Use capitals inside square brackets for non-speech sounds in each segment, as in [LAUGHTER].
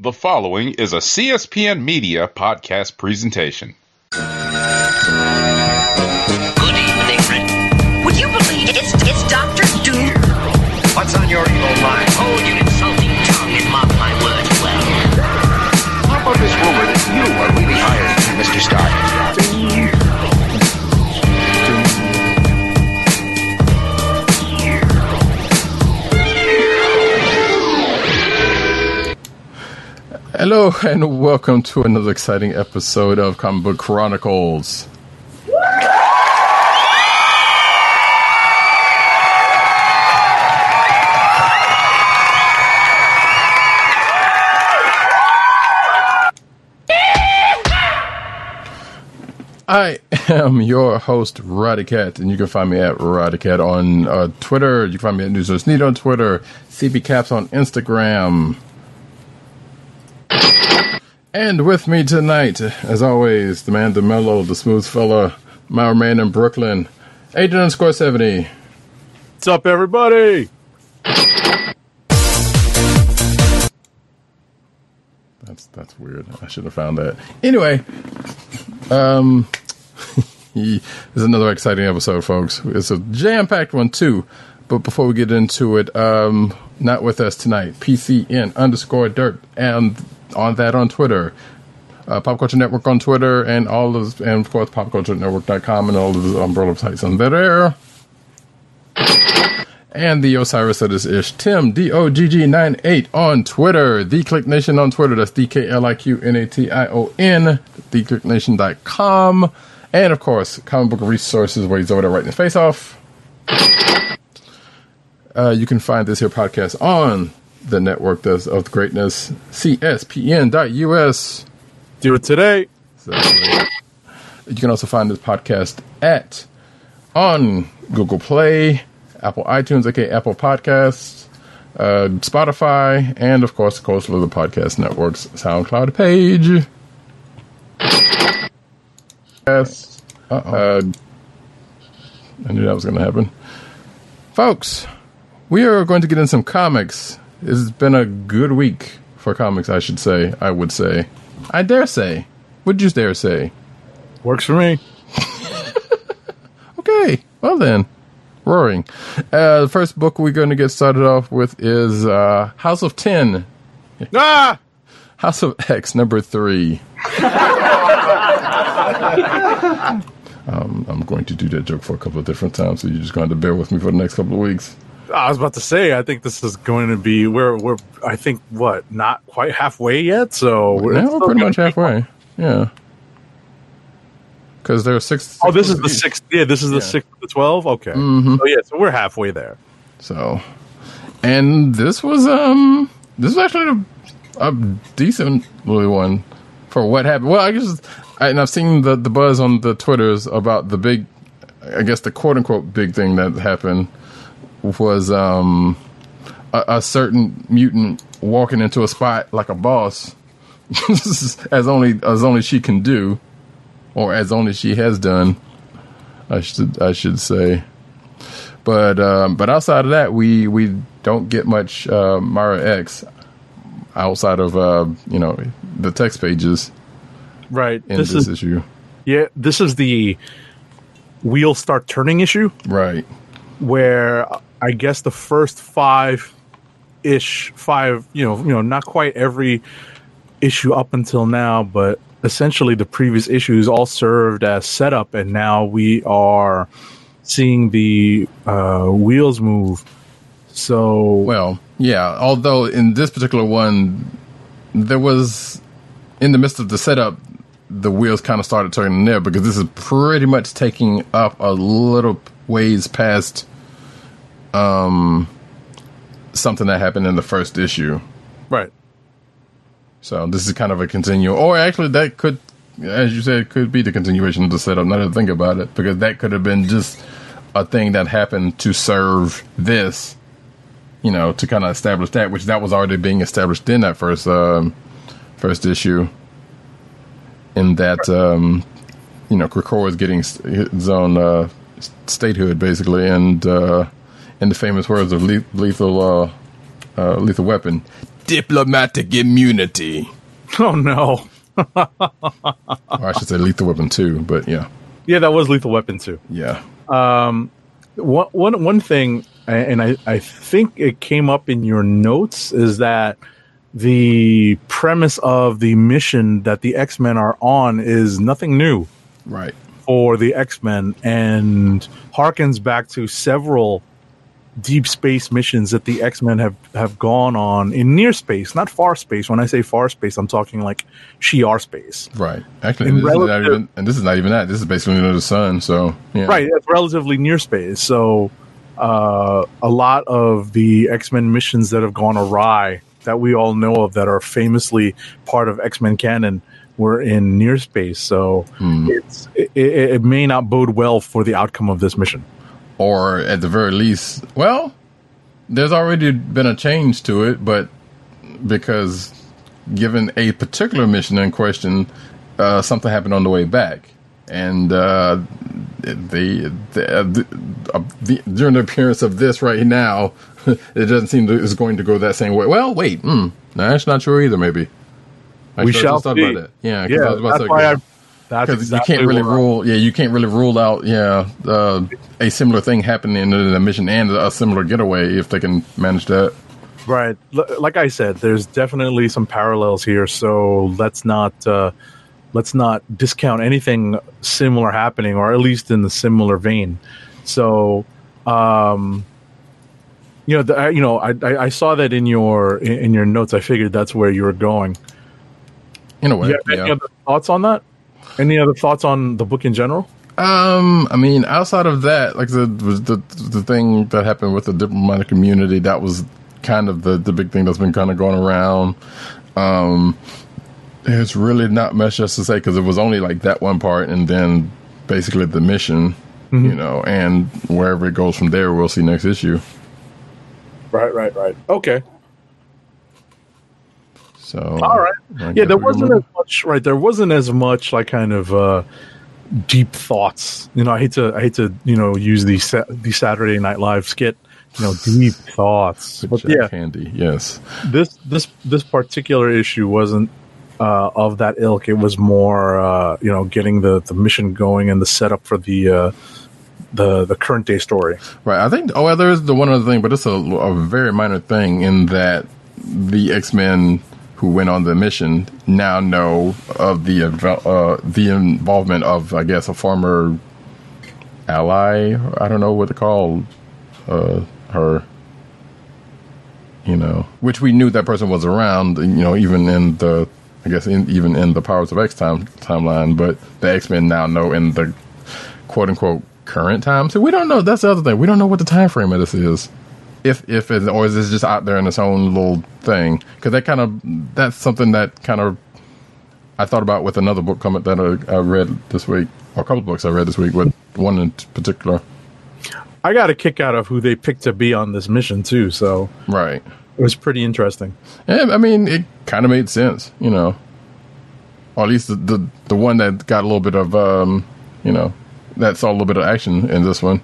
The following is a CSPN Media podcast presentation. Good evening, friend. Would you believe it's, it's Doctor Doom? What's on your evil Hello and welcome to another exciting episode of Comic Book Chronicles. I am your host, Roddykat, and you can find me at Roddykat on uh, Twitter. You can find me at Newsers Need on Twitter, CBCaps on Instagram. And with me tonight, as always, the man, the mellow, the smooth fella, my man in Brooklyn, Agent underscore 70. What's up, everybody? That's that's weird. I should have found that. Anyway, um, [LAUGHS] this is another exciting episode, folks. It's a jam-packed one too. But before we get into it, um, not with us tonight. PCN underscore dirt and on that on Twitter. Uh, Pop Culture Network on Twitter and all of, and of course, popculturenetwork.com and all of the umbrella sites on there. And the Osiris that is ish. Tim, D O G G 9 8 on Twitter. The Click Nation on Twitter. That's D K L I Q N A T I O N. TheClickNation.com. And of course, comic book resources where he's over there writing his face off. Uh, you can find this here podcast on the network that's of greatness, CSPN.us. Do it today. So, you can also find this podcast at on Google Play, Apple iTunes, aka Apple Podcasts, uh, Spotify, and of course, the Coastal of the Podcast Network's SoundCloud page. Yes. Uh, I knew that was going to happen. Folks, we are going to get in some comics. It's been a good week for comics, I should say. I would say. I dare say. Would you dare say? Works for me. [LAUGHS] Okay, well then, roaring. Uh, the first book we're going to get started off with is uh, House of Ten, [LAUGHS] Ah! House of X, number three. [LAUGHS] um, I'm going to do that joke for a couple of different times, so you're just going to bear with me for the next couple of weeks. I was about to say, I think this is going to be we're we're I think what not quite halfway yet. So we're, Now we're pretty much halfway. Yeah. Because there are six. Oh, this is the sixth. Yeah, this is the Yeah. sixth of the twelve. Okay. Mhm. So yeah, so we're halfway there. So, and this was um, this was actually a, a decent really one for what happened. Well, I guess, I, and I've seen the the buzz on the twitters about the big, I guess the quote unquote big thing that happened was um, a, a certain mutant walking into a spot like a boss, [LAUGHS] as only as only she can do, or as only she has done. I should I should say. But um, but outside of that, we we don't get much uh, Moira X outside of uh, you know the text pages Right. in this this, is issue. yeah. This is the wheel start turning issue Right. where I guess the first five ish five you know you know not quite every issue up until now but essentially the previous issues all served as setup and now we are seeing the uh, wheels move so Well, yeah. Although in this particular one, there was in the midst of the setup, the wheels kind of started turning there because this is pretty much taking up a little ways past um something that happened in the first issue. right So this is kind of a continual, or actually that could, as you said, could be the continuation of the setup. Now that I think about it, because that could have been just a thing that happened to serve this, you know, to kind of establish that, which that was already being established in that first um, first issue. In that, um, you know, Krakoa is getting his own uh, statehood basically, and uh, in the famous words of Le- lethal uh, uh, lethal weapon, diplomatic immunity. Oh no. Or I should say Lethal Weapon 2, but yeah. Yeah, that was Lethal Weapon too. Yeah. Um, One one one thing, and I I think it came up in your notes is that the premise of the mission that the X Men are on is nothing new Right. for the X Men and harkens back to several deep space missions that the X Men have have gone on in near space, not far space. When I say far space, I'm talking like Shi'ar space. Right. Actually, In this relative- even, and this is not even that. This is basically under the sun. So, yeah. Right, it's relatively near space. So, uh, a lot of the X Men missions that have gone awry that we all know of that are famously part of X Men canon were in near space. So, it's it, it, it may not bode well for the outcome of this mission. Or at the very least, well, there's already been a change to it, but because given a particular mission in question, uh, something happened on the way back. And uh, the, the, uh, the, uh, the during the appearance of this right now, [LAUGHS] it doesn't seem that it's going to go that same way. Well, wait, hmm, no, that's not true either. Maybe I We should have shall see. about that. Yeah, Yeah, was about that's to- why I. That's because exactly you can't really rule. Yeah, you can't really rule out. Yeah, uh, a similar thing happening in a mission and a similar getaway if they can manage that. Right. L- like I said, there's definitely some parallels here. So let's not uh, let's not discount anything similar happening, or at least in the similar vein. So, um, you know, the, I- you know, I, I I saw that in your in, in your notes. I figured that's where you were going. In a way, You have any yeah. other thoughts on that? Any other thoughts on the book in general? Um, I mean, outside of that, like the the the thing that happened with the diplomatic community, that was kind of the the big thing that's been kind of going around. Um, there's really not much else to say because it was only like that one part, and then basically the mission, you know, and wherever it goes from there, we'll see next issue. Right, right, right. Okay. So, All right. Yeah there wasn't as much right there wasn't as much like kind of uh deep thoughts you know i hate to i hate to you know use the Sa- the saturday night live skit you know deep thoughts but yeah Handey, yes. this this this particular issue wasn't uh of that ilk it was more uh you know getting the the mission going and the setup for the uh the the current day story Right. I think. Oh, well, there is the one other thing, but it's a, a very minor thing in that the X Men who went on the mission now know of the uh, the involvement of, I guess, a former ally. I don't know what to call uh, her. You know, which we knew that person was around. You know, even in the, I guess, in, even in the Powers of X time timeline. But the X Men now know in the quote unquote current time. So we don't know. That's the other thing. We don't know what the time frame of this is. If if it, or is this just out there in its own little thing? Because that kind of that's something that kind of I thought about with another book comment that I, I read this week, or a couple of books I read this week, with one in particular. i got a kick out of who they picked to be on this mission too so Right. it was pretty interesting And I mean, it kind of made sense, you know. Or at least the, the the one that got a little bit of um, you know, that saw a little bit of action in this one.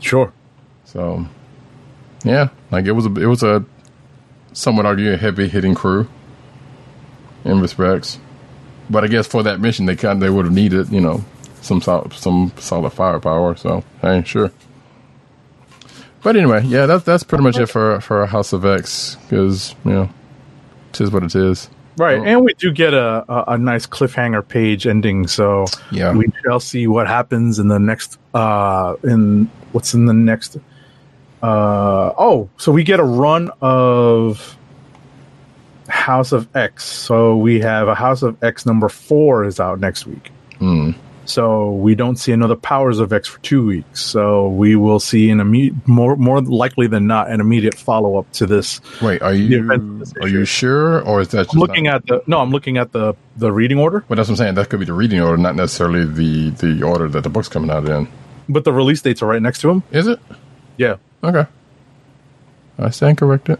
sure So, yeah, like it was a it was a somewhat argue a heavy hitting crew in respects, but I guess for that mission they kind they would have needed you know some sol- some solid firepower. So hey, sure. But anyway, yeah, that's that's pretty much it for for House of X because you know, tis what it is. Right, Oh. and we do get a, a, a nice cliffhanger page ending, so Yeah. we shall see what happens in the next. Uh, in what's in the next? Uh, oh, so we get a run of House of X. So we have a House of X number four is out next week. Hmm. So we don't see another Powers of X for two weeks. So we will see an immediate, more more likely than not, an immediate follow up to this. Wait, are you events of this are you sure, or is that looking not- at the no, I'm looking at the the reading order. Well, that's what I'm saying. That could be the reading order, not necessarily the the order that the book's coming out in. But the release dates are right next to him. Is it? Yeah, Okay. I stand corrected.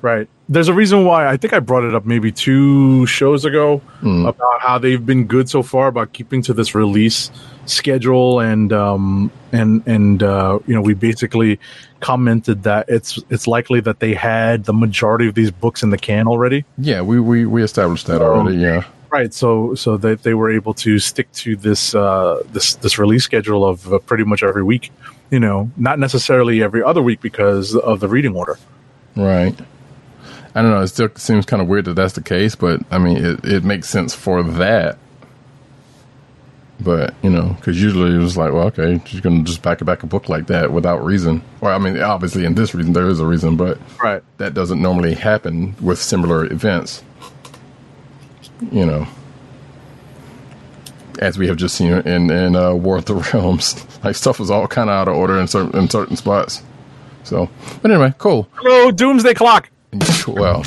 right. there's a reason why I think I brought it up maybe two shows ago about how they've been good so far about keeping to this release schedule and um and and uh you know we basically commented that it's it's likely that they had the majority of these books in the can already Yeah, we we, we established that already. Yeah. right so so that they were able to stick to this uh this this release schedule of uh, pretty much every week you know not necessarily every other week because of the reading order Right. I don't know. It still seems kind of weird that that's the case, but I mean, it, it makes sense for that. But, you know, because usually it was like, well, okay, you're going to just back it back a book like that without reason. Well, I mean, obviously, in this reason, there is a reason, but right that doesn't normally happen with similar events. You know, as we have just seen in in uh, War of the [LAUGHS] Realms, like stuff was all kind of out of order in certain in certain spots. So, but anyway, cool. hello doomsday clock [LAUGHS] Well,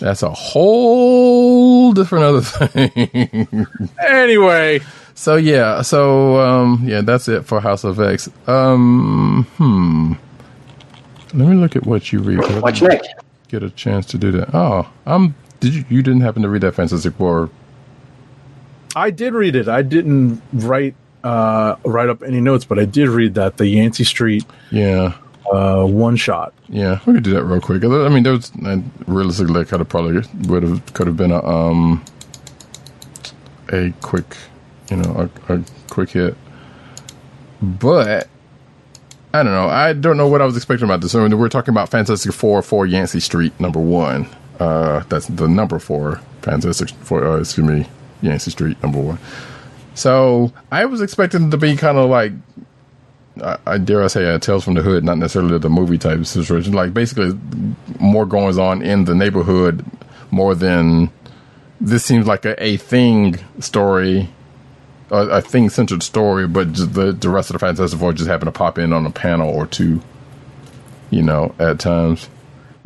that's a whole different other thing. [LAUGHS] anyway so yeah, so um, yeah, that's it for House of X. Um, hmm. Let me look at what you read. What's next? Get a chance to do that. Oh, um, did you? You didn't happen to read that Fantastic Four? I did read it. I didn't write uh, write up any notes, but I did read that the Yancey Street Yeah, uh, one shot. yeah. We could do that real quick. I mean, there was realistically could have probably would have could have been a um a quick, you know, a, a quick hit, but. I don't know. I don't know what I was expecting about this. I mean, we're talking about Fantastic Four for Yancey Street, number one. Uh, that's the number four Fantastic Four. Uh, excuse me, Yancey Street, number one. So I was expecting to be kind of like I, I dare I say a Tales from the Hood, not necessarily the movie type situation. Like basically more goings on in the neighborhood more than this seems like a, a thing story, a, a thing centered story, but the the rest of the Fantastic Four just happen to pop in on a panel or two, you know, at times.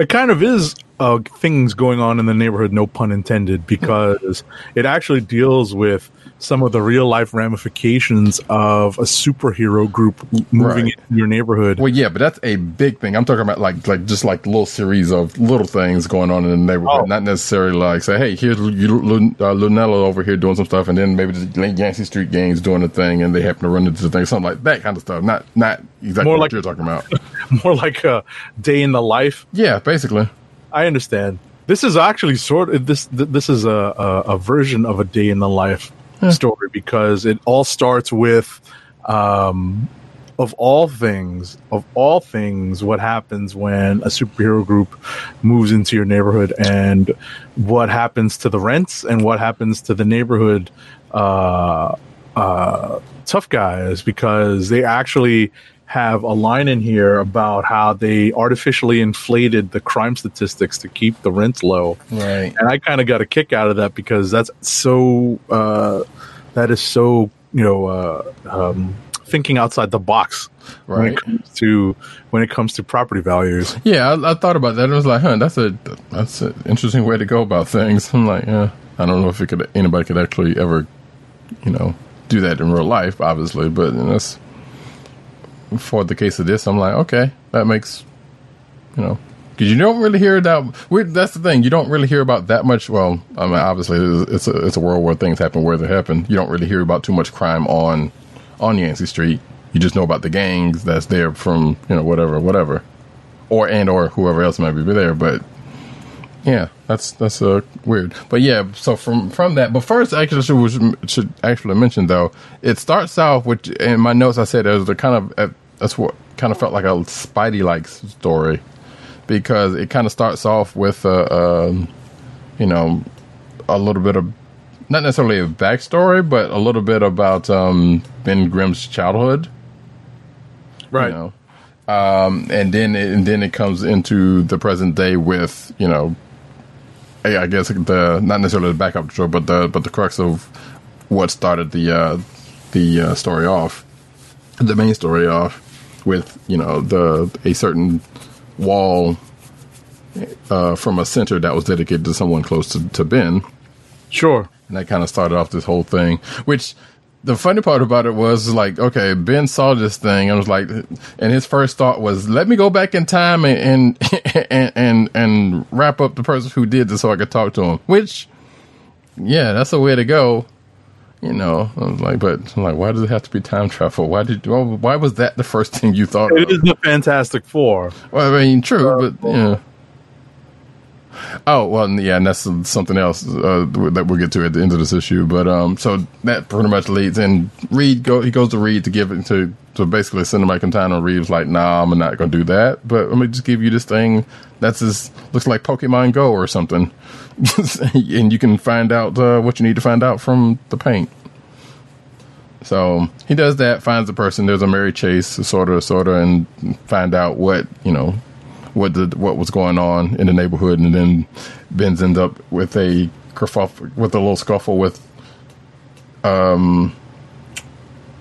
It kind of is uh, things going on in the neighborhood, no pun intended, because it actually deals with some of the real life ramifications of a superhero group moving Right. into your neighborhood. Well, yeah, but that's a big thing. I'm talking about like like just like little series of little things going on in the neighborhood, Oh. not necessarily like say, hey, here's uh, Lunella over here doing some stuff, and then maybe the Yancey Street Gang's doing a thing, and they happen to run into the thing, something like that kind of stuff. Not not exactly More what like- you're talking about. [LAUGHS] More like a day in the life. yeah, basically. I understand. This is actually sort of this. This is a, a, a version of a day in the life story because it all starts with, um, of all things, of all things, what happens when a superhero group moves into your neighborhood and what happens to the rents and what happens to the neighborhood uh, uh, tough guys because they actually have a line in here about how they artificially inflated the crime statistics to keep the rents low. Right. And I kind of got a kick out of that because that's so, uh, that is so, you know, uh, um, thinking outside the box when Right. it comes to when it comes to property values. Yeah, I, I thought about that. and I was like, huh, that's a that's an interesting way to go about things. I'm like, yeah, I don't know if it could anybody could actually ever, you know, do that in real life, obviously, but that's for the case of this. I'm like, okay, that makes, you know, because you don't really hear that. That's the thing, you don't really hear about that much. Well, I mean, obviously, it's a, it's a world where things happen where they happen. You don't really hear about too much crime on on Yancey Street. You just know about the gangs that's there from you know whatever, whatever or and or whoever else might be there. But yeah, that's that's uh, weird. But yeah, so from from that, but first, actually, should, should actually mention though, it starts off with in my notes. I said was the kind of that's what kind of felt like a Spidey like story because it kind of starts off with uh, um, you know a little bit of not necessarily a backstory, but a little bit about um, Ben Grimm's childhood Right. you know. Um, and then it, and then it comes into the present day with you know, I, I guess the not necessarily the backup story, but the but the crux of what started the uh, the uh, story off, the main story off with you know the a certain wall uh, from a center that was dedicated to someone close to, to Ben Sure. and that kind of started off this whole thing which the funny part about it was like, okay, Ben saw this thing and was like, and his first thought was, let me go back in time and and [LAUGHS] and and, and wrap up the person who did this so I could talk to him. Which, yeah, that's the way to go. You know, I was like, but I'm like, why does it have to be time travel? Why did? Well, why was that the first thing you thought? It of? is the Fantastic Four. Well, I mean, true, but yeah. Oh well, yeah, and that's something else uh, that we'll get to at the end of this issue. But um, so that pretty much leads, and Reed go he goes to Reed to give it to to basically send him back in time, and Reed's like, "Nah, I'm not gonna do that." But let me just give you this thing that's just looks like Pokemon Go or something, [LAUGHS] and you can find out uh, what you need to find out from the paint. So he does that, finds the person. There's a merry chase, sort of, sort of, and find out what you know, what the what was going on in the neighborhood, and then Ben's end up with a kerfuffle, with a little scuffle with, um,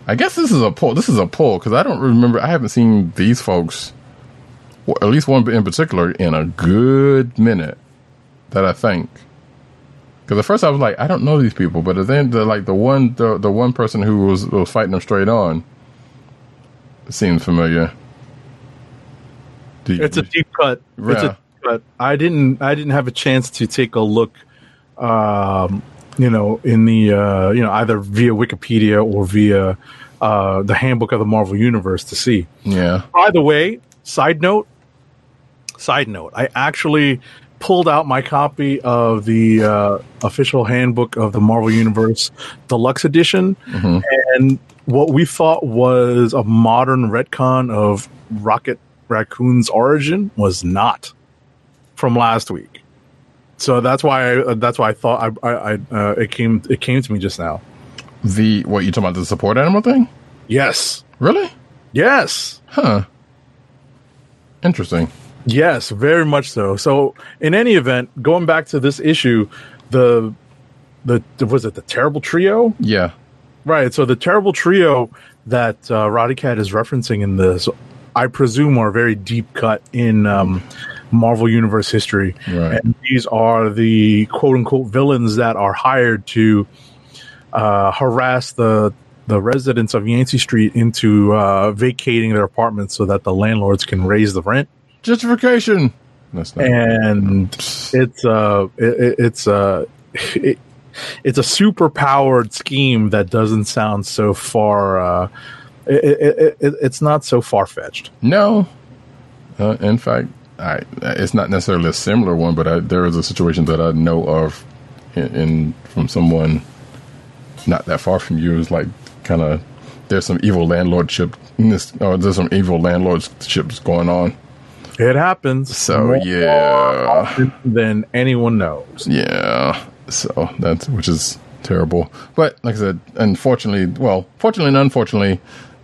I guess this is a pull. This is a pull because I don't remember. I haven't seen these folks, or at least one in particular, in a good minute. That I think. Because at first I was like, I don't know these people, but then the like the one the the one person who was was fighting them straight on seemed familiar. You- It's a deep cut. It's Yeah. a deep cut. I didn't. I didn't have a chance to take a look. Um, you know, in the uh, you know either via Wikipedia or via uh, the Handbook of the Marvel Universe to see. yeah. By the way, side note. Side note. I actually pulled out my copy of the uh, official Handbook of the Marvel Universe Deluxe Edition, and what we thought was a modern retcon of Rocket Raccoon's origin was not from last week. So that's why I, that's why I thought I, I, I uh, it came it came to me just now. The what you talking about the support animal thing? Yes, Really? yes, Huh. Interesting. Yes, very much so. So in any event, going back to this issue, the the was it the terrible trio? Yeah. Right. So the terrible trio that uh, Roddykat is referencing in this, I presume, are very deep cut in um, Marvel Universe history. Right. And these are the quote unquote villains that are hired to uh, harass the the residents of Yancey Street into uh, vacating their apartments so that the landlords can raise the rent. Justification. That's not. And it's uh, it, it- it's uh, [LAUGHS] it, it's a super powered scheme that doesn't sound so far. Uh, it, it, it, it's not so far fetched. No. Uh, in fact, I it's not necessarily a similar one, but I, there is a situation that I know of in, in from someone not that far from you. Is like kind of there's some evil landlordship. in This or there's some evil landlordships going on. It happens. So, more yeah. often than anyone knows. Yeah. So that's which is terrible. But like I said, unfortunately, well, fortunately and unfortunately,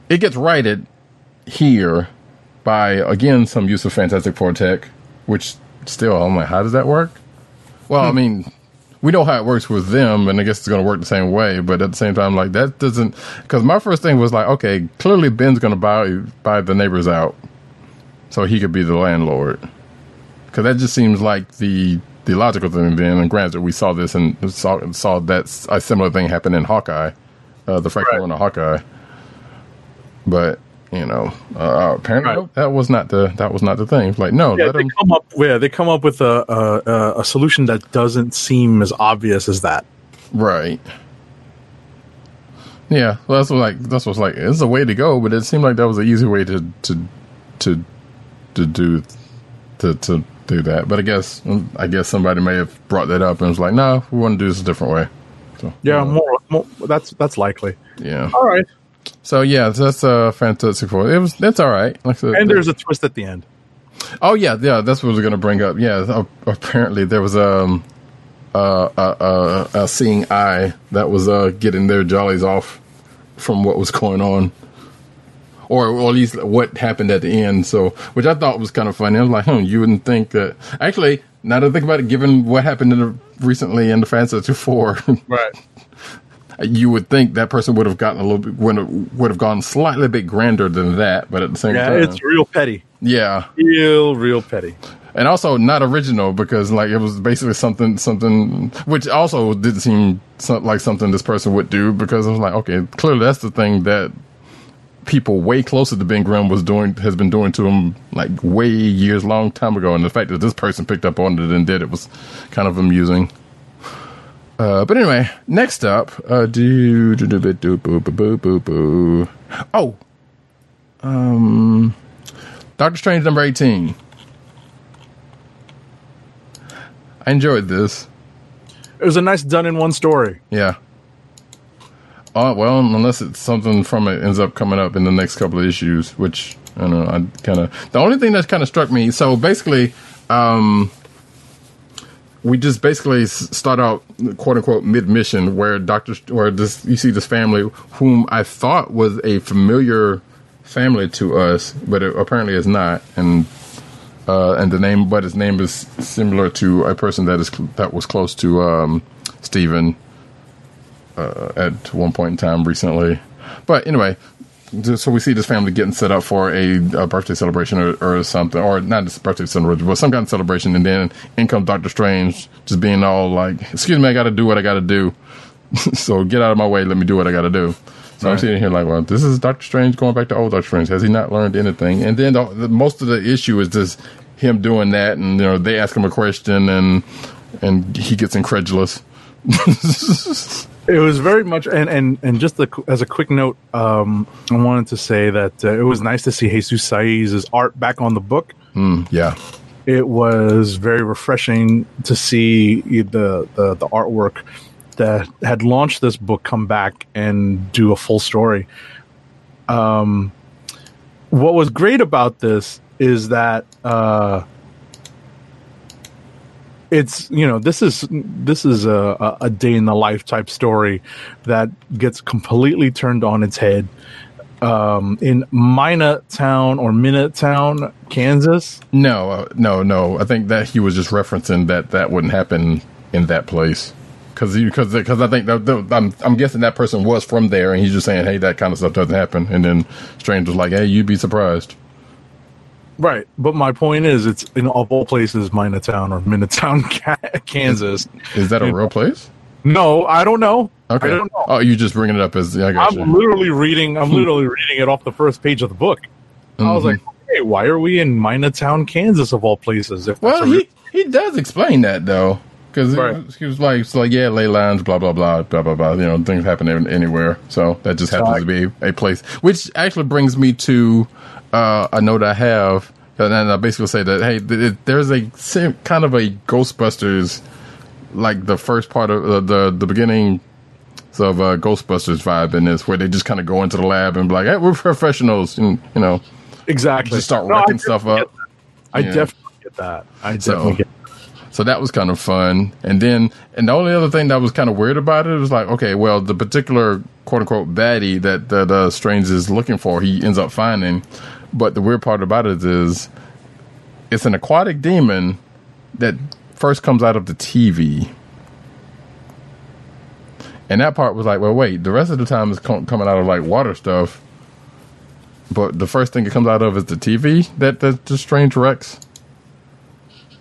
it gets righted here by again some use of Fantastic Four tech, which still I'm like, how does that work? Well, I hmm. mean, we know how it works with them, and I guess it's going to work the same way. But at the same time, like that doesn't because my first thing was like, okay, clearly Ben's going to buy buy the neighbors out, so he could be the landlord. Because that just seems like the the logical thing. Then, and granted, we saw this and saw saw that a similar thing happen in Hawkeye, uh, the Frank Right. Miller Hawkeye. But you know, uh, apparently Right. that was not the that was not the thing. Like, no, Yeah, let they him. come up. Yeah, they come up with a, a a- a solution that doesn't seem as obvious as that. Right. Yeah, well, that's what like that's what's like. It's a way to go, but it seemed like that was an easy way to to to to do to to do that. But I guess I guess somebody may have brought that up and was like, "No, we want to do this a different way." So Yeah, more, more. That's that's likely. yeah. All right. So yeah, that's uh, Fantastic Four. It was that's all right. Like And there's a twist at the end. Oh yeah, yeah. That's what I was going to bring up. Yeah, uh, apparently there was um uh, uh, uh, a seeing eye that was uh getting their jollies off from what was going on, or, or at least what happened at the end. So, which I thought was kind of funny. I was like, hmm, you wouldn't think that. Actually, now that I think about it, given what happened in the, recently in the Fantastic Four, Right. [LAUGHS] you would think that person would have gotten a little bit would have, would have gone slightly bit grander than that. But at the same Yeah, time, it's real petty. yeah. Real, real petty. and also not original because like it was basically something something which also didn't seem like something this person would do because I was like, okay, clearly that's the thing that people way closer to Ben Grimm was doing has been doing to him like way years long time ago, and the fact that this person picked up on it and did it was kind of amusing. Uh, but anyway, next up, uh, do do do do boo boo boo boo boo. Oh, um, Doctor Strange number eighteen. I enjoyed this. It was a nice done in one story. Yeah. Oh well, unless it's something from it ends up coming up in the next couple of issues, which I don't know. I kind of the only thing that kind of struck me. So basically, um, we just basically start out quote unquote mid mission where Doctor where this you see this family whom I thought was a familiar family to us, but it apparently is not, and uh, and the name, but his name is similar to a person that is that was close to um, Stephen uh, at one point in time recently. But anyway, so we see this family getting set up for a, a birthday celebration or, or something, or not this birthday celebration, but some kind of celebration. And then in comes Doctor Strange, just being all like, "Excuse me, I got to do what I got to do. [LAUGHS] so get out of my way. Let me do what I got to do." So I'm sitting here like, well, this is Doctor Strange going back to old Doctor Strange. Has he not learned anything? And then the, the, most of the issue is just him doing that, and you know they ask him a question, and and he gets incredulous. [LAUGHS] It was very much, and and and just a, as a quick note, um, I wanted to say that uh, it was nice to see Jesus Saiz' art back on the book. yeah, It was very refreshing to see the, the the artwork that had launched this book come back and do a full story. Um, what was great about this is that uh, it's you know this is this is a, a- day in the life type story that gets completely turned on its head um, in Mina Town or Minot Town, Kansas. No, uh, no, no. I think that he was just referencing that that wouldn't happen in that place because because because I think that, that- I'm I'm guessing that person was from there and he's just saying, hey, that kind of stuff doesn't happen. And then Strange was like, hey, you'd be surprised. Right, but my point is, it's in of all places, Mina Town or Minatown, [LAUGHS] Ka- Kansas. Is that a real place? No, I don't know. Okay. I don't know. Oh, you just bringing it up as I got I'm you. literally reading. I'm hmm. literally reading it off the first page of the book. I was like, mm-hmm. "Hey, why are we in Minatown, Kansas, of all places?" If Well, he he does explain that though, because he, Right. was- he was like, it's like yeah, ley lines, blah blah blah, blah blah blah. You know, things happen anywhere, so that just happens I- to be a place. Which actually brings me to uh, a note I have, and I basically say that hey, th- there's a kind of a Ghostbusters, like the first part of uh, the the beginning of uh, Ghostbusters vibe in this, where they just kind of go into the lab and be like, hey, we're professionals, and you know, exactly just start No, wrecking stuff up. I Yeah. definitely get that. I So- definitely get. So that was kind of fun. And then, and the only other thing that was kind of weird about it was like, okay, well, the particular quote unquote baddie that, that uh, Strange is looking for, he ends up finding. But the weird part about it is it's an aquatic demon that first comes out of the TV. And that part was like, well, wait, the rest of the time is com- coming out of like water stuff. But the first thing it comes out of is the TV that, that the Strange wrecks.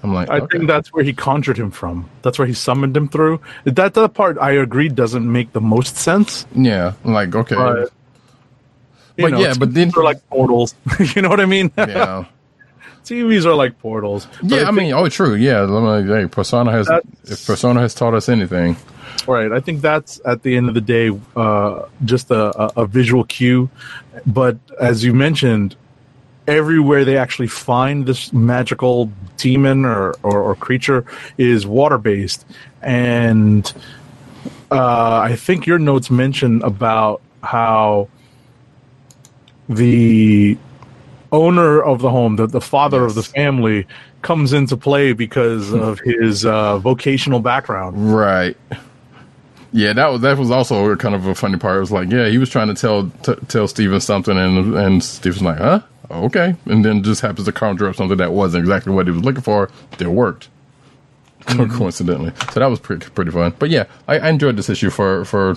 I'm like, I okay. think that's where he conjured him from. That's where he summoned him through. That that part I agree doesn't make the most sense. Yeah, I'm like okay, But, But know, yeah, but then- are like portals. [LAUGHS] you know what I mean? yeah, [LAUGHS] TVs are like portals. Yeah. I think- mean, oh, true. Yeah, like, hey, Persona has if Persona has taught us anything. Right. I think that's at the end of the day uh, just a, a, a visual cue. But as you mentioned, everywhere they actually find this magical demon or, or, or creature is water based. And uh, I think your notes mention about how the owner of the home, the, the father of the family, comes into play because of his uh, vocational background. Right. Yeah, that was that was also kind of a funny part. It was like, yeah, he was trying to tell t- tell Stephen something, and and Stephen's like, huh, okay, and then just happens to conjure up something that wasn't exactly what he was looking for. Still worked, [LAUGHS] coincidentally. So that was pretty pretty fun. But yeah, I, I enjoyed this issue for for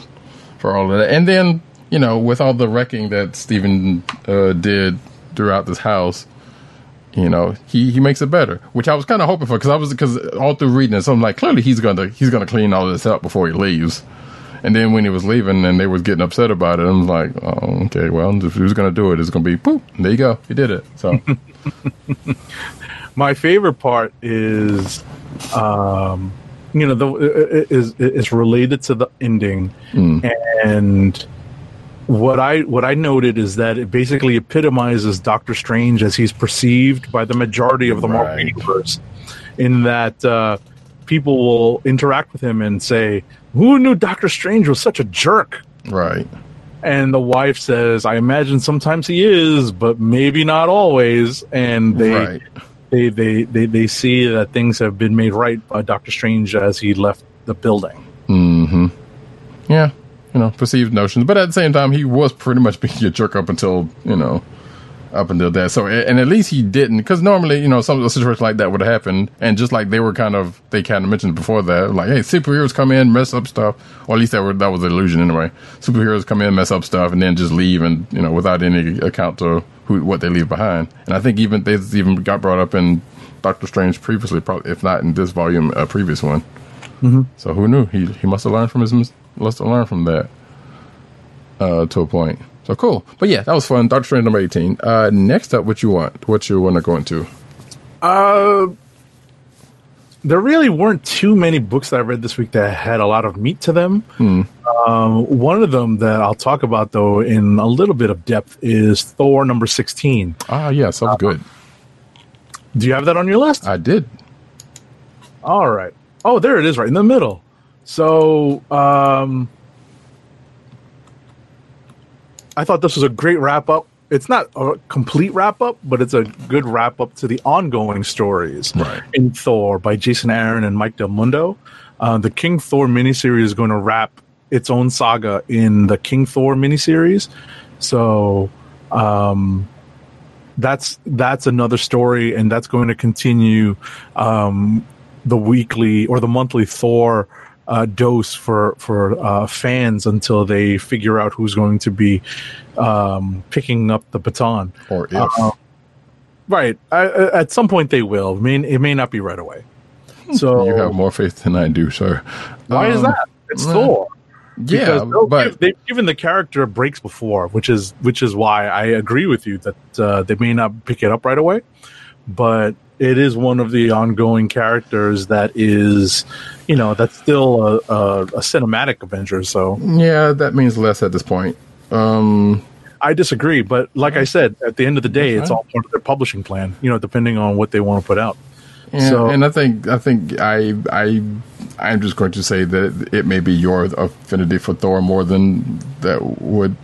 for all of that, and then you know with all the wrecking that Stephen uh, did throughout this house, you know, he, he makes it better, which I was kind of hoping for because I was because all through reading this, I'm like, clearly he's gonna he's gonna clean all this up before he leaves. And then when he was leaving and they was getting upset about it, I'm like, oh, okay, well, if he was gonna do it, it's gonna be poop. There you go, he did it. So [LAUGHS] My favorite part is, um, you know, the is is related to the ending, and what I what I noted is that it basically epitomizes Doctor Strange as he's perceived by the majority of the Marvel Right. universe. In that uh, people will interact with him and say, "Who knew Doctor Strange was such a jerk?" right, And the wife says, "I imagine sometimes he is, but maybe not always." And they right, they, they, they, they see that things have been made right by Doctor Strange as he left the building. mm-hmm, yeah, you know, perceived notions, but at the same time, he was pretty much being a jerk up until you know. Up until that, so and at least he didn't, because normally, you know, some a situation like that would have happened, and just like they were kind of, they kind of mentioned before that, like, hey, superheroes come in, mess up stuff, or at least that were that was the illusion anyway. Superheroes come in, mess up stuff, and then just leave, and you know, without any account to who what they leave behind. And I think even they even got brought up in Doctor Strange previously, probably if not in this volume, a previous one. So who knew? He he must have learned from his must have learned from that uh, to a point. So cool. But yeah, that was fun. Doctor Strange number eighteen. Uh, next up, what you want? What you want to go into? Uh, there really weren't too many books that I read this week that had a lot of meat to them. Um, one of them that I'll talk about, though, in a little bit of depth is Thor number 16. Ah, yes, that was good. Do you have that on your list? I did. All right. Oh, there it is, right in the middle. So, um, I thought this was a great wrap up. It's not a complete wrap up, but it's a good wrap up to the ongoing stories Right. in Thor by Jason Aaron and Mike Del Mundo. Uh, the King Thor miniseries is going to wrap its own saga in the King Thor miniseries. So, um, that's that's another story, and that's going to continue um, the weekly or the monthly Thor uh, dose for for uh, fans until they figure out who's going to be um, picking up the baton. Or if Uh, Right. I, I- at some point, they will. I mean, it may not be right away. [LAUGHS] So you have more faith than I do, sir. why is Um, that? It's Thor. Yeah, but give- they've given the character breaks before, which is which is why I agree with you that uh, they may not pick it up right away, but it is one of the ongoing characters that is, you know, that's still a, a, a cinematic Avenger. So yeah, that means less at this point. Um, I disagree, but like I said, at the end of the day, it's all part of their publishing plan. You know, depending on what they want to put out. and, So- and I think I think I I I'm just going to say that it may be your affinity for Thor more than that would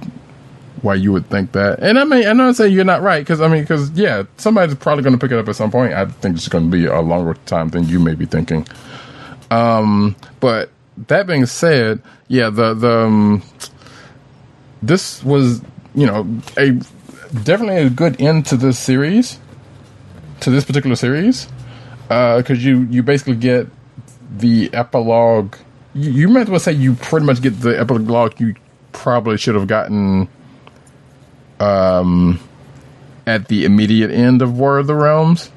why you would think that. And I mean, I'm not saying you're not right because I mean, because yeah, somebody's probably going to pick it up at some point. I think it's going to be a longer time than you may be thinking. Um, but that being said, yeah, the the um, this was you know a definitely a good end to this series, to this particular series, because you you basically get the epilogue. You, you might as well say you pretty much get the epilogue you probably should have gotten um, at the immediate end of War of the Realms.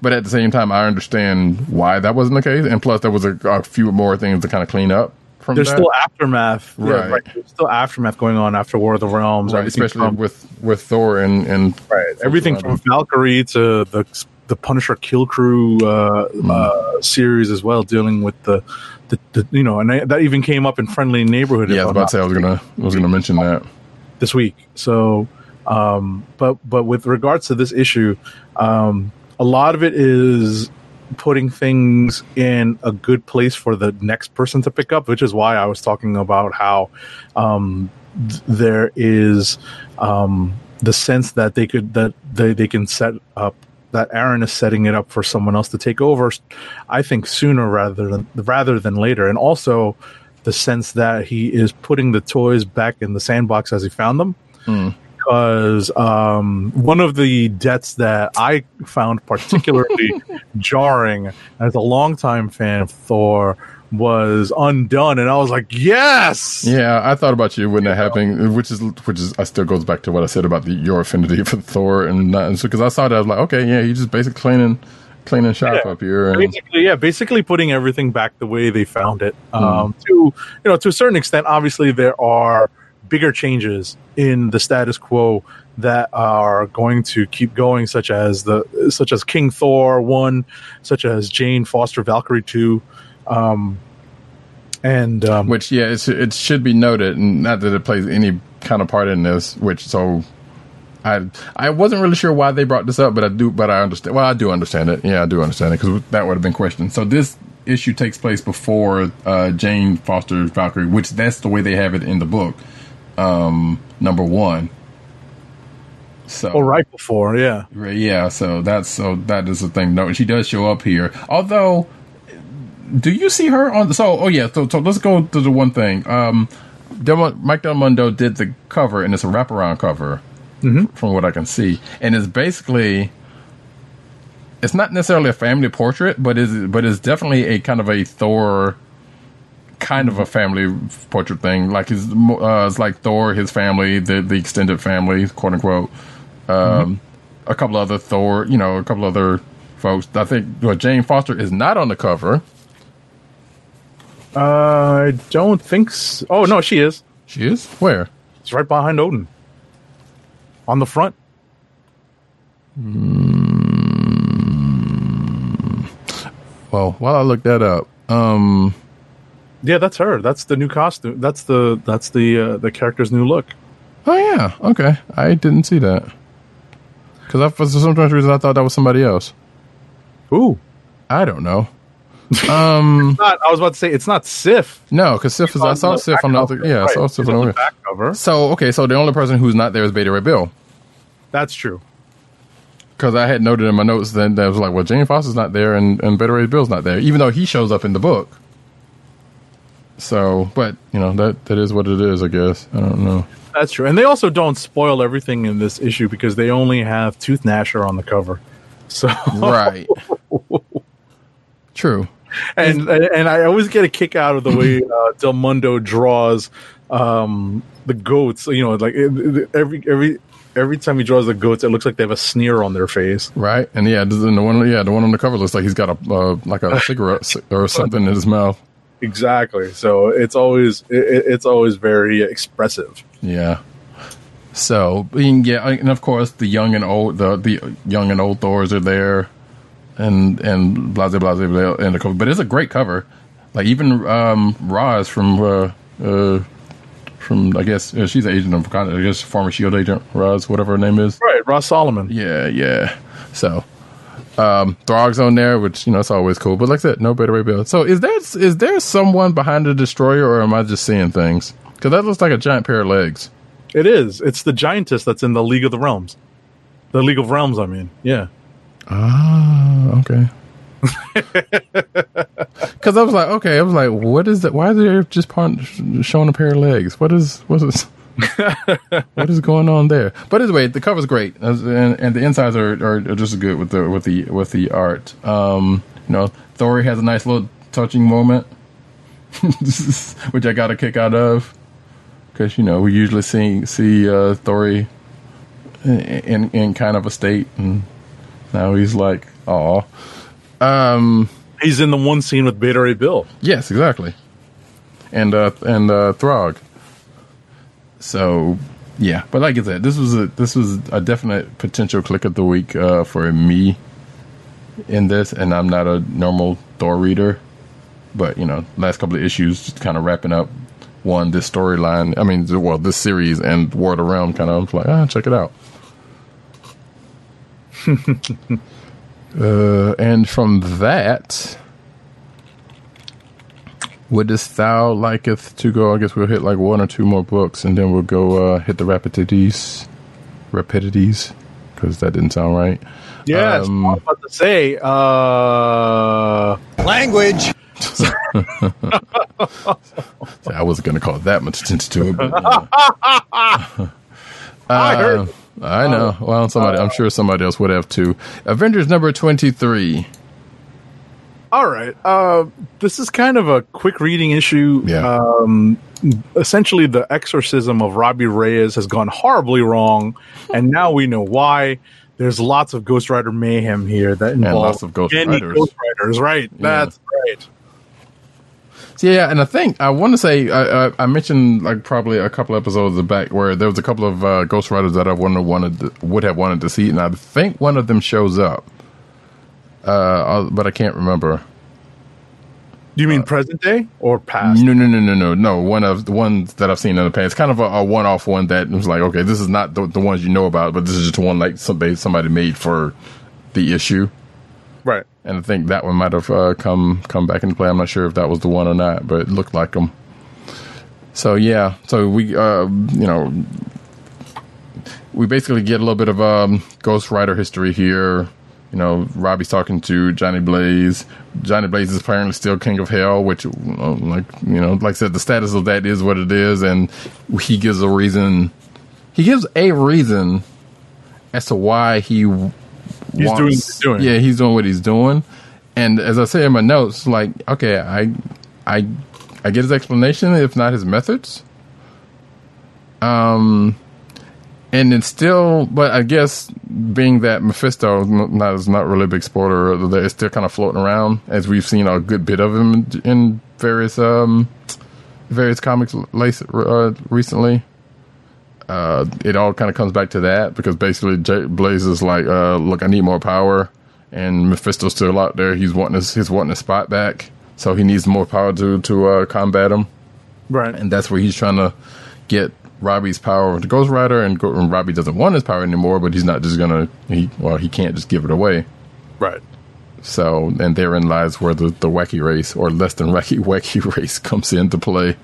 But at the same time, I understand why that wasn't the case, and plus there was a, a few more things to kind of clean up from There's that. still aftermath, Right. right? There's still aftermath going on after War of the Realms, right, especially from- with with Thor and and right, everything from Valkyrie to the the Punisher Kill Krew uh, Hmm. uh, series as well, dealing with the, the, the you know, and I, that even came up in Friendly Neighborhood. yeah, I was about to say I was gonna I was gonna mention that. This week. So, um, but but with regards to this issue, um, a lot of it is putting things in a good place for the next person to pick up, which is why I was talking about how um, th- there is um, the sense that they could that they, they can set up that Aaron is setting it up for someone else to take over. I think sooner rather than rather than later, and also the sense that he is putting the toys back in the sandbox as he found them. Because um, one of the debts that I found particularly [LAUGHS] jarring as a longtime fan of Thor was undone, and I was like, yes, Yeah, I thought about you when that happened, which is which is I still goes back to what I said about the, your affinity for Thor and because I saw that I was like, okay, yeah, he just basically cleaning cleaning shop Yeah. up here. And, basically, yeah, basically putting everything back the way they found it. Um, to you know, to a certain extent, obviously there are bigger changes in the status quo that are going to keep going, such as the such as King Thor one, such as Jane Foster Valkyrie two, um, and um, which yeah, it's, it should be noted, and not that it plays any kind of part in this. Which so. I I wasn't really sure why they brought this up, but I do. But I understand. Well, I do understand it. Yeah, I do understand it because that would have been questioned. So this issue takes place before uh, Jane Foster Valkyrie, which that's the way they have it in the book. Um, number one. So oh, right before, yeah, Right, Yeah, so that's so that is the thing. No, she does show up here. Although, do you see her on? So, oh yeah. So, so let's go to the one thing. Um, Del, Mike Del Mundo did the cover, and it's a wraparound cover, from what I can see, and it's basically. It's not necessarily a family portrait, but is but it's definitely a kind of a Thor, kind of a family portrait thing. Like his, uh, it's like Thor, his family, the the extended family, quote unquote um, a couple other Thor, you know, a couple other folks. I think well, Jane Foster is not on the cover. uh, I don't think. So. Oh no, she is. She is where? It's right behind Odin, on the front. Well, while I look that up, um, Yeah, that's her. That's the new costume. That's the that's the uh, the character's new look. oh yeah, okay, I didn't see that because for some reason I thought that was somebody else. Ooh, I don't know. Um, not. I was about to say it's not Sif. no, because Sif is. I saw Sif on the other. Yeah, I saw Sif on the back cover. So okay, so the only person who's not there is Beta Ray Bill. That's true. Because I had noted in my notes that that was like, well, Jane Foster's not there and, and Beta Ray Bill's not there, even though he shows up in the book. So, but you know that that is what it is, I guess. I don't know. That's true. And they also don't spoil everything in this issue because they only have Tooth Gnasher on the cover. So Right. [LAUGHS] True. And and I always get a kick out of the way uh, Del Mundo draws um, the goats. You know, like every every every time he draws the goats, it looks like they have a sneer on their face. Right. And yeah, the one yeah the one on the cover looks like he's got a uh, like a [LAUGHS] cigarette or something in his mouth. Exactly. So it's always it, it- it's always very expressive. Yeah. So get, and of course, the young and old, the the young and old Thors are there, and and blah blah blah blah in the cover. But it's a great cover. Like even um, Roz from uh, uh, from I guess uh, she's an agent of I guess former Shield agent Roz, whatever her name is. Right, Roz Solomon. Yeah, yeah. So um Throg's on there, which you know it's always cool. But like I said, no Beta Ray Bill. So is there is there someone behind the destroyer, or am I just seeing things? Because that looks like a giant pair of legs. It is. It's the giantess that's in the League of the Realms. The League of Realms, I mean. Yeah. Ah, okay. [LAUGHS] Because I was like, okay, I was like, what is that? Why are they just part, showing a pair of legs? What is what is [LAUGHS] what is going on there? But anyway, the cover's great, and, and the insides are, are, are just good with the with the with the art. Um, you know, Thor has a nice little touching moment, [LAUGHS] which I got a kick out of, because you know we usually see see uh, Thor in, in in kind of a state, and now he's like, oh. Um, He's in the one scene with Beta Ray Bill. yes, exactly. And uh and uh Throg. So yeah, but like I said, this was a this was a definite potential click of the week uh for me in this, and I'm not a normal Thor reader. But you know, last couple of issues just kind of wrapping up one this storyline. I mean, well, this series and War of the Realm kind of like ah, check it out. [LAUGHS] Uh, and from that, wouldst thou liketh to go? I guess we'll hit like one or two more books, and then we'll go uh, hit the rapidities, rapidities, because that didn't sound right. Yeah, Um, I was about to say, uh, Language. [LAUGHS] I wasn't going to call that much attention to it. But, uh, [LAUGHS] I heard. Uh, I know. Well, somebody. I'm sure somebody else would have too. Avengers number twenty three. All right. Uh, this is kind of a quick reading issue. Yeah. Um, essentially, the exorcism of Robbie Reyes has gone horribly wrong, and now we know why. There's lots of Ghost Rider mayhem here that involves lots of Ghost Riders. Ghost Riders, right? That's right. Yeah, and I think I want to say I, I, I mentioned like probably a couple episodes back where there was a couple of uh, Ghost Riders that I have wanted to, would have wanted to see, and I think one of them shows up, uh, but I can't remember. Do you mean present day or past? No, no, no, no, no, no. One of the ones that I've seen in the past, kind of a, a one-off one that was like, okay, this is not the, the ones you know about, but this is just one like somebody somebody made for the issue. Right. and I think that one might have uh, come come back into play. I'm not sure if that was the one or not, but it looked like them. So yeah, so we uh, you know we basically get a little bit of um, Ghost Rider history here. You know, Robbie's talking to Johnny Blaze. Johnny Blaze is apparently still King of Hell, which, like you know, like I said, the status of that is what it is, and he gives a reason. He gives a reason as to why he He's doing he's doing. Yeah, he's doing what he's doing. And as I say in my notes, like, okay, I, I, I get his explanation, if not his methods. Um, and it's still, but I guess being that Mephisto n- not is not really a big spoiler, it's still kind of floating around as we've seen a good bit of him in, various um various comics uh, recently uh, it all kind of comes back to that because basically J- Blaze is like, uh, look, I need more power, and Mephisto's still out there. He's wanting his, he's wanting his spot back, so he needs more power to to uh, combat him, Right. and that's where he's trying to get Robbie's power the Ghost Rider, and, Go- and Robbie doesn't want his power anymore, but he's not just gonna he well he can't just give it away. right. So, and therein lies where the, the wacky race or less than wacky [LAUGHS] wacky race comes into play.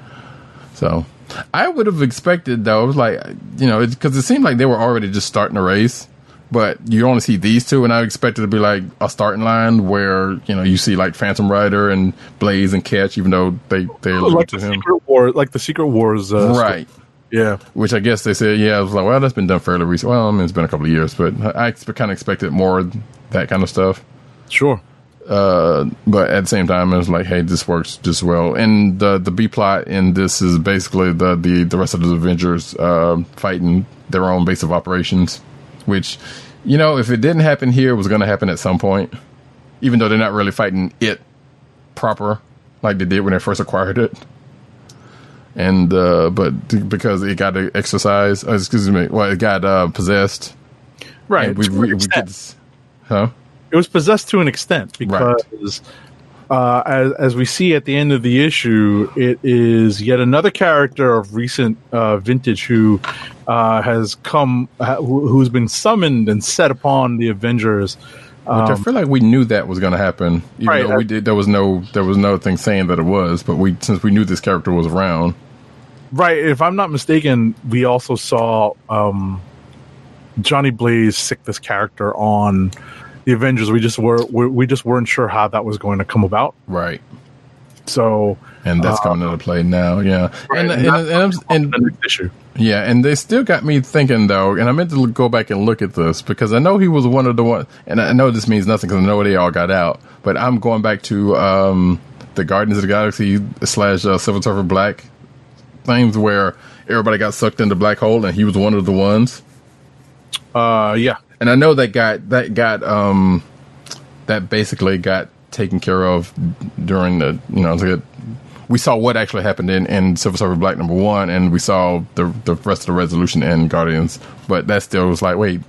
So, I would have expected though, it was like, you know, because it, seemed like they were already just starting a race, but you only see these two, and I expected to be like a starting line where you know you see like Phantom Rider and Blaze and Catch, even though they they allude like to the him, Secret War, like the Secret Wars, uh, right? Yeah. Which I guess they said, yeah, I was like, well, that's been done fairly recent. Well, I mean, it's been a couple of years, but I kind of expected more that kind of stuff. Sure. But at the same time, it's like, hey, this works just well. And the the B plot in this is basically the the, the rest of the Avengers uh, fighting their own base of operations, which, you know, if it didn't happen here, it was going to happen at some point. Even though they're not really fighting it proper like they did when they first acquired it. And uh, but because it got exercise, uh, excuse me, well, it got uh, possessed. Right. We, we, we huh? It was possessed to an extent because uh, as, as we see at the end of the issue it is yet another character of recent uh, vintage who uh, has come who, who's been summoned and set upon the avengers Which I feel like we knew that was going to happen, even Um, Right, though we did. There was no, there was no thing saying that it was, but we since we knew this character was around. right if i'm not mistaken we also saw um, johnny blaze sick this character on the avengers we just were we, we just weren't sure how that was going to come about Right, so and that's coming into play now. Yeah, and, and, and, I'm- and issue yeah, and they still got me thinking though, and I meant to go back and look at this because I know he was one of the one, and I know this means nothing because I know they all got out, but I'm going back to um, the Guardians of the Galaxy slash uh, Silver Surfer Black things where everybody got sucked into black hole, and he was one of the ones. uh yeah and I know that got that got um that basically got taken care of during the you know the, we saw what actually happened in, in Silver Surfer Black number one, and we saw the the rest of the resolution in Guardians, but that still was like, wait,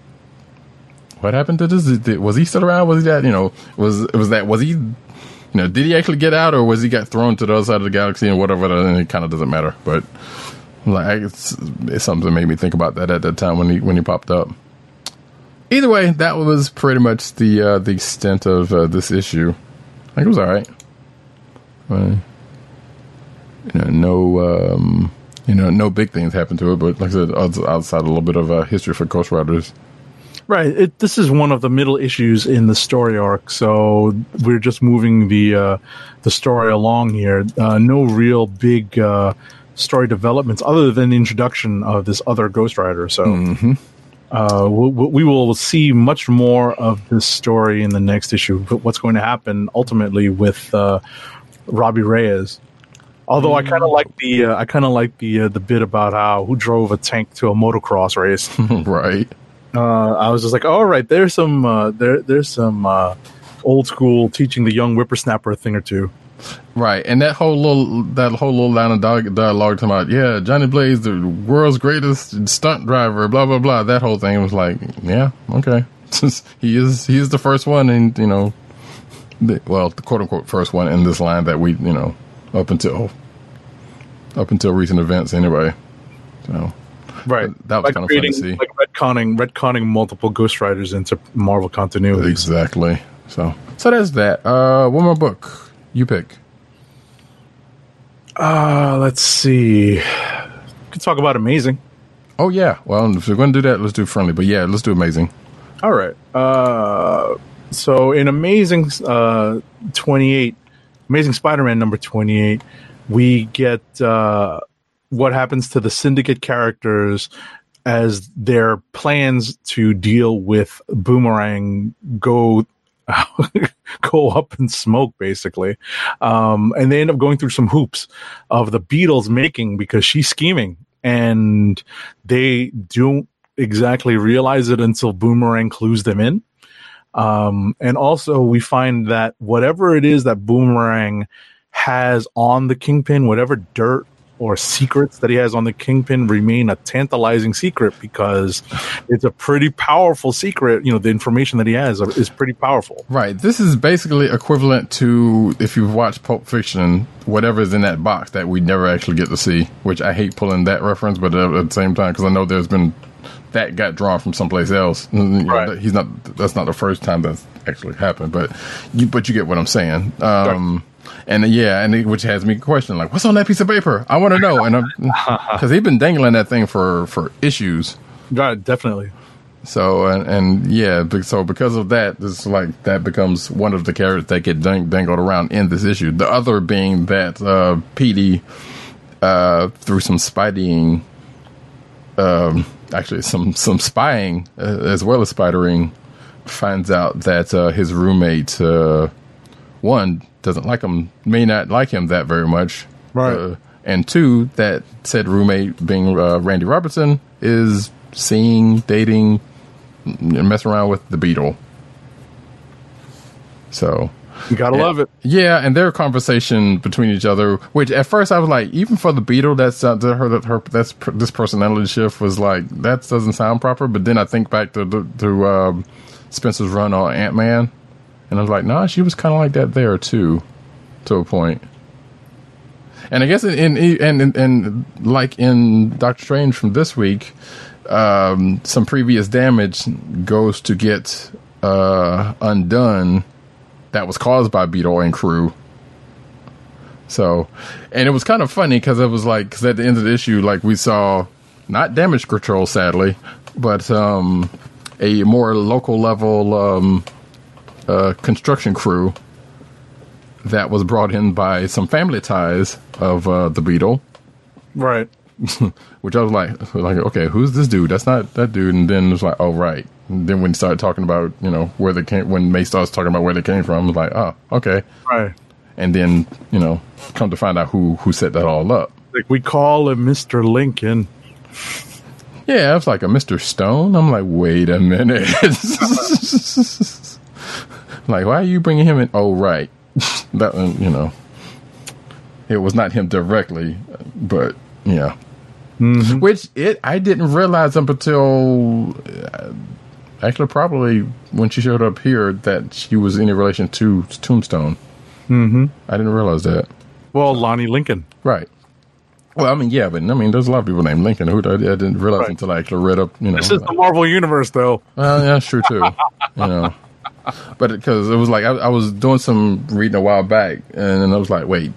what happened to this? Was he still around? Was he that you know was was that was he you know did he actually get out or was he got thrown to the other side of the galaxy and whatever? And it kind of doesn't matter, but like it's, it's something that made me think about that at that time when he when he popped up. Either way, that was pretty much the uh, the extent of uh, this issue. I think it was all right. Uh, you know, no, um, you know, no big things happened to it, but like I said, outside a little bit of uh, history for Ghost Riders. Right. It, this is one of the middle issues in the story arc, so we're just moving the uh, the story along here. Uh, no real big uh, story developments other than the introduction of this other Ghost Rider. So, uh, we, we will see much more of this story in the next issue. But what's going to happen ultimately with uh, Robbie Reyes? Although I kind of like the uh, I kind of like the uh, the bit about how who drove a tank to a motocross race. [LAUGHS] right. uh, I was just like, all right, there's some uh, there there's some uh, old school teaching the young whippersnapper a thing or two. Right, and that whole little that whole little line of dialogue, dialogue talking about yeah, Johnny Blaze, the world's greatest stunt driver, blah blah blah. That whole thing was like, yeah, okay, [LAUGHS] he is he is the first one, and you know, the, well, the quote unquote first one in this line that we you know up until up until recent events anyway. So Right, That was kinda fun to see. Like retconning retconning multiple Ghost Riders into Marvel continuity. exactly. So so that's that. Uh, one more book you pick. Uh, let's see. We could talk about Amazing. Oh yeah. Well, if we're going to do that, let's do friendly. But yeah, let's do amazing. All right. Uh, so in Amazing uh, 28, Amazing Spider-Man number 28, we get uh, what happens to the syndicate characters as their plans to deal with Boomerang go [LAUGHS] go up in smoke basically. Um, and they end up going through some hoops of the Beetle's making because she's scheming. And they don't exactly realize it until boomerang clues them in. Um, and also we find that whatever it is that boomerang has on the kingpin whatever dirt or secrets that he has on the kingpin remain a tantalizing secret because it's a pretty powerful secret you know the information that he has is pretty powerful Right. This is basically equivalent to if you've watched Pulp Fiction, whatever's in that box that we never actually get to see. Which I hate pulling that reference, but at the same time, because I know there's been that got drawn from someplace else. Right. He's not. That's not the first time that's actually happened, but you. But you get what I'm saying. Um, And yeah, and it, which has me questioning like, what's on that piece of paper? I want to know, and because [LAUGHS] he's been dangling that thing for for issues. right definitely So and, and yeah, so because of that, this like that becomes one of the carrots that get dang, dangled around in this issue. The other being that uh, Petey, uh, through some spideying, um, actually some some spying uh, as well as spidering, finds out that uh, his roommate uh, one doesn't like him, may not like him that very much, Right. Uh, and two, that said roommate being uh, Randy Robertson is seeing, dating, and messing around with the Beetle. So you gotta Yeah. love it yeah, and their conversation between each other, which at first I was like, even for the Beetle, that's uh, her that her that's this personality shift was like that doesn't sound proper. But then I think back to the- to um, Spencer's run on Ant Man, and I was like, nah, she was kind of like that there too, to a point. And I guess in, in and and like in Doctor Strange from this week, um, some previous damage goes to get uh, undone that was caused by Beetle and crew. So, and it was kind of funny because it was like, because at the end of the issue, like we saw not damage control, sadly, but um, a more local level um, uh, construction crew that was brought in by some family ties of uh, the Beetle right [LAUGHS] which I was like, like, okay, who's this dude? That's not that dude. And then it was like, oh right. And then when he started talking about, you know, where they came, when May starts talking about where they came from, I was like, oh, okay. right And then, you know, come to find out who who set that all up. like we call him mr lincoln Yeah, it was like a Mr. Stone. I'm like, wait a minute. [LAUGHS] [LAUGHS] like, why are you bringing him in? Oh, right. [LAUGHS] that one, you know, it was not him directly, but yeah. Which it I didn't realize up until uh, actually probably when she showed up here that she was in a relation to Tombstone. Mm-hmm. I didn't realize that. well lonnie lincoln Right. Well, I mean, yeah, but I mean, there's a lot of people named Lincoln who I, I didn't realize Right. until I actually read up. You know, this is the marvel universe though well, yeah, that's true too. [LAUGHS] you know, but because it, was like I, I was doing some reading a while back, and then I was like, wait,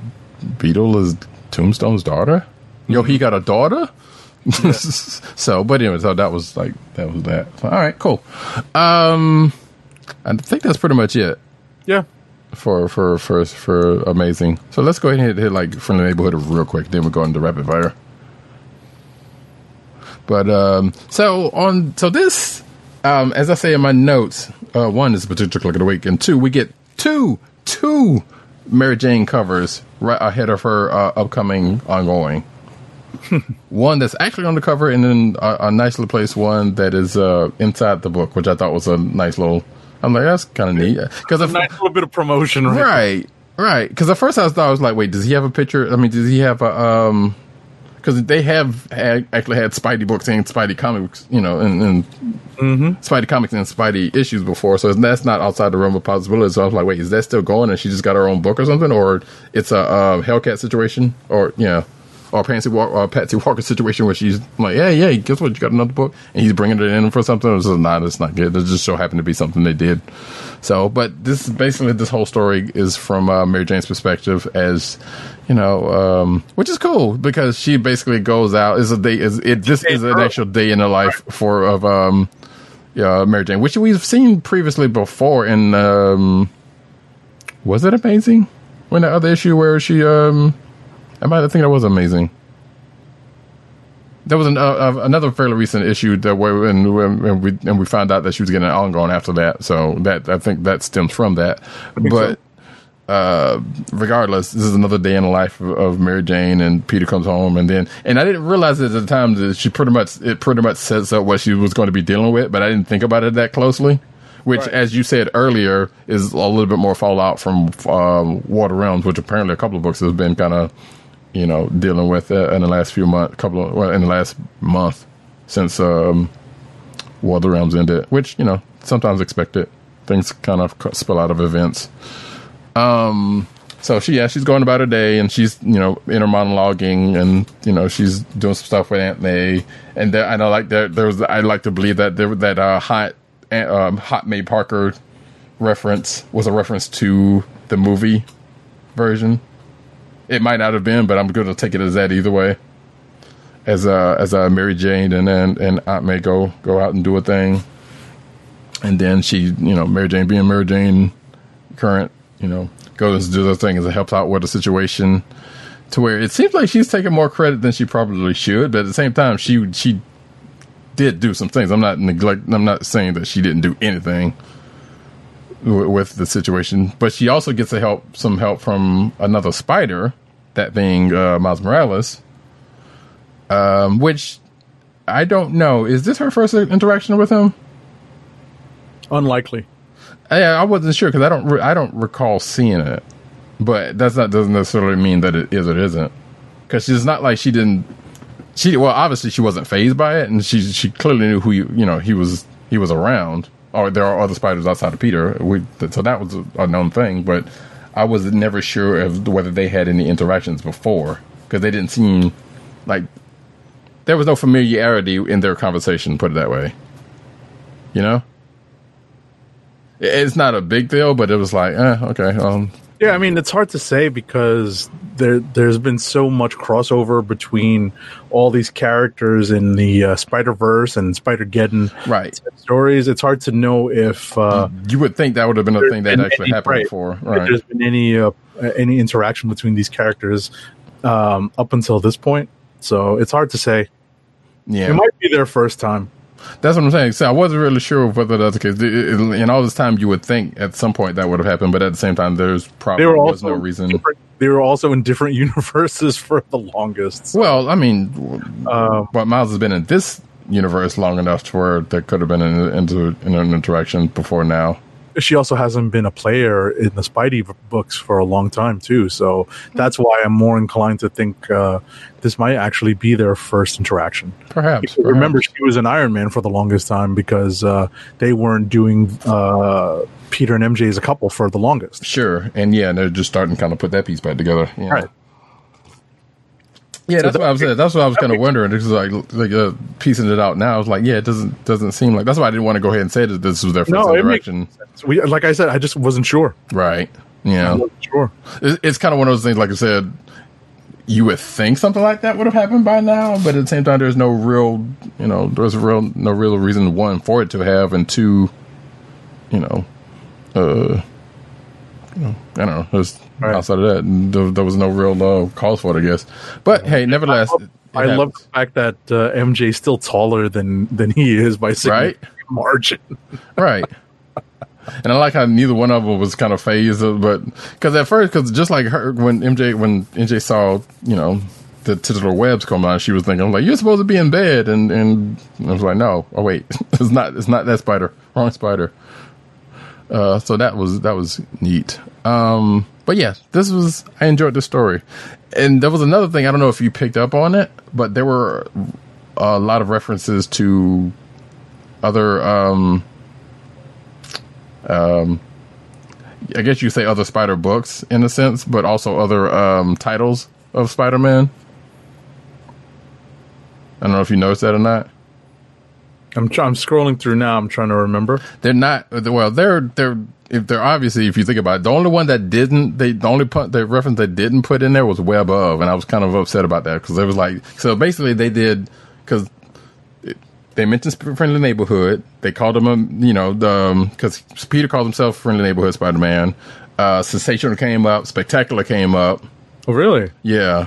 Beetle is Tombstone's daughter? Yo, he got a daughter. [LAUGHS] so, but anyway, so that was like that was that. So, all right, cool. Um, I think that's pretty much it yeah for for for for amazing. So let's go ahead and hit, hit like from the neighborhood real quick. Then we'll go into rapid fire. But um, so on, so this, um, as I say in my notes, uh, one is a particular click of the week, and two, we get two, two Mary Jane covers right ahead of her uh, upcoming ongoing. [LAUGHS] one that's actually on the cover, and then a, a nicely placed one that is uh, inside the book, which I thought was a nice little. I'm like, that's kind of neat because A nice little bit of promotion, right? Right, right. Because at first I thought I was like, wait, does he have a picture? I mean, does he have a um? Because they have had, actually had Spidey books and Spidey comics, you know, and, and Spidey comics and Spidey issues before, so that's not outside the realm of possibility. So I was like, wait, is that still going? And she just got her own book or something, or it's a uh, Hellcat situation, or yeah, or Patsy Walker, or Patsy Walker situation where she's like, yeah, yeah, guess what? You got another book, and he's bringing it in for something. It's just not, it's not good. It just so happened to be something they did. So, but this basically this whole story is from uh, Mary Jane's perspective, as you know, um, which is cool because she basically goes out. Is a day is it? This is an actual day in the life for of um, yeah, Mary Jane, which we've seen previously before in um, was it amazing? When the other issue where she um, I might think that was amazing. There was an, uh, uh, another fairly recent issue that where and, and we and we found out that she was getting an ongoing after that. So that I think that stems from that. But uh, regardless, this is another day in the life of, of Mary Jane, and Peter comes home, and then and I didn't realize at the time that she pretty much it pretty much sets up what she was going to be dealing with, but I didn't think about it that closely. Which, Right. as you said earlier, is a little bit more fallout from um, Water Realms, which apparently a couple of books has been kind of you know, dealing with uh, in the last few months, couple of, well, in the last month since um, War of the Realms ended, which, you know, sometimes expected. Things kind of spill out of events. Um, so she, yeah, she's going about her day and she's, you know, inner monologuing and, you know, she's doing some stuff with Aunt May. And there, I know, like, there, there was, I like to believe that there, that, uh, hot, um, hot May Parker reference was a reference to the movie version. It might not have been, but I'm going to take it as that either way. As uh, as uh, Mary Jane and then and Aunt May go go out and do a thing, and then she, you know, Mary Jane being Mary Jane, current, you know, goes and do the thing as it helps out with the situation, to where it seems like she's taking more credit than she probably should, but at the same time, she she did do some things. I'm not neglect. I'm not saying that she didn't do anything with the situation, but she also gets help some help from another spider, that being uh, Miles Morales, um, which I don't know. Is this her first interaction with him? Unlikely. Yeah, I wasn't sure because I don't re- I don't recall seeing it, but that's not doesn't necessarily mean that it is or isn't. Because she's not like she didn't. She well, obviously she wasn't phased by it, and she she clearly knew who you you know he was he was around. Or there are other spiders outside of Peter, we, so that was a, a known thing. But I was never sure of whether they had any interactions before because they didn't seem like there was no familiarity in their conversation. Put it that way, you know. It's not a big deal, but it was like, eh, okay. Um, Yeah, I mean it's hard to say because there there's been so much crossover between all these characters in the uh, Spider Verse and Spider Geddon right. stories. It's hard to know if uh, You would think that would have been a thing that actually any- happened right, before, right? there's been any uh, any interaction between these characters um, up until this point. So it's hard to say. Yeah, It might be their first time. That's what I'm saying. So I wasn't really sure whether that's the case. In all this time, you would think at some point that would have happened, but at the same time, there's probably was no reason. they were also in different [LAUGHS] universes for the longest. So, Well, I mean, uh, but Miles has been in this universe long enough to where there could have been an, into an interaction before now. She also hasn't been a player in the Spidey books for a long time too. So that's why I'm more inclined to think uh, this might actually be their first interaction. Perhaps. Because remember, she was an Iron Man for the longest time because uh, they weren't doing uh, Peter and MJ as a couple for the longest. Sure, and yeah, and they're just starting to kind of put that piece back together. Yeah. Right. Yeah, that's that what I was saying. That's what I was kind of wondering. Because like, like uh, piecing it out now, I was like, yeah, it doesn't doesn't seem like. That's why I didn't want to go ahead and say that this was their first No, interaction. We, like I said, I just wasn't sure. Right. Yeah. wasn't sure. It- It's kind of one of those things. Like I said, you would think something like that would have happened by now, but at the same time, there's no real, you know, there's real no real reason one for it to have, and two, you know, uh, you know, I don't know. There's Right. outside of that, there, there was no real uh, cause for it, I guess. But hey, nevertheless, I love, I love the fact that uh, MJ's still taller than than he is by Right. margin. [LAUGHS] right. And I like how neither one of them was kind of phased, uh, but because at first, because just like her, when MJ, when MJ saw, you know, the titular webs come on, she was thinking, like, you're supposed to be in bed, and and I was like, no, oh wait, [LAUGHS] it's not, it's not that spider, wrong spider. Uh, so that was that was neat. Um, but yeah, this was I enjoyed the story, and there was another thing I don't know if you picked up on it, but there were a lot of references to other um um I guess you say other Spider books in a sense, but also other um titles of Spider-Man. I don't know if you noticed that or not. I'm try- I'm scrolling through now. I'm trying to remember. They're not well. They're they're if they're obviously if you think about it, the only one that didn't they the only put the reference they didn't put in there was web of, and I was kind of upset about that because it was like so basically they did because they mentioned friendly neighborhood. They called him a you know the because Peter called himself friendly neighborhood Spider Man. Uh, Sensational came up, Spectacular came up. Oh, really? Yeah,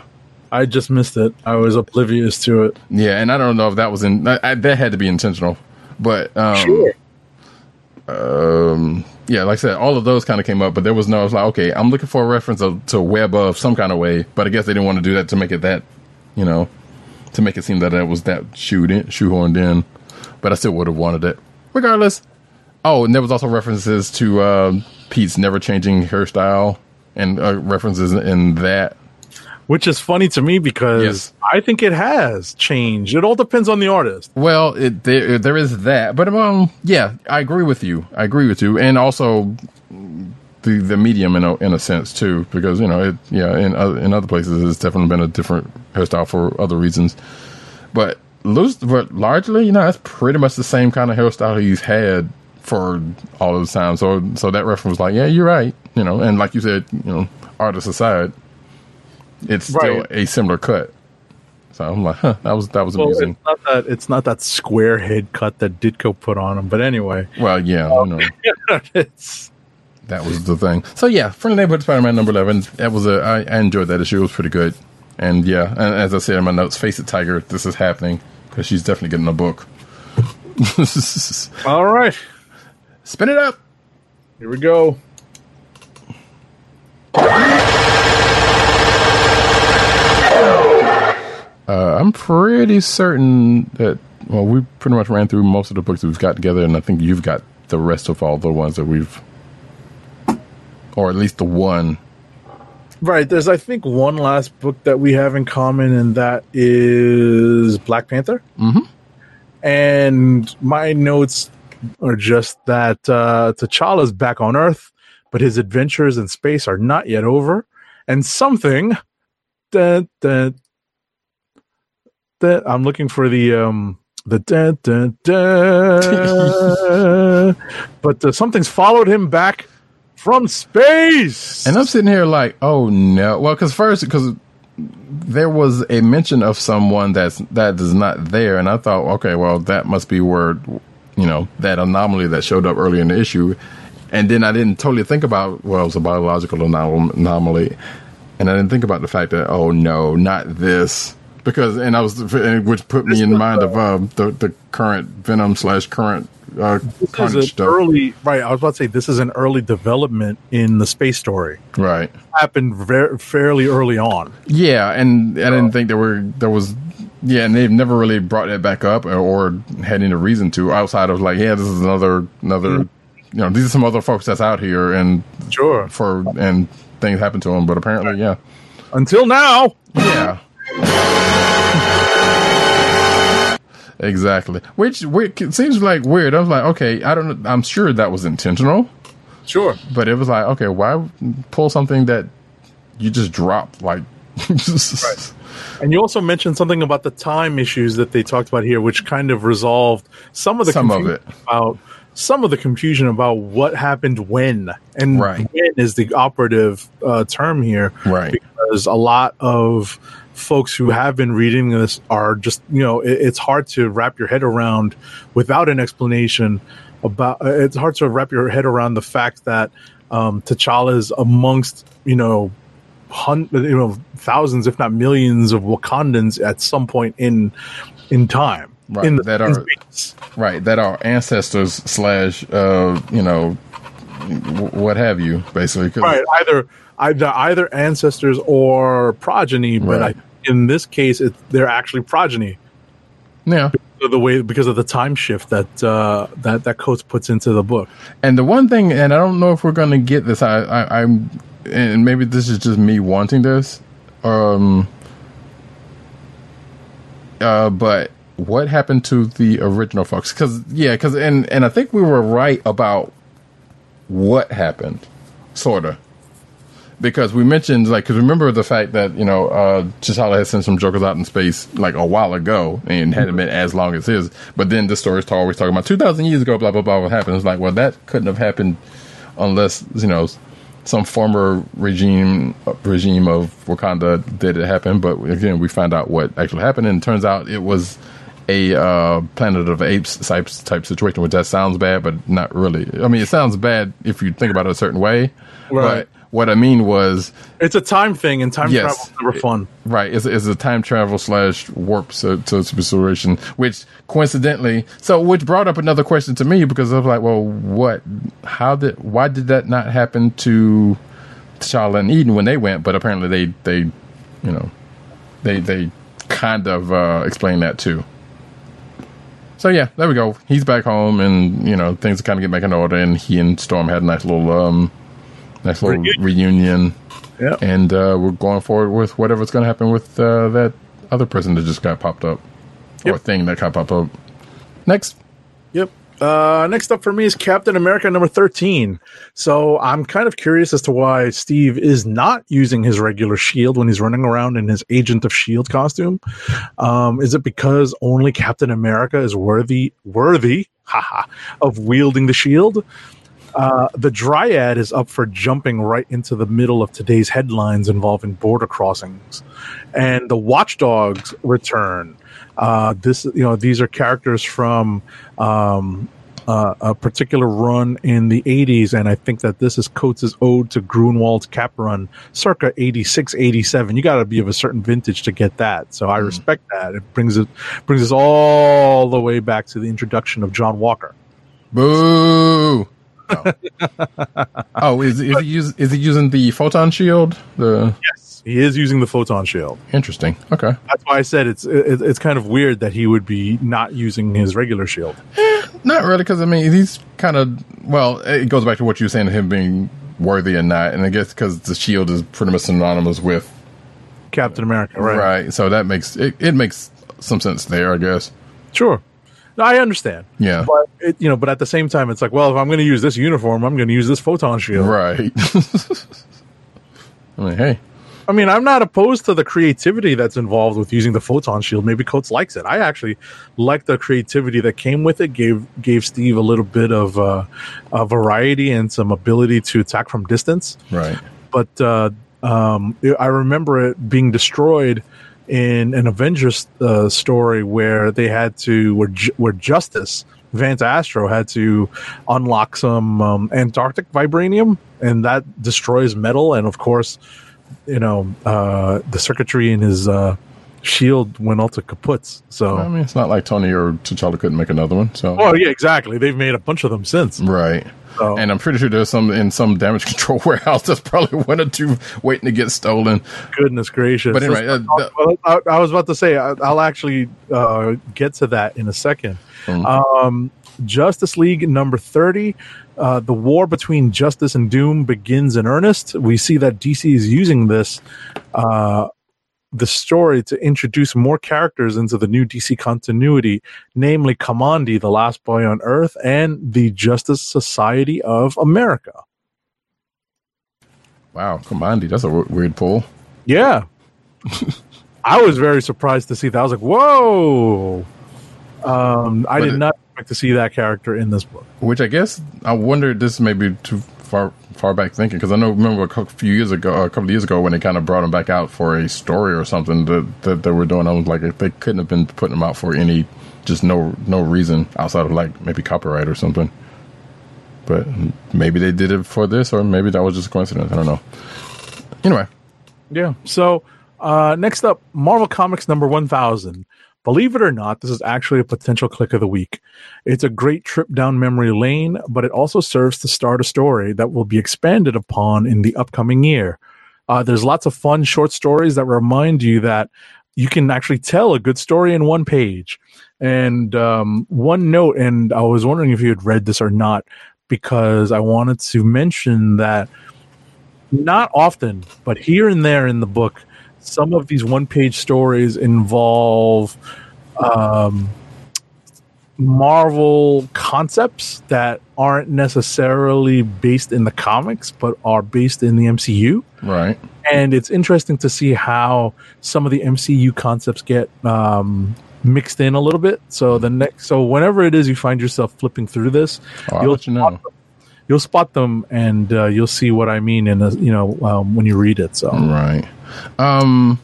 I just missed it. I was oblivious to it. yeah, and I don't know if that was in I, I, that had to be intentional, but um, um yeah like i said all of those kind of came up but there was no i was like okay i'm looking for a reference of, to web of some kind of way but i guess they didn't want to do that to make it that you know to make it seem that it was that shoot in, shoehorned in but i still would have wanted it regardless oh and there was also references to um, pete's never changing hairstyle and uh, references in that Which is funny to me because Yes. I think it has changed. It all depends on the artist. Well, it, there there is that, but um, yeah, I agree with you. I agree with you, and also the the medium in a in a sense too, because you know, it, yeah, in other, in other places it's definitely been a different hairstyle for other reasons, but loose, but largely, you know, that's pretty much the same kind of hairstyle he's had for all of the time. So so that reference was like, yeah, you're right, you know, and like you said, you know, artist aside, it's still Right. a similar cut. So I'm like, huh, that was that was Well, amusing. it's not that it's not that square head cut that Ditko put on him, but anyway, Well, yeah, you um, know. [LAUGHS] it's That was the thing. So yeah, Friendly Neighborhood Spider-Man number eleven. That was a. I, I enjoyed that issue. It was pretty good. And yeah, and as I said in my notes, face it, Tiger. This is happening because she's definitely getting a book. [LAUGHS] all right. Spin it up. Here we go. Uh, I'm pretty certain that. Well, we pretty much ran through most of the books that we've got together, and I think you've got the rest of all the ones that we've, or at least the one. Right. There's I think one last book that we have in common, and that is Black Panther. Mm-hmm. And my notes are just that uh, T'Challa's back on Earth, but his adventures in space are not yet over, and something that that that I'm looking for the um the da, da, da, [LAUGHS] but uh, something's followed him back from space. And I'm sitting here like, oh no. Well, because first, because there was a mention of someone that's that is not there, and I thought, okay, well, that must be where, you know, that anomaly that showed up early in the issue, and then I didn't totally think about, well, it's a biological anom- anomaly, and I didn't think about the fact that, oh no, not this. Because and I was which put me in mind of um, the the current Venom slash current uh, this is an stuff, early right. I was about to say this is an early development in the space story. right? Happened very fairly early on. Yeah, and I didn't think there were there was yeah, and they've never really brought that back up or, or had any reason to outside of like, yeah, this is another another you know, these are some other folks that's out here and Sure. for and things happen to them, but apparently, yeah, Until now, yeah. [LAUGHS] Exactly. Which, which seems like weird. I was like, okay, I don't know. I'm sure that was intentional, sure. but it was like, okay, why pull something that you just dropped? Like, [LAUGHS] And you also mentioned something about the time issues that they talked about here, which kind of resolved some of the Some of confusion it. about some of the confusion about what happened when, and Right. when is the operative uh, term here, Right. Because a lot of folks who have been reading this are just you know it, it's hard to wrap your head around without an explanation about. uh, It's hard to wrap your head around the fact that um, T'Challa is amongst you know, hun- you know, thousands, if not millions, of Wakandans at some point in in time. Right, in the, that are- right that are ancestors slash uh you know w- what have you basically right either either either ancestors or progeny but Right. I, in this case it, they're actually progeny. Yeah. The way because of the time shift that uh that that coates puts into the book. And the one thing and i don't know if we're gonna get this i, I i'm and maybe this is just me wanting this um uh but what happened to the original folks? Because yeah because and and i think we were right about what happened sort of because we mentioned like because remember the fact that you know uh T'Challa had sent some jokers out in space like a while ago and hadn't been as long as his but then the story is always talking about 2000 years ago blah blah blah what happened it's like well that couldn't have happened unless you know some former regime regime of Wakanda did it happen but again we find out what actually happened and it turns out it was a uh, Planet of Apes type type situation, which that sounds bad, but not really. I mean, it sounds bad if you think about it a certain way. Right. What I mean was, it's a time thing and time Yes. travel's never fun right, it's, it's a time travel slash warp so, so situation, which coincidentally, so which brought up another question to me because I was like, well, what, how did, why did that not happen to T'Challa and Eden when they went? But apparently they, they, you know, they, they kind of uh, explained that too. So yeah, there we go. He's back home, and you know things kind of get back in order. And he and Storm had a nice little, um, nice little Reunion. reunion. yeah And uh, we're going forward with whatever's going to happen with uh, that other person that just got popped up, or thing that got popped up. Next, Yep. Uh, next up for me is Captain America number 13. So I'm kind of curious as to why Steve is not using his regular shield when he's running around in his Agent of Shield costume. Um, is it because only Captain America is worthy, worthy, [LAUGHS] haha, of wielding the shield? Uh, the Dryad is up for jumping right into the middle of today's headlines involving border crossings, and the Watchdogs return. Uh, this, you know, these are characters from um, uh, a particular run in the 80s, and I think that this is Coates' ode to Gruenwald's Cap run, circa 86, 87. You got to be of a certain vintage to get that, so I respect that. It brings it brings us all the way back to the introduction of John Walker. boo. Oh, [LAUGHS] oh is, is he use, is he using the photon shield? The Yes, he is using the photon shield. interesting. Okay, That's why I said it's it, it's kind of weird that he would be not using his regular shield. Eh, not really because I mean he's kind of well. It goes back to what you were saying, him being worthy and not, and I guess because the shield is pretty much synonymous with Captain America, right? right. So that makes it, it makes some sense there, I guess. Sure. I understand. Yeah. But it, you know, but at the same time, it's like, well, if I'm going to use this uniform, I'm going to use this photon shield. Right. [LAUGHS] I mean, hey, I mean, I'm not opposed to the creativity that's involved with using the photon shield. Maybe Coates likes it. I actually like the creativity that came with it. gave gave Steve a little bit of uh, a variety and some ability to attack from distance. right. But uh, um, I remember it being destroyed in an Avengers uh, story where they had to where where Justice Vance Astro had to unlock some um, Antarctic vibranium, and that destroys metal. And of course, you know uh, the circuitry in his uh, shield went all to kaputs. So, I mean, it's not like Tony or T'Challa couldn't make another one. So, oh yeah, exactly. They've made a bunch of them since. right. So- And I'm pretty sure there's some in some damage [LAUGHS] control warehouse. that's probably one or two waiting to get stolen. Goodness gracious! But anyway, uh, well, I, I was about to say I, I'll actually uh, get to that in a second. Hmm. Um, Justice League number thirty. Uh, the war between Justice and Doom begins in earnest. We see that DC is using this uh, the story to introduce more characters into the new DC continuity, namely Kamandi, the last boy on Earth, and the Justice Society of America. Wow, Kamandi, that's a w- weird pull. Yeah. [LAUGHS] I was very surprised to see that. I was like, whoa. Um, I But did it- not expect to see that character in this book. Which I guess I wonder this may be too far far back thinking because I know remember a few years ago, a couple of years ago when they kind of brought him back out for a story or something that that they were doing. I was like, they couldn't have been putting him out for any just no no reason outside of like maybe copyright or something. but maybe they did it for this, or maybe that was just a coincidence. I don't know. Anyway, Yeah. So uh, next up, Marvel Comics number one thousand. Believe it or not, this is actually a potential click of the week. It's a great trip down memory lane, but it also serves to start a story that will be expanded upon in the upcoming year. Uh, there's lots of fun short stories that remind you that you can actually tell a good story in one page. And um, one note, and I was wondering if you had read this or not, because I wanted to mention that not often, but here and there in the book, some of these one page stories involve um, Marvel concepts that aren't necessarily based in the comics, but are based in the MCU. right. And it's interesting to see how some of the MCU concepts get um, mixed in a little bit. So the next, so whenever it is you find yourself flipping through this, Oh, I'll let you know. You'll spot them and uh, you'll see what I mean in a, you know um, when you read it. So Right. Um.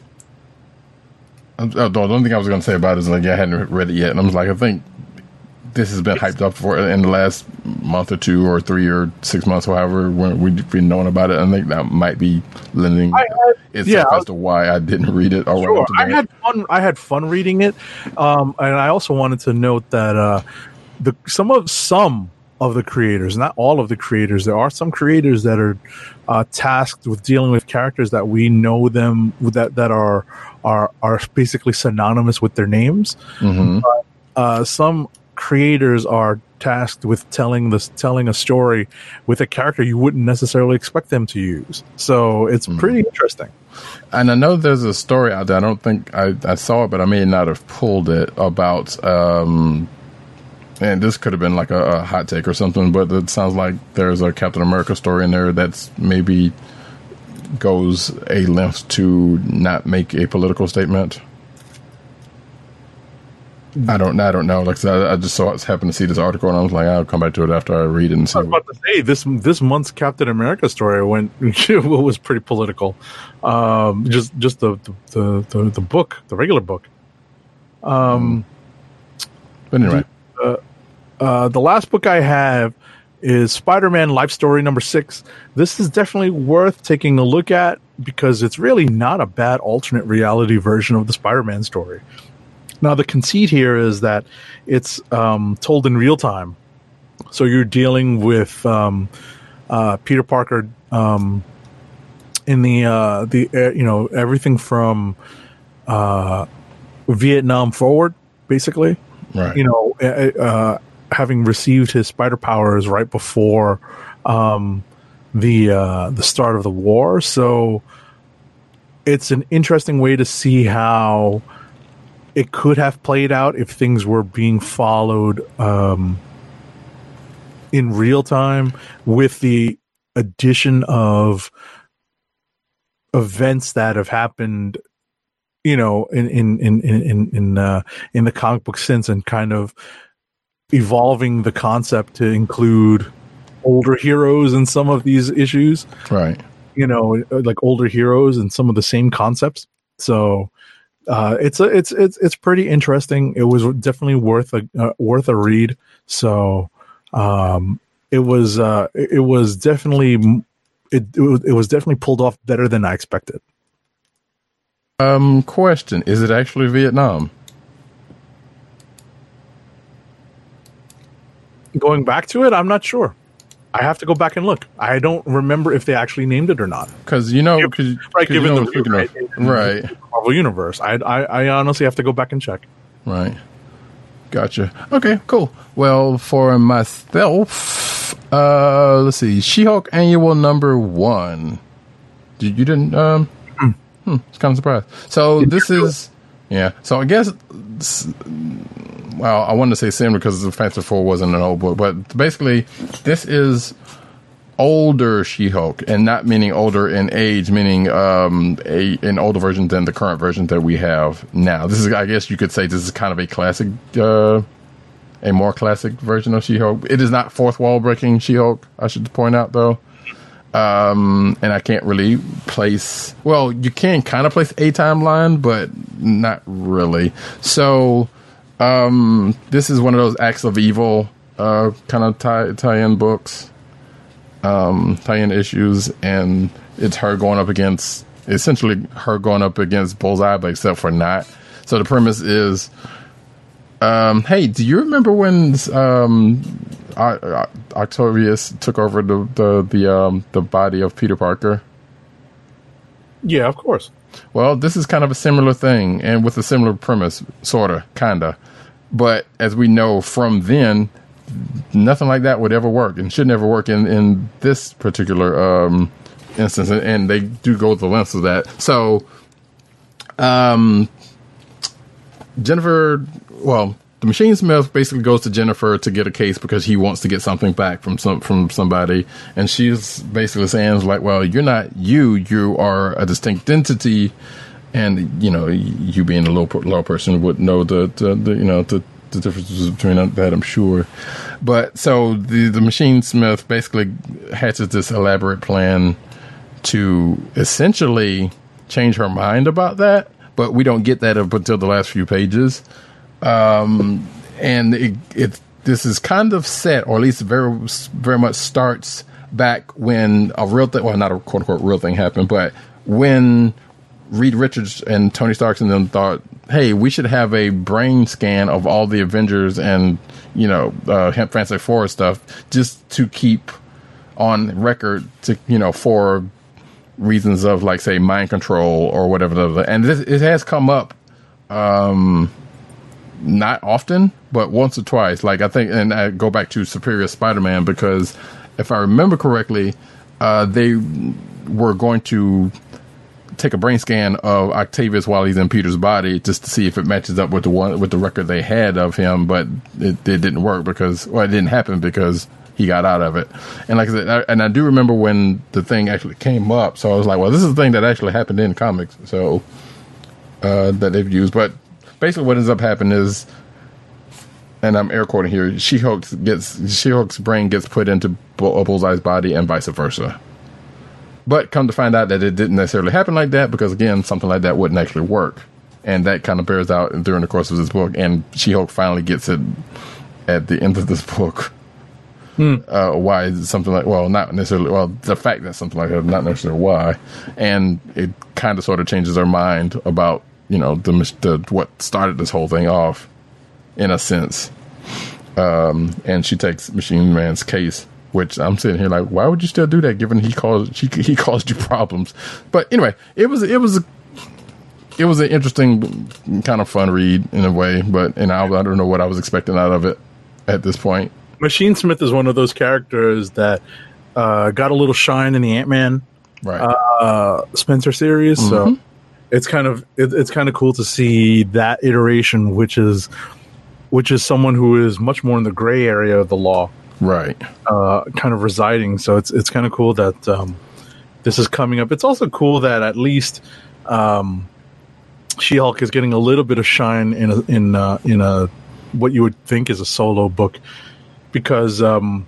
I- I- The only thing I was going to say about it is like I hadn't read it yet, and I was like, I think this has been hyped up for in the last month or two or three or six months, or however when we've been knowing about it. I think that might be lending I had- itself yeah, as to why I didn't read it. Or Sure. I it. had fun. I had fun reading it, um, and I also wanted to note that uh, the some of some of the creators, not all of the creators, there are some creators that are uh, tasked with dealing with characters that we know them that that are are are basically synonymous with their names. Mhm. Uh, some creators are tasked with telling this telling a story with a character you wouldn't necessarily expect them to use. So it's pretty interesting. And I know there's a story out there. I don't think I, I saw it, but I may not have pulled it about. Um, and this could have been like a, a hot take or something, but it sounds like there's a Captain America story in there that's maybe goes a length to not make a political statement. I don't. I don't know. Like I, I just saw happened to see this article, and I was like, I'll come back to it after I read it and see. I was about to say this this month's Captain America story went [LAUGHS] was pretty political. Um, just just the the, the the book, the regular book. Um, But anyway, uh, the last book I have is Spider-Man Life Story number six. This is definitely worth taking a look at because it's really not a bad alternate reality version of the Spider-Man story. Now, the conceit here is that it's um, told in real time, so you're dealing with um, uh, Peter Parker um, in the uh, the uh, you know everything from uh, Vietnam forward, basically right? you know, uh, uh, having received his spider powers right before um, the uh, the start of the war. So it's an interesting way to see how it could have played out if things were being followed um, in real time with the addition of events that have happened you know in in in in in in, uh, in the comic book sense and kind of evolving the concept to include older heroes in some of these issues. Right. you know like older heroes and some of the same concepts. So uh it's a it's it's it's pretty interesting. It was definitely worth a uh, worth a read. So um it was uh it, it was definitely it, it was it was definitely pulled off better than i expected Um, question: Is it actually Vietnam? going back to it i'm not sure i have to go back and look i don't remember if they actually named it or not Because you know, cause, right 'cause you given know, the right, right, marvel universe I, I i honestly have to go back and check right. Gotcha. Okay, cool. Well, for myself, uh, let's see, She-Hulk annual number one. Did you didn't? Um, hmm, it's kind of surprised. So this is, yeah. So I guess, well, I wanted to say similar because the Fantastic Four wasn't an old book, but basically, this is older She-Hulk, and not meaning older in age, meaning um, a an older version than the current version that we have now. This is, I guess, you could say this is kind of a classic, uh, a more classic version of She-Hulk. It is not fourth wall breaking She-Hulk. I should point out though. Um, and I can't really place. Well, you can kind of place a timeline, but not really. So, um, this is one of those acts of evil uh, kind of tie tie in books. um, tie-in issues, and it's her going up against essentially her going up against Bullseye, but except for not. So the premise is, um, hey, do you remember when um, Octavius took over the the the, um, the body of Peter Parker? Yeah, of course. Well, this is kind of a similar thing, and with a similar premise, sorta, kinda. But as we know from then, nothing like that would ever work, and should never work in in this particular um, instance. And, and they do go the lengths of that. So, um, Jennifer, well, the machine smith basically goes to Jennifer to get a case because he wants to get something back from some from somebody, and she's basically saying like, "Well, you're not you. You are a distinct entity." And you know, you being a low low person would know the, the, the you know the the differences between that, I'm sure. But so the the machine smith basically hatches this elaborate plan to essentially change her mind about that, but we don't get that up until the last few pages. Um, and it, it this is kind of set, or at least very very much starts back when a real thing, well, not a quote unquote real thing happened, but when Reed Richards and Tony Stark and them thought, hey, we should have a brain scan of all the Avengers and you know uh, Fantastic Four stuff just to keep on record to you know for reasons of like say mind control or whatever. And this, it has come up. Um, not often, but once or twice. Like I think, and I go back to Superior Spider-Man because if I remember correctly, uh, they were going to take a brain scan of Octavius while he's in Peter's body just to see if it matches up with the one with the record they had of him, but it, it didn't work because well, it didn't happen because he got out of it. And like I said, I, and I do remember when the thing actually came up, so I was like, well, this is the thing that actually happened in comics, so uh, that they've used, but basically what ends up happening is and I'm air quoting here, She Hulk gets She Hulk's brain gets put into Bull- Bullseye's body and vice versa. But come to find out that it didn't necessarily happen like that because again, something like that wouldn't actually work. And that kind of bears out during the course of this book. And She Hulk finally gets it at the end of this [LAUGHS] book. Uh, why something like well, not necessarily well, the fact that something like that, not necessarily why, and it kind of sort of changes her mind about you know the, the what started this whole thing off, in a sense. Um, and she takes Machine Man's case, which I'm sitting here like, why would you still do that? Given he caused she, he caused you problems. But anyway, it was it was it was an interesting kind of fun read in a way, but and I, I don't know what I was expecting out of it at this point. Machine Smith is one of those characters that uh, got a little shine in the Ant Man Right. uh, Spencer series. So it's kind of it, it's kind of cool to see that iteration, which is which is someone who is much more in the gray area of the law, right. uh, kind of residing. So it's it's kind of cool that um, this is coming up. It's also cool that at least um, She Hulk is getting a little bit of shine in a, in uh, in a what you would think is a solo book because um,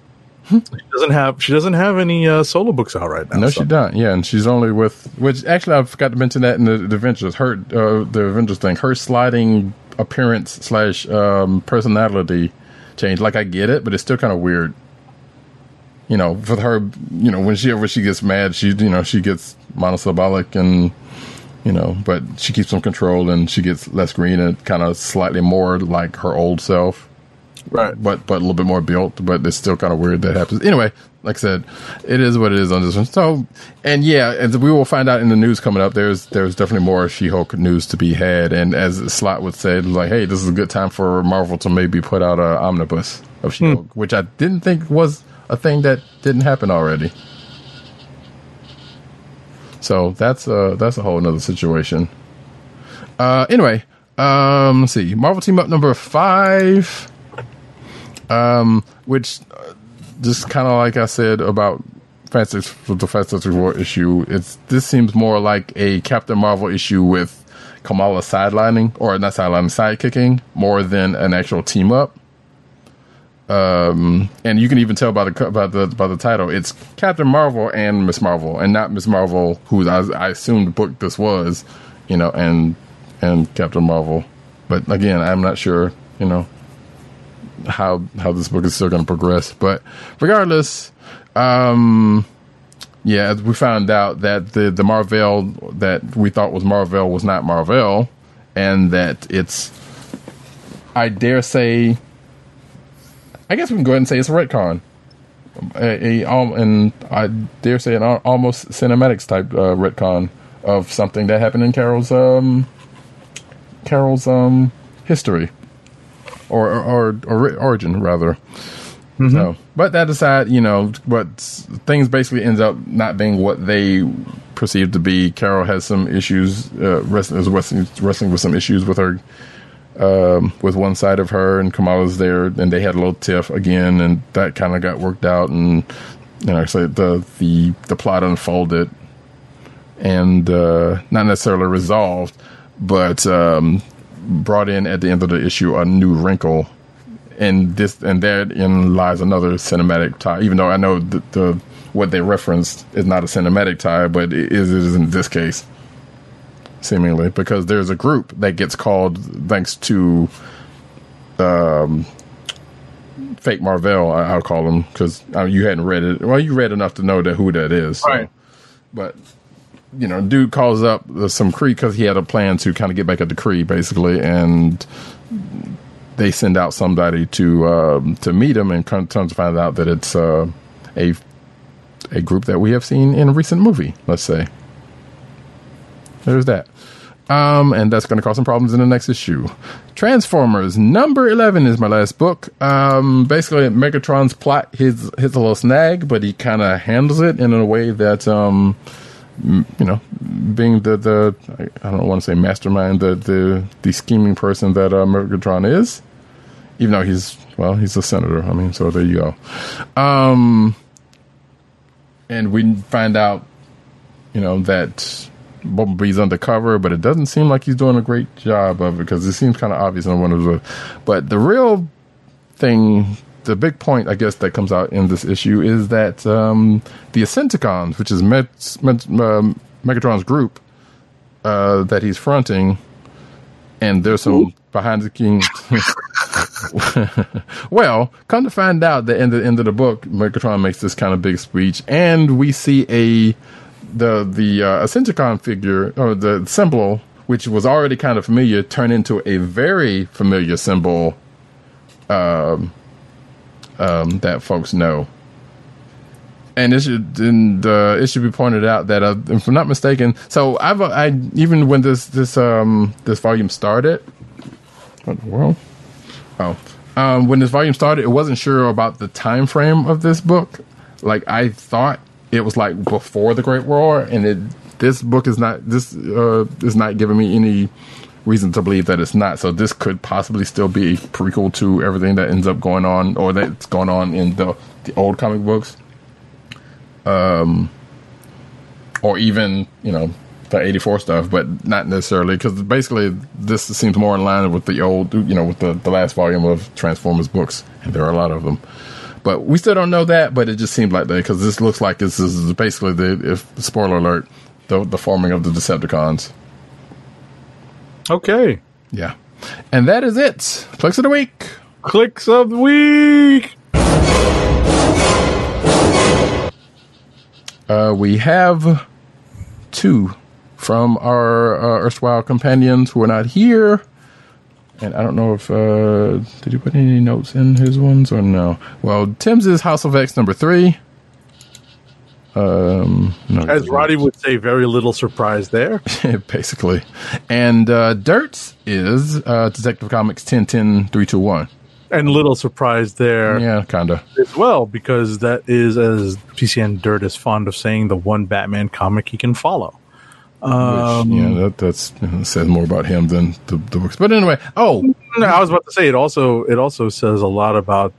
she doesn't have she doesn't have any uh, solo books out right now. No, so- she don't. Yeah, and she's only with which actually I forgot to mention that in the, the Avengers. Her uh, the Avengers thing. Her sliding appearance slash um, personality change. Like I get it, but it's still kind of weird. You know, for her, you know, when she when she gets mad, she you know she gets monosyllabic and you know, but she keeps some control and she gets less green and kind of slightly more like her old self Right. but but a little bit more built. But it's still kind of weird that happens. Anyway, like I said, it is what it is on this one. So, and yeah, and we will find out in the news coming up. There's there's definitely more She-Hulk news to be had. And as Slot would say, like, hey, this is a good time for Marvel to maybe put out an omnibus of She-Hulk, which I didn't think was a thing that didn't happen already. So that's uh that's a whole nother situation. Uh, anyway, um, let's see. Marvel Team Up number five um, which uh, just kind of like I said about Fantastic the Fantastic Four issue, it's this seems more like a Captain Marvel issue with Kamala sidelining or not sidelining, sidekicking more than an actual team up. Um, and you can even tell by the by the by the title, it's Captain Marvel and Miss Marvel, and not Miss Marvel, who I, I assumed book this was, you know, and and Captain Marvel. But again, I'm not sure, you know, how how this book is still going to progress. But regardless, Um, yeah, we found out that the the Marvel that we thought was Marvel was not Marvel, and that it's, I dare say, I guess we can go ahead and say it's a retcon. A, a um, and I dare say an almost cinematics type uh, retcon of something that happened in Carol's um Carol's um history or or, or, or origin rather. So, but that aside, you know, but things basically ends up not being what they perceived to be. Carol has some issues, uh, wrestling, is wrestling, wrestling with some issues with her, um, with one side of her, and Kamala's there, and they had a little tiff again, and that kind of got worked out, and you know, so the the the plot unfolded, and uh, not necessarily resolved, but um, brought in at the end of the issue a new wrinkle and this and therein lies another cinematic tie. Even though I know the, the what they referenced is not a cinematic tie, but it is, it is in this case, seemingly because there's a group that gets called thanks to um, fake Marvel. I, I'll call them because uh, you hadn't read it. Well, you read enough to know that who that is. so- Right. But you know, dude calls up uh, some Kree because he had a plan to kind of get back at the Kree, basically, and they send out somebody to um, to meet him, and comes to find out that it's uh, a a group that we have seen in a recent movie. Let's say there's that, um, and that's going to cause some problems in the next issue. Transformers number eleven is my last book. Um, basically, Megatron's plot hits hits a little snag, but he kind of handles it in a way that um, you know, being the the I don't want to say mastermind, the the the scheming person that uh, is, even though he's well, he's a senator. I mean, so there you go. Um, and we find out, you know, that Bumblebee's undercover, but it doesn't seem like he's doing a great job of it because it seems kind of obvious in one of the. But the real thing, the big point, I guess, that comes out in this issue is that um, the Ascenticons, which is Met, Met, um, Megatron's group uh, that he's fronting, and there's some behind the king. [LAUGHS] well, come to find out that in the end of the book, Megatron makes this kind of big speech, and we see a the the uh, Ascenticon figure or the symbol, which was already kind of familiar, turn into a very familiar symbol um, um, that folks know. And it should and, uh, it should be pointed out that uh, if I'm not mistaken, so I've uh, I even when this this um this volume started, what the world? Oh, um, when this volume started, it wasn't sure about the time frame of this book. Like I thought it was like before the Great War, and it this book is not this uh, is not giving me any reason to believe that it's not. So this could possibly still be a prequel to everything that ends up going on, or that's going on in the the old comic books, um, or even you know the '84 stuff, but not necessarily because basically this seems more in line with the old, you know, with the the last volume of Transformers books, and there are a lot of them. But we still don't know that, but it just seemed like that because this looks like this is basically the if spoiler alert, the the forming of the Decepticons. Okay. Yeah. And that is it. Clicks of the week. Clicks of the week. Uh, we have two from our uh, erstwhile companions who are not here. And I don't know if uh, did you put any notes in his ones or no. Well, Tim's is House of X number three. Um, no, As Roddy would say, very little surprise there. [LAUGHS] basically, and uh, Dirt's is uh, Detective Comics ten ten three two one. And little surprise there Yeah, kinda. as well, because that is, as PCN Dirt is fond of saying, the one Batman comic he can follow. Um, Which, yeah, that that's you know, says more about him than the, the books. But anyway, oh, No, I was about to say it also it also says a lot about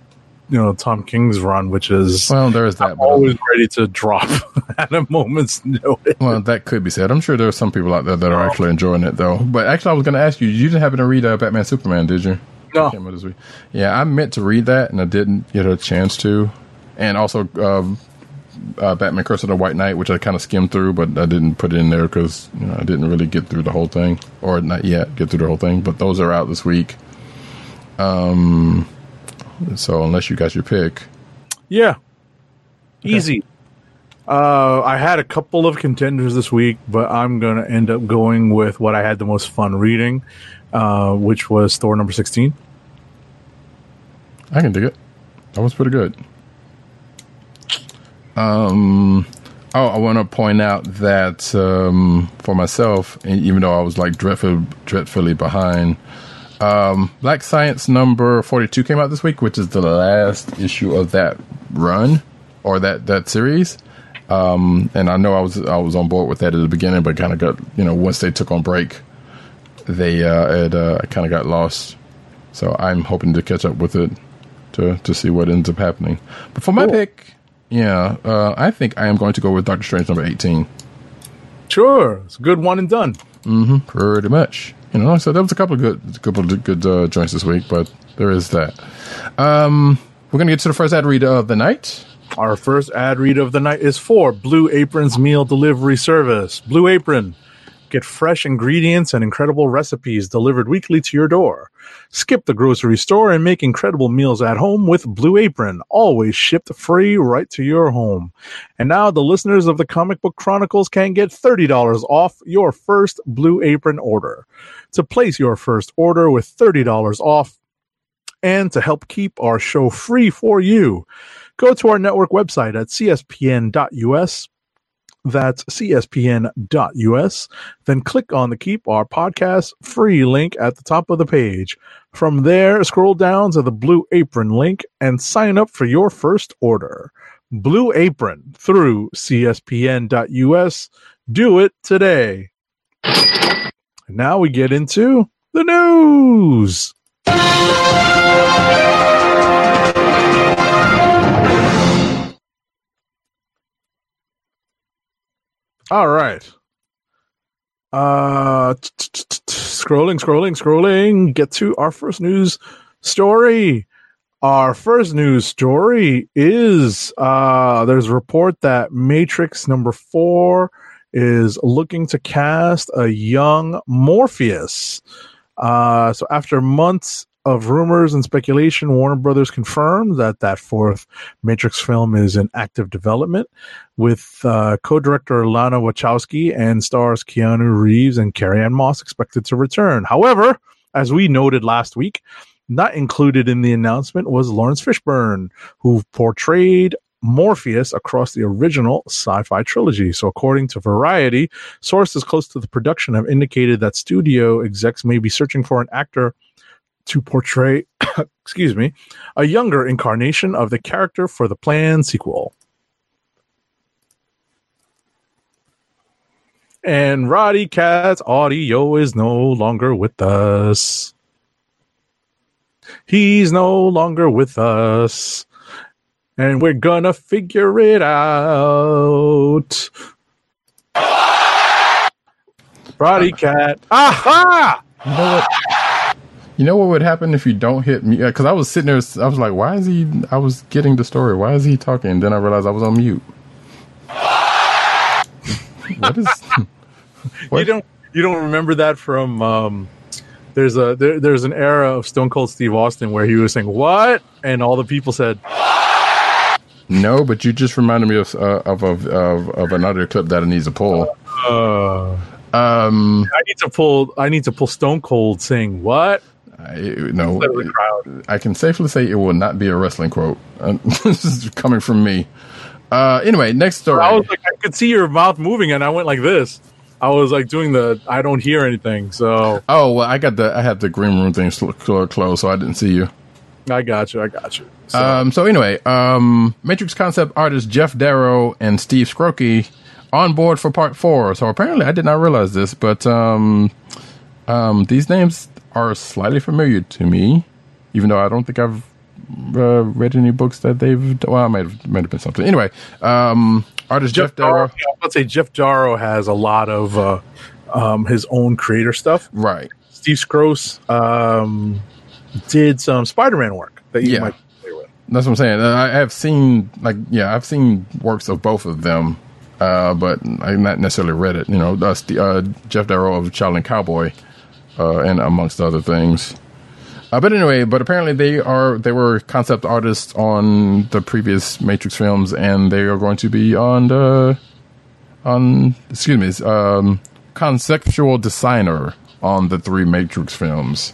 you know Tom King's run, which is well, there is that. But, always ready to drop [LAUGHS] at a moment's notice. well, that could be said. I'm sure there are some people out there that are actually enjoying it, though. But actually, I was going to ask you, you didn't happen to read uh, Batman Superman, did you? No. Came out this week. Yeah, I meant to read that, and I didn't get a chance to. And also, um, uh, Batman Curse of the White Knight, which I kind of skimmed through, but I didn't put it in there because you know, I didn't really get through the whole thing, or not yet get through the whole thing. But those are out this week. Um, so unless you got your pick, Yeah, Easy. Uh, I had a couple of contenders this week, but I'm going to end up going with what I had the most fun reading, uh, which was Thor number 16. I can dig it. That was pretty good. Um, oh, I want to point out that um, for myself, even though I was like dreadful, dreadfully behind, um, Black Science number forty-two came out this week, which is the last issue of that run or that that series. Um, and I know I was I was on board with that at the beginning, but kind of got you know once they took on break, they uh, it uh, kind of got lost. So I'm hoping to catch up with it to to see what ends up happening. But for my Cool. pick, yeah, uh, I think I am going to go with Doctor Strange number eighteen. Sure. It's a good one and done. Mm-hmm, pretty much, you know. So there was a couple of good couple of good uh, joints this week, but there is that. Um, we're gonna get to the first ad read of the night. Our first ad read of the night is for Blue Apron's meal delivery service. Blue Apron. Get fresh ingredients and incredible recipes delivered weekly to your door. Skip the grocery store and make incredible meals at home with Blue Apron, always shipped free right to your home. And now the listeners of the Comic Book Chronicles can get $30 off your first Blue Apron order. To place your first order with $30 off and to help keep our show free for you, go to our network website at cspn.us. That's cspn.us. Then click on the Keep Our Podcast free link at the top of the page. From there, scroll down to the Blue Apron link and sign up for your first order. Blue Apron through cspn.us. Do it today. Now we get into the news. All right. Uh, scrolling, scrolling, scrolling. Get to our first news story. Our first news story is uh, there's a report that Matrix number four is looking to cast a young Morpheus. Uh, so after months of rumors and speculation, Warner Brothers confirmed that that fourth Matrix film is in active development with uh, co-director Lana Wachowski and stars Keanu Reeves and Carrie Ann Moss expected to return. However, as we noted last week, not included in the announcement was Laurence Fishburne, who portrayed Morpheus across the original sci-fi trilogy. So according to Variety, sources close to the production have indicated that studio execs may be searching for an actor to portray, [COUGHS] excuse me, a younger incarnation of the character for the planned sequel. And Roddykat's audio is no longer with us. He's no longer with us. And we're gonna figure it out. Roddykat. Aha! You know what? You know what would happen if you don't hit mute? Because I was sitting there, I was like, "Why is he?" I was getting the story. Why is he talking? And then I realized I was on mute. [LAUGHS] what is? [LAUGHS] What? You don't you don't remember that from um there's a there, there's an era of Stone Cold Steve Austin where he was saying what and all the people said No, but you just reminded me of uh, of, of of of another clip that I need to pull. uh Um, I need to pull I need to pull Stone Cold saying what I, no, instead of the crowd. I can safely say it will not be a wrestling quote. Uh, [LAUGHS] this is coming from me. Uh, anyway, next story. I was like I could see your mouth moving and I went like this. I was like doing the I don't hear anything, so oh well, I got the I had the green room thing closed, so I didn't see you. I got you, I got you. So, Um, so anyway, um, Matrix concept artist Geof Darrow and Steve Skroce on board for part four. So apparently, I did not realize this, but um, um, these names are slightly familiar to me, even though I don't think I've uh, read any books that they've. Well, I might have, might have been something. Anyway, um, artist Geof, Geof Darrow, yeah, would say Geof Darrow has a lot of uh, um, his own creator stuff. right? Steve Skroce um, did some Spider-Man work that you Yeah. might be familiar with. That's what I'm saying. I have seen like yeah, I've seen works of both of them, uh, but I've not necessarily read it. You know, that's the, uh, Geof Darrow of Shaolin Cowboy, uh, and amongst other things. Uh, but anyway, but apparently they are they were concept artists on the previous Matrix films, and they are going to be on the on excuse me um, conceptual designer on the three Matrix films,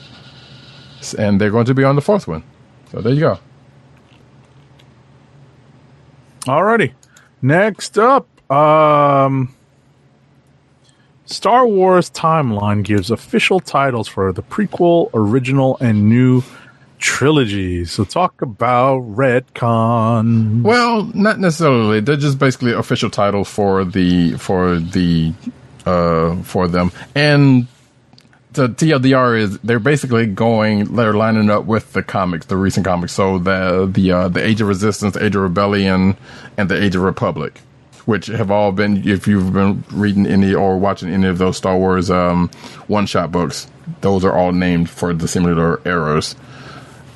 and they're going to be on the fourth one. So there you go. Alrighty. Next up, um, Star Wars Timeline gives official titles for the prequel, original, and new trilogies. So talk about retcon. Well, not necessarily. They're just basically official title for the for the uh for them. And the TLDR is they're basically going they're lining up with the comics, the recent comics. So the the uh, the Age of Resistance, Age of Rebellion, and the Age of Republic, which have all been if you've been reading any or watching any of those Star Wars um, one shot books, those are all named for the similar eras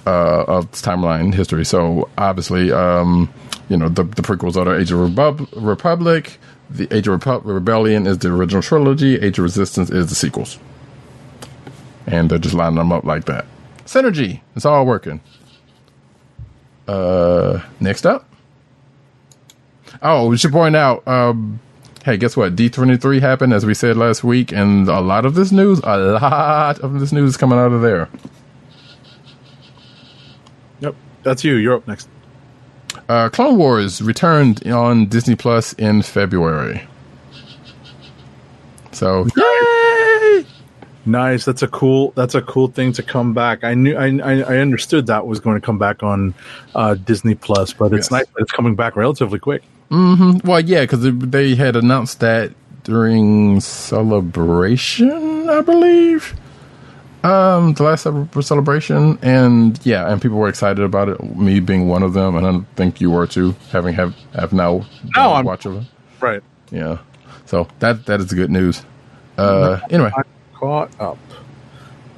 uh, of timeline history. So obviously, um, you know, the, the prequels are the Age of Repub- Republic. The Age of Repu- Rebellion is the original trilogy. Age of Resistance is the sequels. And they're just lining them up like that. Synergy. It's all working. Uh, next up. Oh, we should point out. Um, hey, guess what? D twenty three happened as we said last week, and a lot of this news, a lot of this news is coming out of there. Yep, that's you. You're up next. Uh, Clone Wars returned on Disney Plus in February. So, yay! Nice. That's a cool. That's a cool thing to come back. I knew. I. I, I understood that was going to come back on uh, Disney Plus, but it's Yes. nice that it's coming back relatively quick. Mm-hmm. Well, yeah, because they had announced that during Celebration, I believe. Um, the last ce- celebration, and yeah, and people were excited about it. Me being one of them, and I think you were too, having have have now No, I'm- watch of it. Right. Yeah, so that that is good news. Uh, anyway, caught up.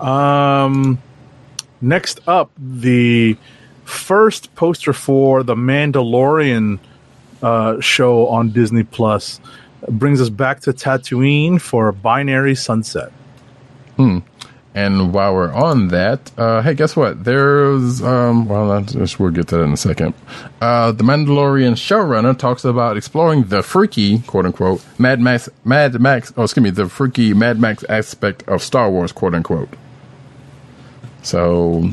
Um, next up, the first poster for the Mandalorian uh, show on Disney Plus brings us back to Tatooine for Binary Sunset. And while we're on that, uh, hey, guess what? There's, um, well, just, we'll get to that in a second. Uh, the Mandalorian showrunner talks about exploring the freaky, quote unquote, Mad Max, Mad Max, oh, excuse me, the freaky Mad Max aspect of Star Wars, quote unquote. So,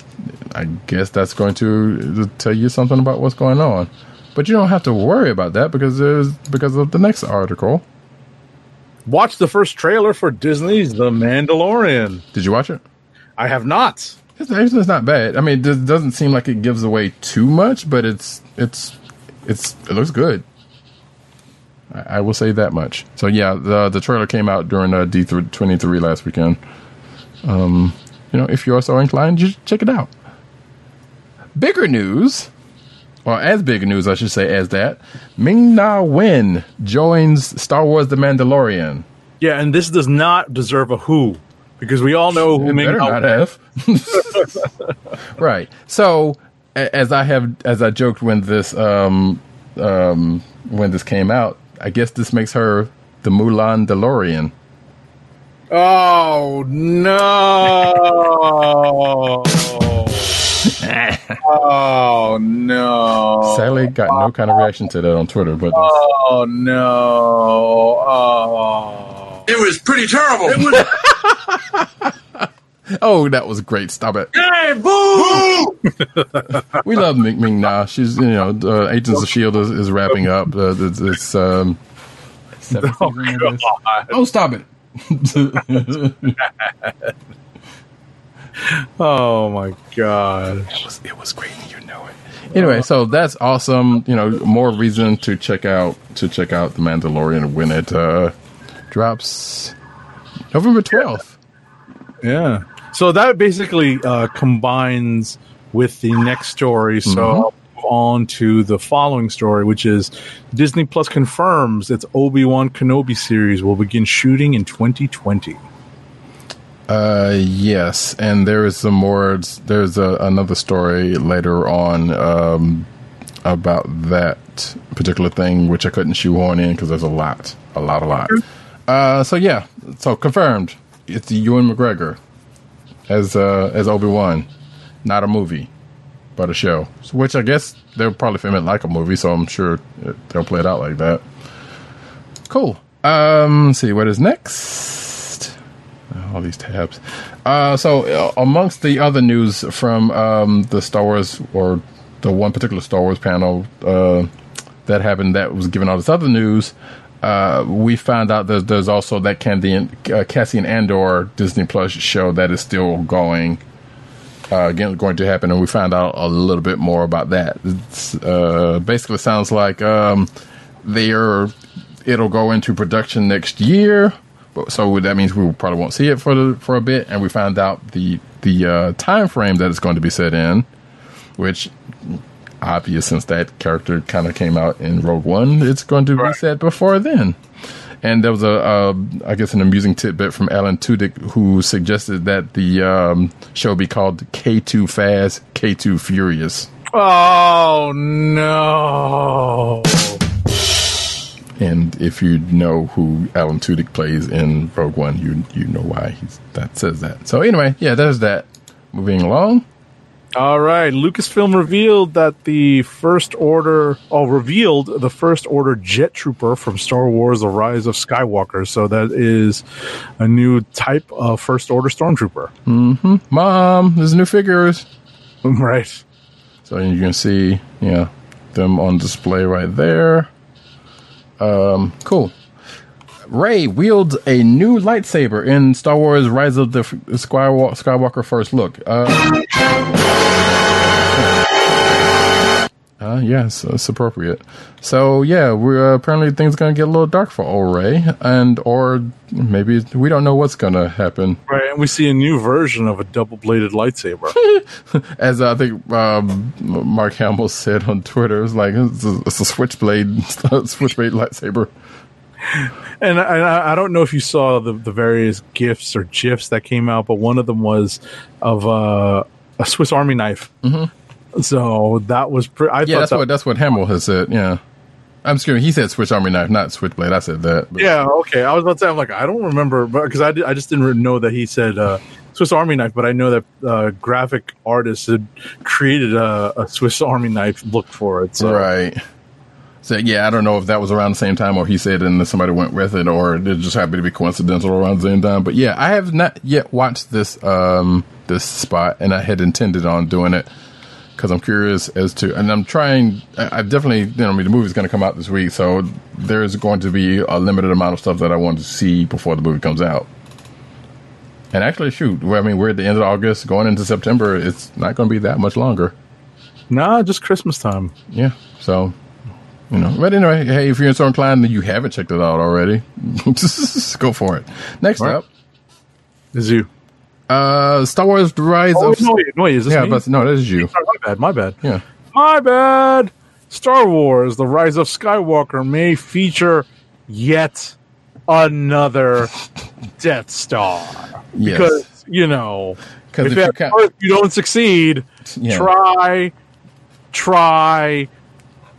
I guess that's going to tell you something about what's going on. But you don't have to worry about that because there's, because of the next article. Watch the first trailer for Disney's The Mandalorian. Did you watch it? I have not. It's, actually it's not bad. I mean, it doesn't seem like it gives away too much, but it's it's it's it looks good. I, I will say that much. So yeah, the the trailer came out during uh, D twenty three last weekend. Um, you know, if you are so inclined, just check it out. Bigger news, or as big news, I should say, as that Ming Na Wen joins Star Wars: The Mandalorian. Yeah, and this does not deserve a who because we all know who It Ming Na not have. [LAUGHS] right. So, as I have, as I joked when this, um, um, when this came out, I guess this makes her the Mulan-dalorian. Oh no! [LAUGHS] [LAUGHS] oh no! Sadly, got no kind of reaction to that on Twitter, but Oh no! Oh. It was pretty terrible. [LAUGHS] oh, that was great. Stop it. hey, boo! [LAUGHS] We love Ming Ming Na. She's, you know, uh, Agents of Shield is, is wrapping up. Uh, it's, it's um, Oh, season, I guess. oh, stop it. Oh my god! It was, it was great, you know it. Anyway, so that's awesome. You know, more reason to check out to check out the Mandalorian when it uh, drops November twelfth. Yeah. So that basically uh, combines with the next story. So I'll move on to the following story, which is Disney Plus confirms its Obi Wan Kenobi series will begin shooting in 2020. Uh, yes, and there is some more. There's a, another story later on um, about that particular thing, which I couldn't shoehorn in because there's a lot, a lot, a lot. Uh, so yeah, so confirmed. It's Ewan McGregor as uh, as Obi Wan. not a movie, but a show. Which I guess they'll probably film it like a movie, so I'm sure they'll play it out like that. Cool. Um, see what is next. All these tabs. Uh, so uh, amongst the other news from um, the Star Wars or the one particular Star Wars panel uh, that happened that was given all this other news, uh, we found out that there's also that uh, Cassian Andor Disney Plus show that is still going. Uh, again, going to happen, and we found out a little bit more about that. It's, basically, sounds like um, they're it'll go into production next year. But, so that means we probably won't see it for the, for a bit. And we found out the the uh, time frame that it's going to be set in, which obvious since that character kind of came out in Rogue One. It's going to be set before then. And there was a, uh, guess, an amusing tidbit from Alan Tudyk who suggested that the um, show be called K2 Fast, K2 Furious. Oh no! And if you know who Alan Tudyk plays in Rogue One, you you know why he's, that says that. So anyway, yeah, there's that. Moving along. All right, Lucasfilm revealed that the First Order, oh, revealed the First Order Jet Trooper from Star Wars: The Rise of Skywalker. So that is a new type of First Order Stormtrooper. Mm-hmm. Mom, there's new figures. [LAUGHS] right. So you can see, yeah, them on display right there. Um, cool. Rey wields a new lightsaber in Star Wars: Rise of the Skywalker First Look. Uh, uh, yes, it's appropriate. So yeah, we're uh, apparently things gonna get a little dark for old Rey, and or maybe we don't know what's gonna happen. Right, and we see a new version of a double-bladed lightsaber. [LAUGHS] As I think um, Mark Hamill said on Twitter, it's like it's a, it's a switchblade, [LAUGHS] switchblade lightsaber. and I, I don't know if you saw the, the various gifs or gifs that came out, but one of them was of uh, a Swiss Army knife. Mm-hmm. So that was pretty. I Yeah, thought that's that, what that's what Hamill has said. Yeah, I'm scared. He said Switch Army knife, not Switchblade. I said that. but- Yeah, okay. I was about to say, I'm like, I don't remember, because I, did- I just didn't know that he said uh, Swiss Army knife, but I know that uh, graphic artists had created a, a Swiss Army knife look for it. So. Right. So yeah, I don't know if that was around the same time or he said and then somebody went with it or it just happened to be coincidental around the same time. But yeah, I have not yet watched this um this spot and I had intended on doing it because I'm curious as to and I'm trying I, I've definitely you know I mean the movie's going to come out this week so there's going to be a limited amount of stuff that I want to see before the movie comes out. And actually, shoot, I mean, we're at the end of August, going into September. It's not going to be that much longer. Nah, just Christmas time. Yeah. So, you know, but anyway, hey, if you're so inclined and you haven't checked it out already, [LAUGHS] go for it. Next right. up, Is you? Uh, Star Wars: The Rise Oh, of no, no, is this yeah, me? but no, that is you. Sorry, my bad, my bad. Yeah. My bad. Star Wars: The Rise of Skywalker may feature yet another [LAUGHS] Death Star. Yes. Because you know, if, if you at first you don't succeed, Yeah. try, try,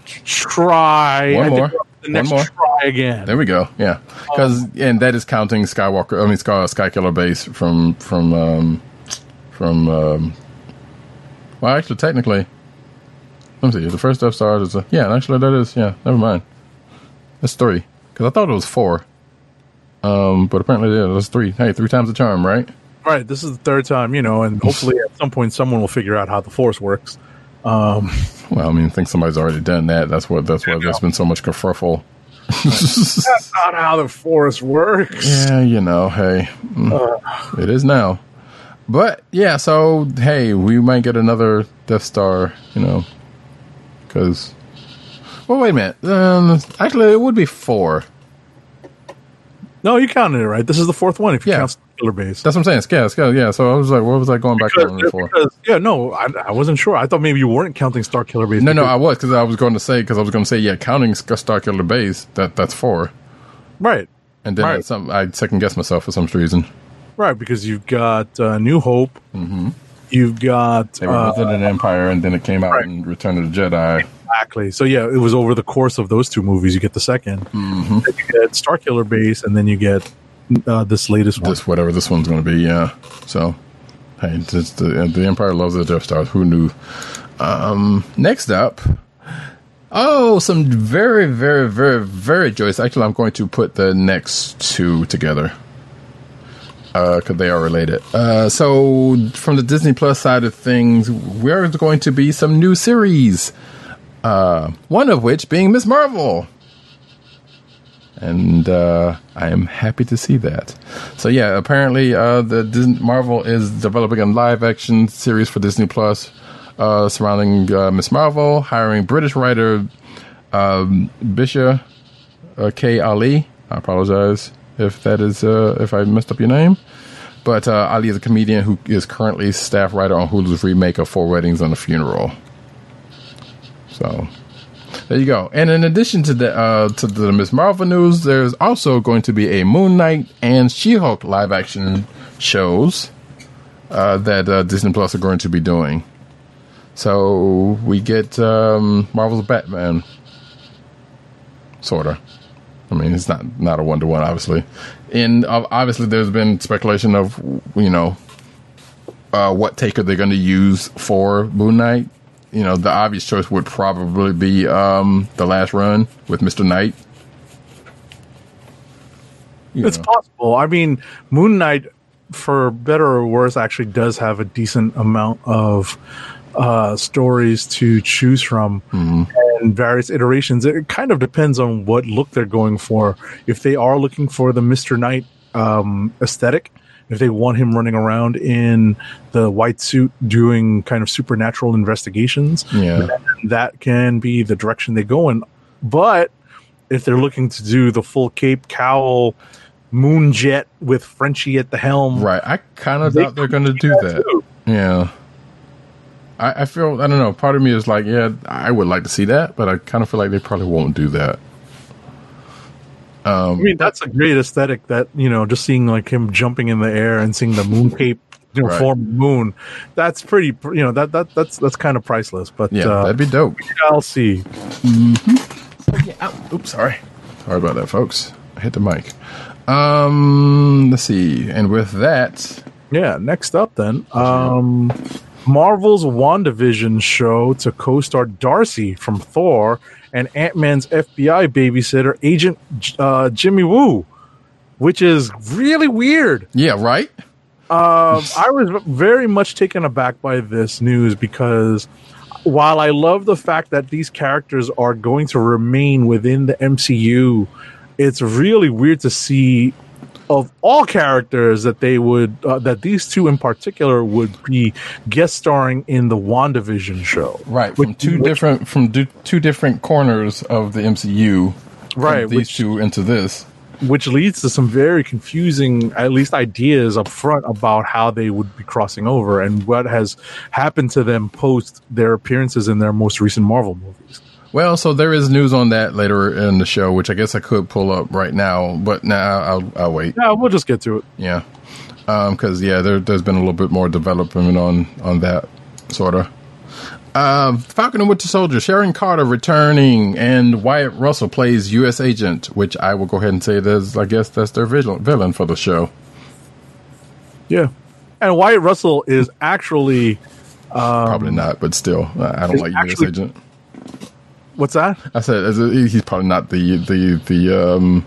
try. One more. We're up to The One more. try again. There we go. Yeah, because and that is counting Skywalker. I mean, Sky Skykiller base from from um, from. Um, well, actually, technically, let me see. The first Death Star is a yeah. Actually, that is yeah. Never mind. That's three because I thought it was four. Um, but apparently, yeah, that's three. Hey, three times the charm, right? Right. This is the third time, you know, and hopefully at some point someone will figure out how the Force works. Um, Well, I mean, I think somebody's already done that. That's what. That's why there's been so much kerfuffle. that's not how the forest works. Yeah, you know, hey, mm, it is now. But yeah, so hey, we might get another Death Star, you know, because. Well, wait a minute. Um, actually, it would be four. No, you counted it right. This is the fourth one if you Yeah. count Killer Base. That's what I'm saying. Scale, scale. Yeah. So I was like, what was I going back Because, on for? because- yeah, no, I, I wasn't sure. I thought maybe you weren't counting Star Killer Base. No, no, I was because I was going to say because I was going to say yeah, counting Star Killer Base that that's four, right, and then Right. some I second guessed myself for some reason. right, because you've got uh, New Hope. Mm-hmm. You've got They were uh, an empire, and then it came out right. in Return of the Jedi. exactly. So yeah, it was over the course of those two movies. You get the 2nd Mm-hmm. Then you get Star Killer Base, and then you get uh, this latest one. This whatever this one's going to be, yeah. So Hey, the, the Empire loves the Death Stars. Who knew? Um, next up, oh, some very, very, very, very joyous. Actually, I'm going to put the next two together because they are related. Uh, so, from the Disney Plus side of things, we're going to be some new series. Uh, one of which being Miss Marvel and uh, I am happy to see that. So yeah, apparently uh, the Disney, Marvel is developing a live action series for Disney Plus uh, surrounding uh, Miss Marvel, hiring British writer um, Bisha uh, K. Ali. I apologize if that is uh, if I messed up your name. But Ali is a comedian who is currently staff writer on Hulu's remake of Four Weddings and a Funeral. So there you go. And in addition to the uh, to the Miss Marvel news, there's also going to be a Moon Knight and She-Hulk live action shows uh, that uh, Disney Plus are going to be doing. So we get um, Marvel's Batman, sorta. I mean, it's not not a one to one, obviously. And obviously, there's been speculation of you know uh, what take are they going to use for Moon Knight you know, the obvious choice would probably be um, the last run with Mister Knight. You It's know. possible. I mean, Moon Knight, for better or worse, actually does have a decent amount of uh, stories to choose from and various iterations. It kind of depends on what look they're going for. If they are looking for the Mister Knight um, aesthetic, if they want him running around in the white suit doing kind of supernatural investigations, Yeah. that can be the direction they go in. But if they're looking to do the full Cape Cowl moon jet with Frenchie at the helm, Right. I kind of They doubt they're going to do that. too. Yeah. I, I feel I don't know. Part of me is like, yeah, I would like to see that, but I kind of feel like they probably won't do that. I mean, that's a great aesthetic. That you know, just seeing like him jumping in the air and seeing the moon cape. You know, Right. form of the moon. That's pretty. You know that that that's that's kind of priceless. But Yeah, uh, that'd be dope. I'll see. Oops, sorry. Sorry about that, folks. I hit the mic. Um, let's see. And with that, Yeah, next up then, um, Marvel's WandaVision show to co-star Darcy from Thor and Ant-Man's FBI babysitter, Agent uh, Jimmy Woo, which is really weird. yeah, right. Um, I was very much taken aback by this news because while I love the fact that these characters are going to remain within the MCU, it's really weird to see of all characters that they would uh, that these two in particular would be guest starring in the WandaVision show. Right, from Which- two which- different from du- two different corners of the MCU. Right, these which- two into this. which leads to some very confusing, at least ideas up front about how they would be crossing over and what has happened to them post their appearances in their most recent Marvel movies. Well, so there is news on that later in the show, which I guess I could pull up right now, but now I'll, I'll wait. Yeah, we'll just get to it. Yeah, because yeah, there, there's been a little bit more development on on that sort of. Uh, Falcon and Winter Soldier, Sharon Carter returning, and Wyatt Russell plays U.S. Agent, which I will go ahead and say that's I guess that's their villain, villain for the show. Yeah. And Wyatt Russell is actually Probably not, but still, I I don't like actually- U.S. Agent. What's that? I said he's probably not the the the um.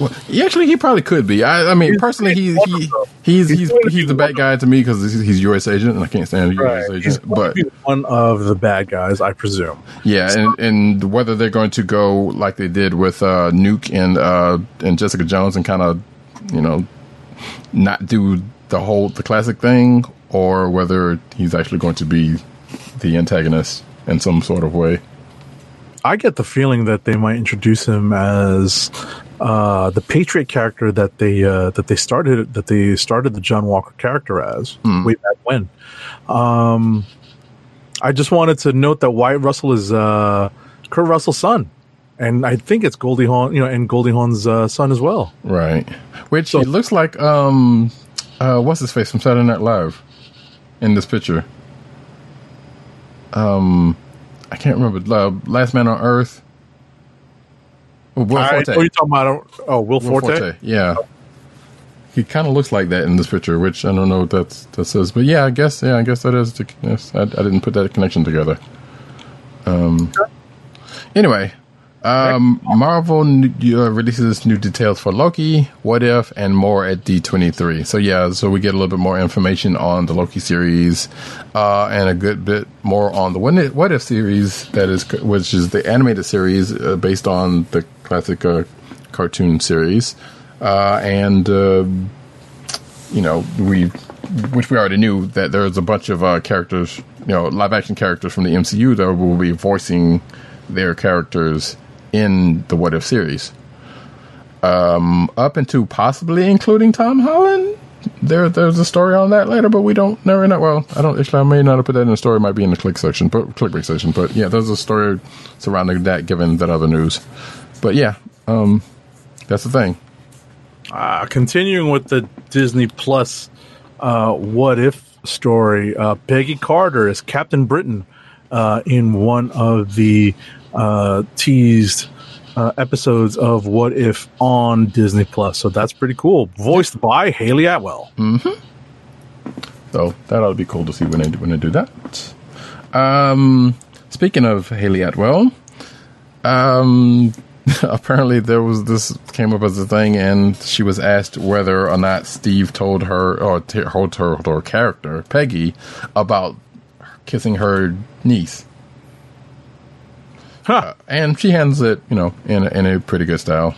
Well, he actually he probably could be. I, I mean, personally, he, he he's he's he's the bad guy to me because he's, he's U.S. agent, and I can't stand a U.S. He's agent. going But one of the bad guys, I presume. yeah, and and whether they're going to go like they did with uh, Nuke and uh, and Jessica Jones and kind of you know not do the whole the classic thing, or whether he's actually going to be the antagonist in some sort of way. I get the feeling that they might introduce him as uh, the Patriot character that they uh, that they started that they started the John Walker character as way back when. Um, I just wanted to note that Wyatt Russell is uh, Kurt Russell's son, and I think it's Goldie Hawn, you know, and Goldie Hawn's uh, son as well. Right. Which So- he looks like um uh what's his face from Saturday Night Live in this picture. Um I can't remember uh, Last Man on Earth. Oh, Will I, Forte. oh, you talking about? Oh, Will, Will Forte? Forte. Yeah. he kind of looks like that in this picture, which I don't know what that's, that says. But yeah, I guess yeah, I guess that is. The, yes, I, I didn't put that connection together. Um. Anyway, um, Marvel uh, releases new details for Loki, What If, and more at D23. So yeah, so we get a little bit more information on the Loki series, uh, and a good bit more on the What If, series that is, which is the animated series uh, based on the classic uh, cartoon series, uh, and uh, you know we, which we already knew that there's a bunch of characters, you know, live action characters from the MCU that will be voicing their characters in the What If series. Um, up into possibly including Tom Holland. There, there's a story on that later, but we don't never know. Well, I don't. Actually, I may not have put that in the story. It might be in the click section, but clickbait section. But yeah, there's a story surrounding that, given that other news. But yeah, um, that's the thing. Uh, continuing with the Disney Plus uh, What If story, uh, Peggy Carter is Captain Britain uh, in one of the uh, teased uh, episodes of What If on Disney Plus. So that's pretty cool. Voiced by Hayley Atwell. Mm-hmm. So that ought to be cool to see when they when they do that. Um, speaking of Hayley Atwell, um, [LAUGHS] apparently there was this came up as a thing, and she was asked whether or not Steve told her or told her, her character Peggy about kissing her niece. Huh. and she handles it, you know, in a, in a pretty good style.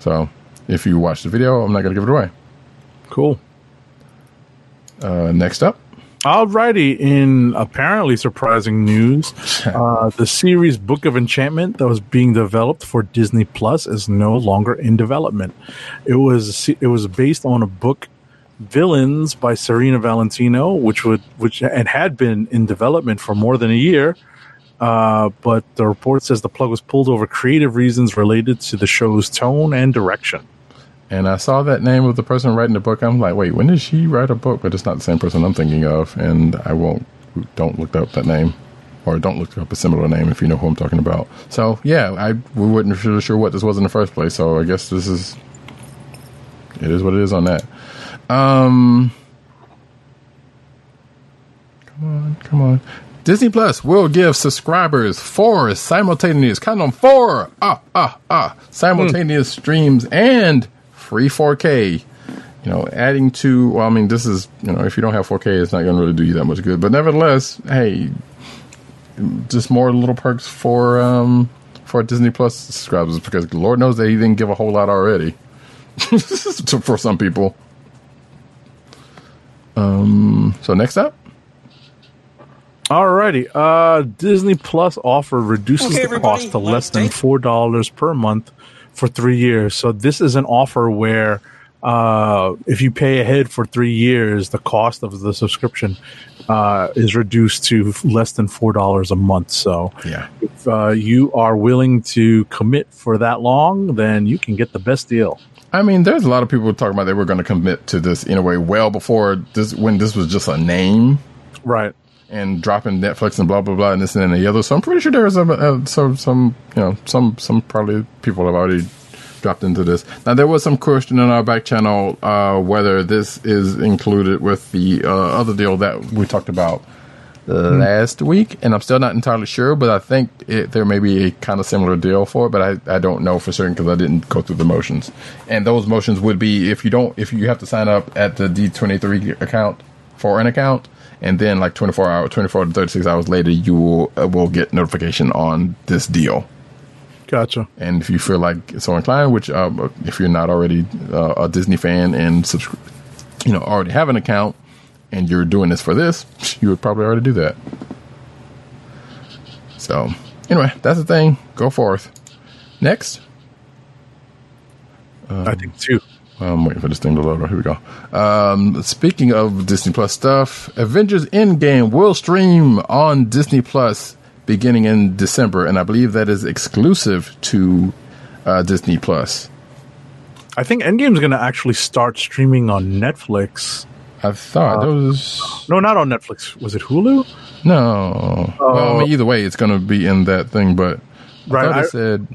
So, if you watch the video, I'm not going to give it away. Cool. Uh, next up, Alrighty, in apparently surprising news, [LAUGHS] uh, the series Book of Enchantment that was being developed for Disney Plus is no longer in development. It was it was based on a book, Villains by Serena Valentino, which would which and had been in development for more than a year. Uh, but the report says the plug was pulled over creative reasons related to the show's tone and direction. and I saw that name of the person writing the book. I'm like, wait, when did she write a book? But it's not the same person I'm thinking of, and I won't. Don't look up that name, or don't look up a similar name if you know who I'm talking about. So yeah, I we wasn't really sure what this was in the first place. So I guess this is it is what it is on that. Um, come on, come on. Disney Plus will give subscribers four simultaneous, count on four, ah, ah, ah, simultaneous streams and free 4K. You know, adding to, well, I mean, this is, you know, if you don't have 4K, it's not going to really do you that much good. But nevertheless, hey, just more little perks for, um, for Disney Plus subscribers because Lord knows they didn't give a whole lot already [LAUGHS] for some people. Um, so next up, Alrighty, uh, Disney Plus offer reduces Okay, the cost to less than four dollars per month for three years. So this is an offer where, uh, if you pay ahead for three years, the cost of the subscription uh, is reduced to less than four dollars a month. So yeah. if uh, you are willing to commit for that long, then you can get the best deal. I mean, there's a lot of people talking about they were going to commit to this in a way well before this, when this was just a name Right. And dropping Netflix and blah blah blah and this and the other. So I'm pretty sure there's a, a some some you know some some probably people have already dropped into this. Now there was some question in our back channel uh, whether this is included with the uh, other deal that we talked about last week, and I'm still not entirely sure, but I think it, there may be a kind of similar deal for it, but I, I don't know for certain because I didn't go through the motions. And those motions would be if you don't if you have to sign up at the D23 account for an account, and then like 24 hours, 24 to 36 hours later, you will uh, will get notification on this deal. Gotcha. And if you feel like so inclined, which um, if you're not already uh, a Disney fan and subscri- you know already have an account and you're doing this for this, you would probably already do that. So anyway, that's the thing. Go forth. Next, I think too. I'm waiting for this thing to load. Here we go. Um, speaking of Disney Plus stuff, Avengers Endgame will stream on Disney Plus beginning in December, and I believe that is exclusive to uh, Disney Plus. I think Endgame Endgame's going to actually start streaming on Netflix. I thought that was No, not on Netflix. Was it Hulu? no. well, I mean, either way, it's going to be in that thing. But I Right, thought I- said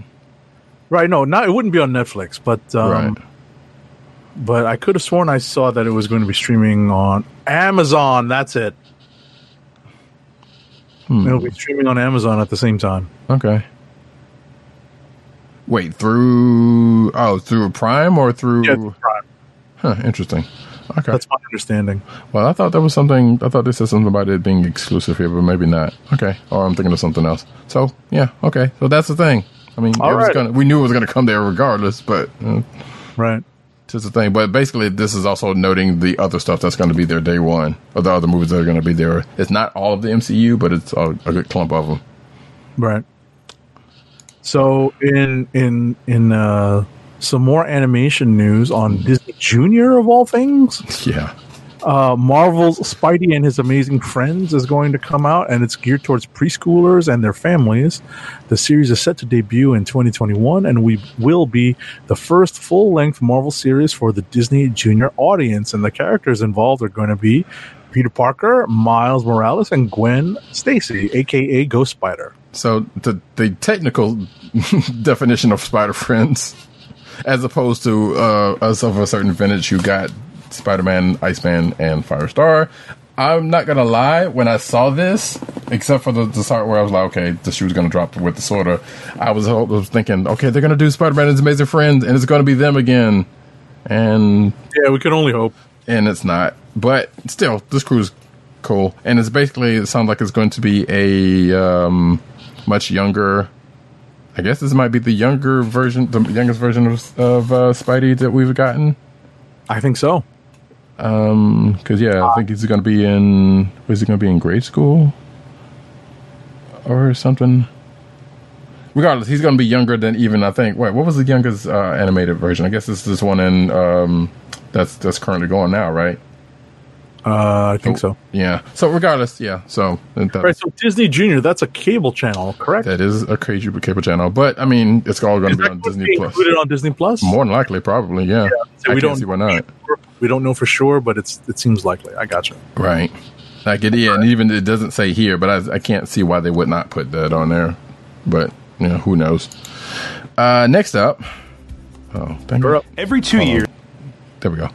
Right. No, not it wouldn't be on Netflix, but um, right. But I could have sworn I saw that it was going to be streaming on Amazon. That's it. It'll be streaming on Amazon at the same time. Okay. Wait, through oh through Prime or through? Yeah, it's Prime. Huh, interesting. Okay. That's my understanding. well, I thought there was something. I thought they said something about it being exclusive here, but maybe not. Okay. Or I'm thinking of something else. So yeah. Okay. So that's the thing. I mean, it was right. gonna, we knew it was going to come there regardless, but uh, Right. Just the thing. But basically, this is also noting the other stuff that's going to be there day one, or the other movies that are going to be there. It's not all of the MCU, but it's a, a good clump of them. Right. So in in in uh, some more animation news on Disney Junior of all things, Yeah. Uh, Marvel's Spidey and His Amazing Friends is going to come out, and it's geared towards preschoolers and their families. The series is set to debut in 2021, and we will be the first full length Marvel series for the Disney Junior audience. And the characters involved are going to be Peter Parker, Miles Morales, and Gwen Stacy, aka Ghost Spider. So the the technical [LAUGHS] definition of Spider Friends, as opposed to uh, us of a certain vintage who got Spider Man, Iceman, and Firestar. I'm not gonna lie. When I saw this, except for the, the part where I was like, okay, the shoe was gonna drop with the sorta, I was, I was thinking, okay, they're gonna do Spider Man and his amazing friends, and it's gonna be them again, and Yeah, we can only hope. and it's not. But still, this crew's cool, and it's basically it sounds like it's going to be a um, much younger. I guess this might be the younger version, the youngest version of, of uh, Spidey that we've gotten. I think so. Because yeah, I think he's going to be in. Was he going to be in grade school or something? Regardless, he's going to be younger than even I think. Wait, what was the youngest uh, animated version? I guess it's this one in um, that's that's currently going now, right? Uh, I think so. Yeah. So regardless, yeah. So that, Right, so Disney Junior, that's a cable channel, correct? that is a crazy cable channel, but I mean, it's all going to be on Disney be Plus. included on Disney Plus? More than likely, probably, yeah. so I we can't don't see why not. We don't know for sure, but it's it seems likely. I gotcha. Right. Like it, yeah, and even it doesn't say here, but I, I can't see why they would not put that on there. But you know, who knows? Uh, next up, oh, dang We're up. Every two years. there we go.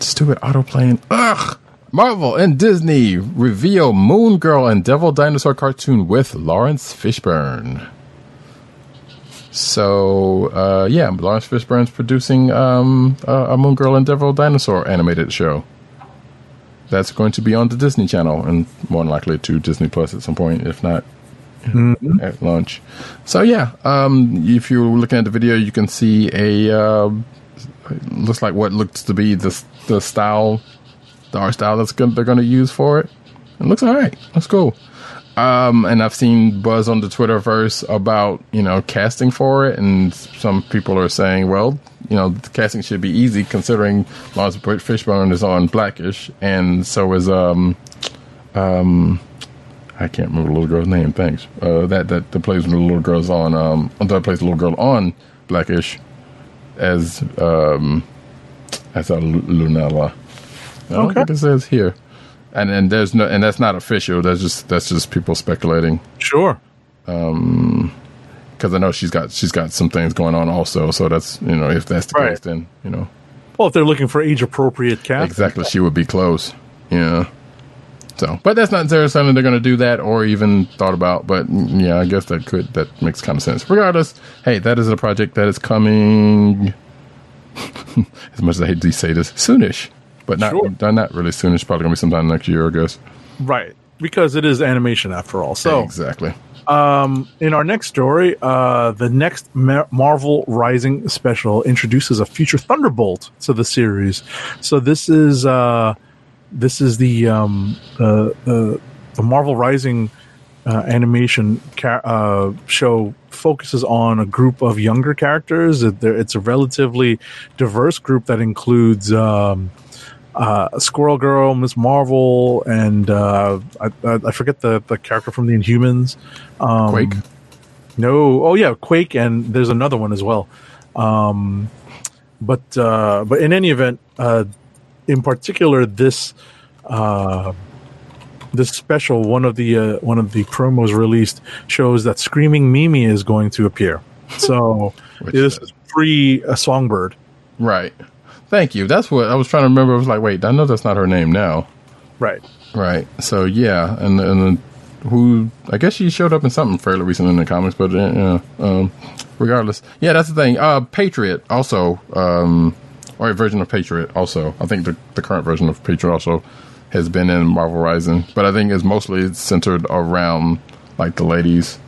Stupid autoplane. Ugh. Marvel and Disney reveal Moon Girl and Devil Dinosaur cartoon with Laurence Fishburne. So uh, yeah, Laurence Fishburne's producing um, a, Moon Girl and Devil Dinosaur animated show. That's going to be on the Disney Channel and more than likely to Disney Plus at some point, if not at launch. So yeah, um, if you're looking at the video, you can see a uh, looks like what looks to be the the style, the art style that's going they're going to use for it. It looks all right. Looks cool. Um, and I've seen buzz on the Twitterverse about you know casting for it, and some people are saying, well, you know, the casting should be easy considering Laurence Fishburne is on Blackish, and so is um um I can't remember the little girl's name. Thanks. Uh, that that the plays the little girls on um that plays the little girl on Blackish as um as a Lu- Lunella. I don't Okay. think it says here, and and there's no and that's not official. That's just that's just people speculating Sure. Um, because I know she's got she's got some things going on also. So that's you know if that's the Right. case, then you know Well, if they're looking for age appropriate cast, exactly she would be close. Yeah. So, but that's not necessarily something they're going to do that or even thought about. But yeah, I guess that could that makes kind of sense. Regardless, hey, that is a project that is coming. [LAUGHS] as much as I hate to say this, soonish, but not Sure. not really soon. It's Probably going to be sometime next year, I guess. right? Because it is animation after all. So, exactly. in our next story, uh, the next Mar- Marvel Rising special introduces a future Thunderbolt to the series. So this is uh, this is the um, uh, uh, the Marvel Rising uh, animation ca- uh, show focuses on a group of younger characters. It- It's a relatively diverse group that includes. Um, uh, Squirrel Girl, Miss Marvel, and uh, I, I, forget the, the character from the Inhumans. Um, Quake. No, oh yeah, Quake, and there's another one as well. Um, but uh, but in any event, uh, in particular, this uh, this special one of the uh, one of the promos released shows that Screaming Mimi is going to appear. So [LAUGHS] this is- is pre a Songbird. Right. Thank you. That's what I was trying to remember. I was like, wait, I know that's not her name now. Right. Right. So yeah, and and uh, who I guess she showed up in something fairly recent in the comics, but uh, yeah, um, regardless, yeah, that's the thing. Uh, Patriot also, um, or a version of Patriot also. I think the the current version of Patriot also has been in Marvel Rising, but I think it's mostly centered around like the ladies.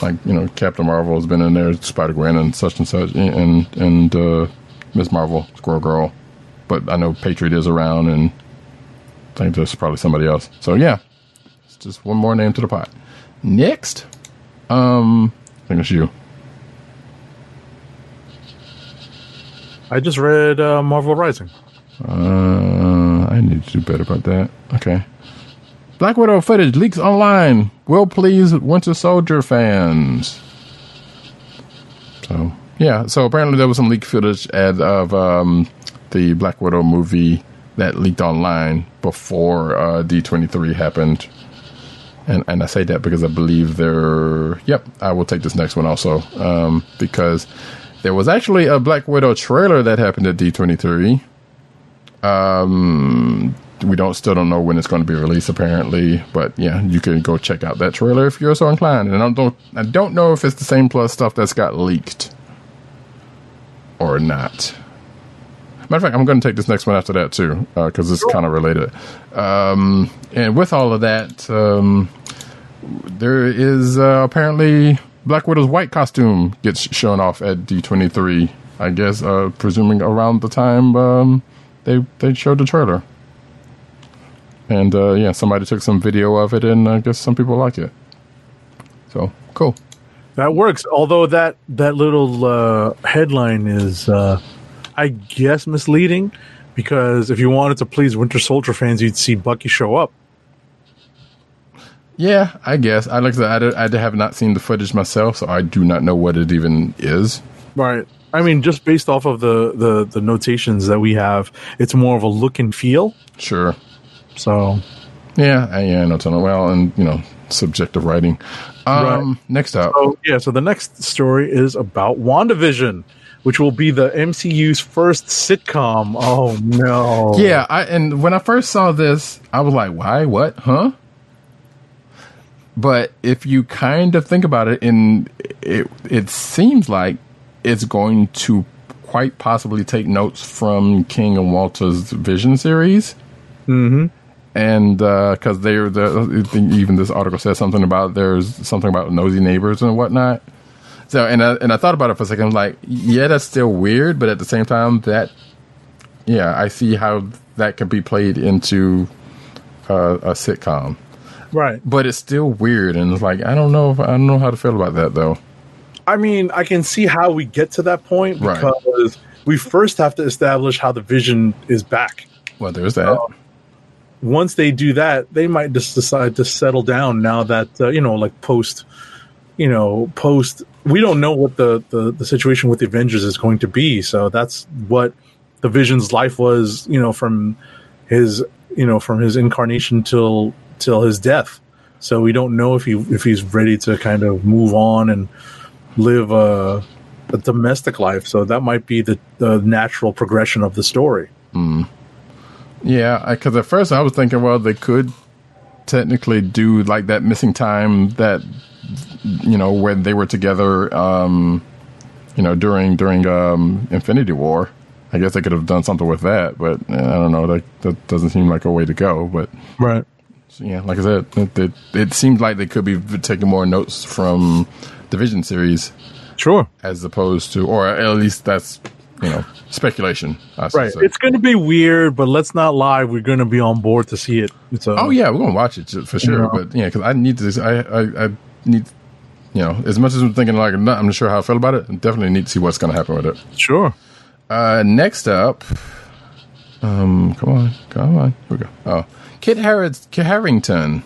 Like you know, Captain Marvel has been in there, Spider Gwen, and such and such, and and uh, Miss Marvel, Squirrel Girl. But I know Patriot is around, and I think there's probably somebody else. So yeah, it's just one more name to the pot. Next, um, I think it's you. I just read uh, Marvel Rising. Uh, I need to do better about that. Okay. Black Widow footage leaks online. Will please Winter Soldier fans. So yeah, so apparently there was some leaked footage of um, the Black Widow movie that leaked online before uh, D23 happened. And, and I say that because I believe there. Yep, I will take this next one also um, because there was actually a Black Widow trailer that happened at D23. Um, we don't still don't know when it's going to be released apparently, but yeah, you can go check out that trailer if you're so inclined. And I don't I don't know if it's the same plus stuff that's got leaked or not. Matter of fact, I'm going to take this next one after that too, because it's kind of related. Um, and with all of that, um, there is uh, apparently Black Widow's white costume gets shown off at D23. I guess, uh, presuming around the time um, they they showed the trailer. And uh, yeah, somebody took some video of it, and I guess some people like it. So cool. That works. Although that that little uh, headline is, uh, I guess, misleading because if you wanted to please Winter Soldier fans, you'd see Bucky show up. Yeah, I guess. I like I I, I have not seen the footage myself, so I do not know what it even is. Right. I mean, just based off of the, the the notations that we have, it's more of a look and feel. Sure. So Yeah, I, yeah, I know. Well, and you know, subjective writing. Um, Next up, Oh, yeah. So the next story is about WandaVision, which will be the MCU's first sitcom. Oh no! Yeah, I and when I first saw this, I was like, "Why? What? Huh?" But if you kind of think about it, in it, it seems like it's going to quite possibly take notes from King and Walta's Vision series. Mm-hmm. And because they're the even this article says something about there's something about nosy neighbors and whatnot. So and I, and I thought about it for a second. I'm like, yeah, that's still weird, but at the same time, that yeah, I see how that can be played into uh, a sitcom, Right. but it's still weird, and it's like I don't know if I don't know how to feel about that though. I mean, I can see how we get to that point Right. because we first have to establish how the Vision is back. Well, there's that. Once they do that, they might just decide to settle down. Now that uh, you know, like post, you know, post. We don't know what the, the the situation with the Avengers is going to be. So that's what the Vision's life was. You know, from his you know from his incarnation till till his death. So we don't know if he if he's ready to kind of move on and live a, a domestic life. So that might be the, the natural progression of the story. Yeah, because at first I was thinking, well, they could technically do like that missing time that you know when they were together, um, you know, during during um, Infinity War. I guess they could have done something with that, but eh, I don't know. That that doesn't seem like a way to go. But Right. yeah, like I said, it, it, it seems like they could be taking more notes from the Vision series Sure. as opposed to, or at least that's you know speculation. I Right. say. It's going to be weird, but let's not lie. We're going to be on board to see it. It's a, Oh yeah, we're gonna watch it for sure. Yeah. But yeah, because I need to. I, I I need. You know, as much as I'm thinking like I'm not, I'm not sure how I feel about it. I definitely need to see what's going to happen with it. Sure. Uh, next up, um, come on, come on, here we go. Oh, Kit, Harrod, Kit Harington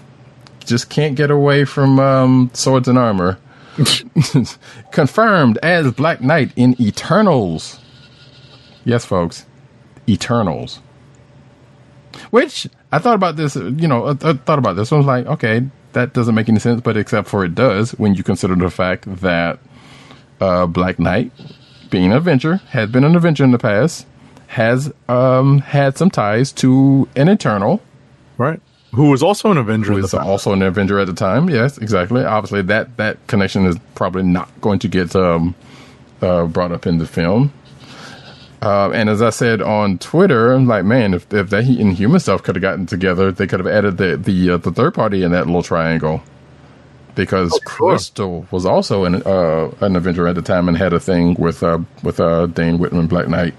just can't get away from um, swords and armor. [LAUGHS] Confirmed as Black Knight in Eternals. Yes, folks, Eternals. Which I thought about this, you know, I, I thought about this. I was like, okay, that doesn't make any sense, but except for it does when you consider the fact that uh, Black Knight, being an Avenger, has been an Avenger in the past, has um, had some ties to an Eternal, Right. Who was also an Avenger who in the is past. also an Avenger at the time. Yes, exactly. Obviously, that that connection is probably not going to get um, uh, brought up in the film. Uh, and as I said on Twitter, I'm like, man, if if that Inhuman stuff could have gotten together, they could have added the the uh, the third party in that little triangle. Because sure. Crystal was also an uh, an Avenger at the time and had a thing with uh, with uh, Dane Whitman Black Knight.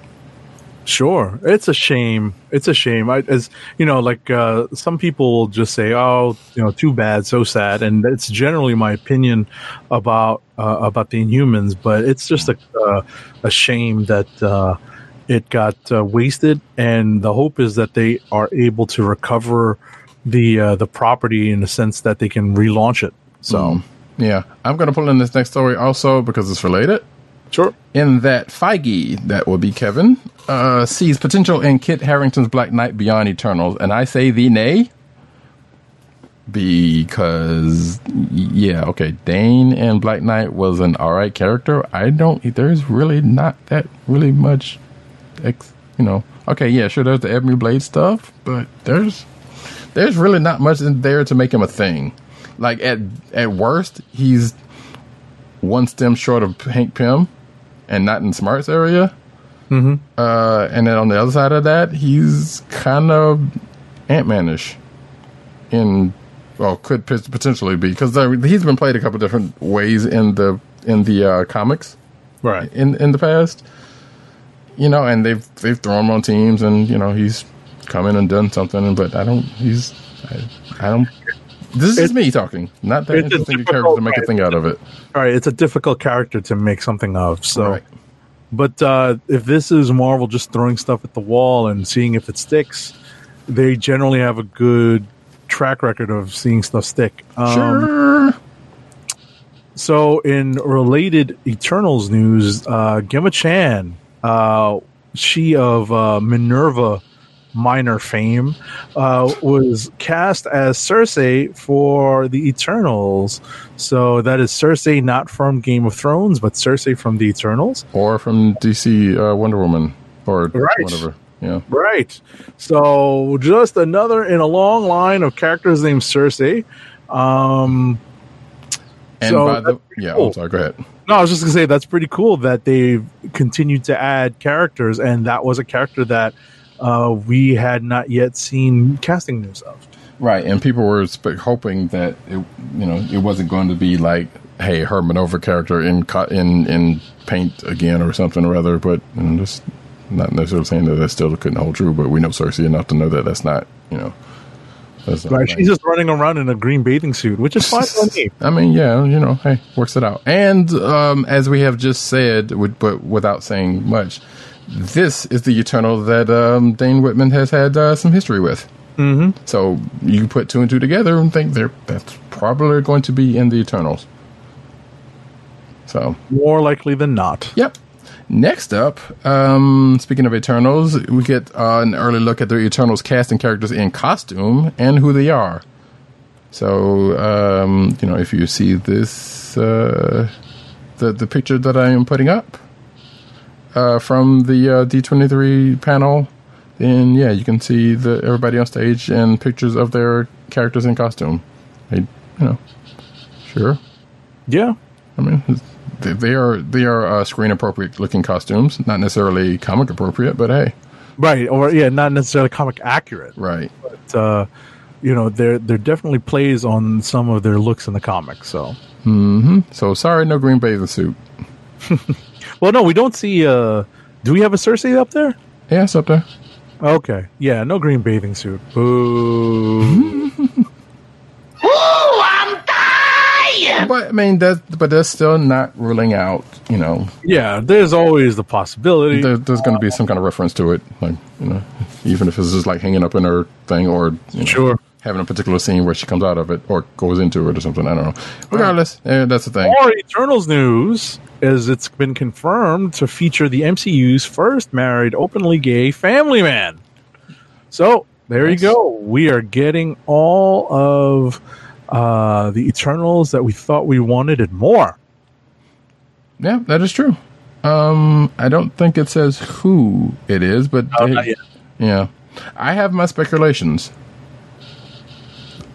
Sure, it's a shame. It's a shame. I, as you know, like uh, some people will just say, "Oh, you know, too bad, so sad," and it's generally my opinion about uh, about the Inhumans. But it's just a uh, a shame that uh, it got uh, wasted. And the hope is that they are able to recover the uh, the property in the sense that they can relaunch it. So, Yeah, I'm going to pull in this next story also because it's related. Sure. in that Feige, that will be Kevin, uh, sees potential in Kit Harington's Black Knight Beyond Eternals, and I say the nay because yeah, okay, Dane and Black Knight was an alright character. I don't. There's really not that really much, ex, you know. Okay, yeah, sure. There's the Ebony Blade stuff, but there's there's really not much in there to make him a thing. Like at at worst, he's one stem short of Hank Pym, and not in Smart's area. Mm-hmm. Uh, and then on the other side of that, he's kind of Ant Manish. In well, could potentially be because he's been played a couple different ways in the in the uh, comics Right. in in the past. You know, and they've they've thrown him on teams, and you know he's come in and done something. But I don't. He's I, I don't. This is me talking, not that interesting a character to make a thing out of it. All right. It's a difficult character to make something of. So. Right. But uh, if this is Marvel just throwing stuff at the wall and seeing if it sticks, they generally have a good track record of seeing stuff stick. Um, Sure. So, in related Eternals news, uh, Gemma Chan, uh, she of uh, Minerva minor fame, uh, was cast as Sersi for the Eternals. So that is Cersei, not from Game of Thrones, but Sersi from the Eternals. or from DC uh, Wonder Woman or Right. whatever. Yeah. Right. So just another in a long line of characters named Cersei. Um, And So by the yeah, cool. I'm sorry. Go ahead. no, I was just gonna say that's pretty cool that they've continued to add characters, and that was a character that uh, we had not yet seen casting news of. Right, and people were sp- hoping that it, you know, it wasn't going to be like, hey, her Manova character in co- in in paint again or something or other. But you know, just not necessarily saying that that still couldn't hold true. But we know Sersi enough to know that that's not, you know, that's Right? She's just running around in a green bathing suit, which is fine by me. [LAUGHS] I mean, yeah, you know, hey, works it out. And um, as we have just said, but without saying much, this is the Eternal that um, Dane Whitman has had uh, some history with. Mm-hmm. So you put two and two together and think they're that's probably going to be in the Eternals. So, More likely than not. yep. Next up, um, speaking of Eternals, we get uh, an early look at the Eternals casting characters in costume and who they are. So, um, you know, if you see this, uh, the the picture that I am putting up uh, from the uh, D23 panel, And yeah, you can see the everybody on stage and pictures of their characters in costume. They, you know, sure. Yeah. I mean, they, they are they are uh, screen appropriate looking costumes, not necessarily comic appropriate, but hey, Right. Or yeah, not necessarily comic accurate. right. But uh, you know, there there definitely plays on some of their looks in the comics. So mm-hmm. So sorry, no green bathing suit. [LAUGHS] well no, we don't see uh do we have a Sersi up there? Yeah, it's up there. Okay. Yeah, no green bathing suit. Boo. [LAUGHS] But I mean, that but that's still not ruling out. You know, yeah, there's always the possibility. there, there's going to be some kind of reference to it, like you know, even if it's just like hanging up in her thing or you know, Sure. Having a particular scene where she comes out of it or goes into it or something. I don't know. Regardless, eh, that's the thing. More Eternals news is it's been confirmed to feature the MCU's first married openly gay family man. So there Nice. you go. We are getting all of uh, the Eternals that we thought we wanted and more. Yeah, that is true. Um, I don't think it says who it is, but Oh, they- yet. yeah, I have my speculations.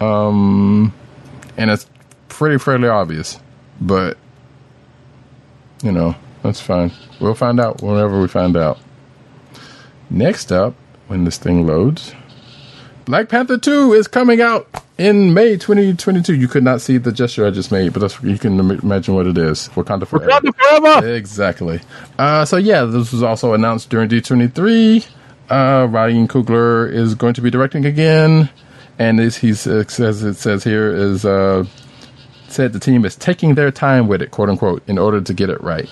Um, and it's pretty fairly obvious, but you know that's fine. We'll find out whenever we find out. Next up, when this thing loads, Black Panther 2 is coming out in May 2022. You could not see the gesture I just made, but that's, you can imagine what it is. Wakanda Forever. Wakanda forever. Exactly. Uh, so yeah, this was also announced during D23. Uh, Ryan Coogler is going to be directing again, and as he says it says here is uh, said the team is taking their time with it, quote unquote, in order to get it right.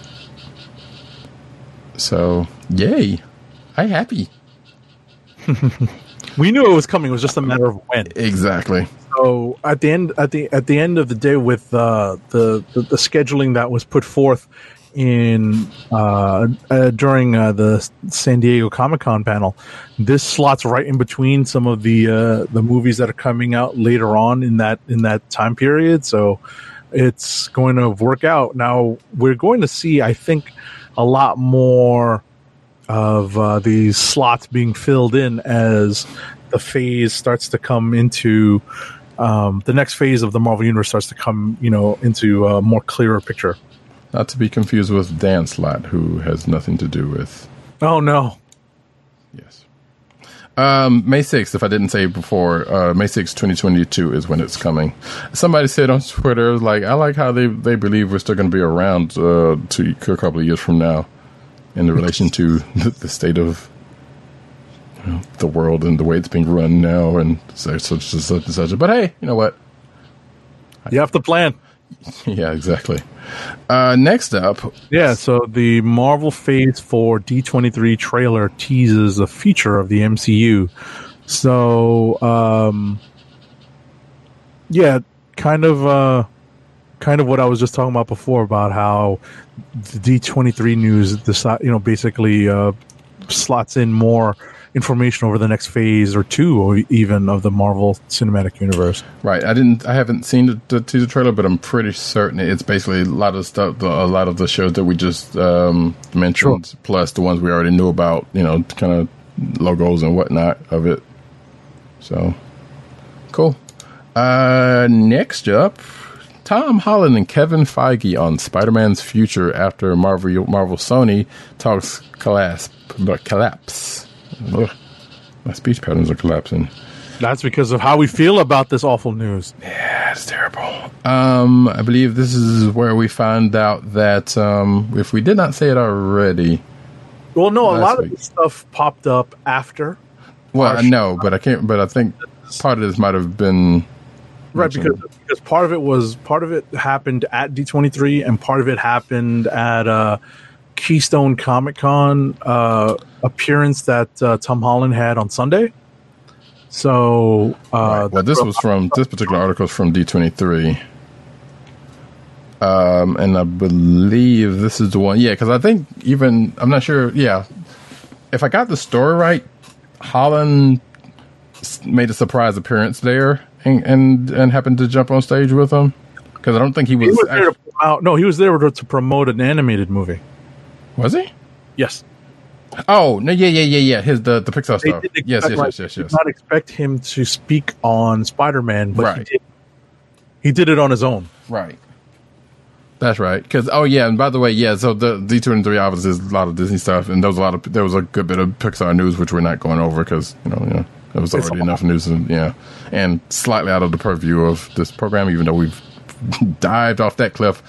So yay, I happy. [LAUGHS] We knew it was coming. It was just a matter of when. Exactly. So at the end, at the at the end of the day, with uh, the, the the scheduling that was put forth in uh, uh, during uh, the San Diego Comic Con panel, this slots right in between some of the uh, the movies that are coming out later on in that in that time period. So it's going to work out. Now we're going to see, I think, a lot more of uh, these slots being filled in as the phase starts to come into um, the next phase of the Marvel Universe starts to come, you know, into a more clearer picture. Not to be confused with Dan Slott, who has nothing to do with Oh no! Yes. Um, May 6th, if I didn't say before, uh, May 6th, 2022 is when it's coming. Somebody said on Twitter, like, I like how they, they believe we're still going to be around uh, to a couple of years from now in relation to [LAUGHS] the, state of you know, the world and the way it's being run now and such, such, such and such. But hey, you know what? You have to plan. [LAUGHS] yeah, exactly. Uh, next up, Yeah, so the Marvel Phase 4 D23 trailer teases a feature of the MCU. So, um, yeah, kind of, uh, kind of what I was just talking about before about how the D23 news, deci- you know, basically uh, slots in more information over the next phase or two, or even of the Marvel Cinematic Universe. Right. I didn't. I haven't seen the, the teaser trailer, but I'm pretty certain it's basically a lot of stuff. The, a lot of the shows that we just um, mentioned, plus the ones we already knew about. You know, kind of logos and whatnot of it. So cool. Uh, next up, Tom Holland and Kevin Feige on Spider-Man's future after Marvel Marvel Sony talks collapse. But collapse. Ugh, my speech patterns are collapsing. That's because of how we feel about this awful news. Yeah, it's terrible. Um, I believe this is where we found out that um, if we did not say it already, Well, no, a lot week. of this stuff popped up after. well, I know, but I can't. But I think part of this might have been Right, because because part of it was part of it happened at D twenty three, and part of it happened at uh, Keystone Comic Con uh, appearance that uh, Tom Holland had on Sunday. So, uh, Right. Well, this was from this particular article is from D twenty three, um, and I believe this is the one. Yeah, because I think even I'm not sure. Yeah, if I got the story right, Holland made a surprise appearance there and and, and happened to jump on stage with him because I don't think he was. he was there act- to promote, no, he was there to, to promote an animated movie. Was he? Yes, Oh no! Yeah, yeah, yeah, yeah. His the the Pixar stuff. Yes, yes, yes, yes, yes. Did not expect him to speak on Spider Man, but he Right. did. He did it on his own. Right. That's right. Because oh yeah, and by the way, yeah. So the D two and three obviously is a lot of Disney stuff, and there was a lot of there was a good bit of Pixar news which we're not going over because you know you know there was already enough news and yeah, and slightly out of the purview of this program, even though we've [LAUGHS] dived off that cliff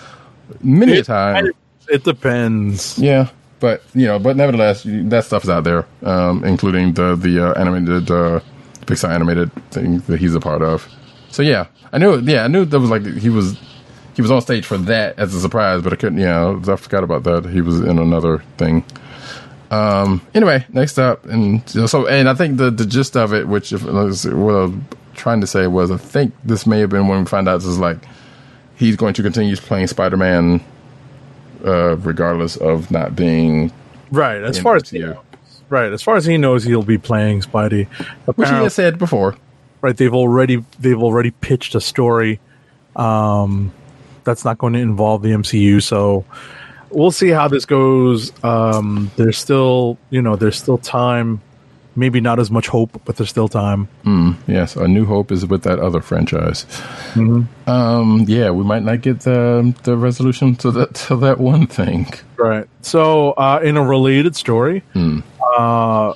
many a time. It depends. Yeah, but you know, but nevertheless, that stuff is out there, um, including the the uh, animated uh, Pixar animated thing that he's a part of. So yeah, I knew. Yeah, I knew that was like he was he was on stage for that as a surprise, but I couldn't. Yeah, I forgot about that. He was in another thing. Um. Anyway, next up, and so and I think the the gist of it, which if, what I was trying to say was, I think this may have been when we find out is like he's going to continue playing Spider Man uh, regardless of not being Right. As far as MCU. right, as far as he knows, he'll be playing Spidey. which he has said before. right they've already they've already pitched a story um that's not going to involve the MCU so we'll see how this goes. Um, there's still, you know, there's still time. Maybe not as much hope, but there's still time. Yes, A New Hope is with that other franchise. Um, yeah, we might not get the the resolution to that to that one thing. Right. So, uh, in a related story, uh,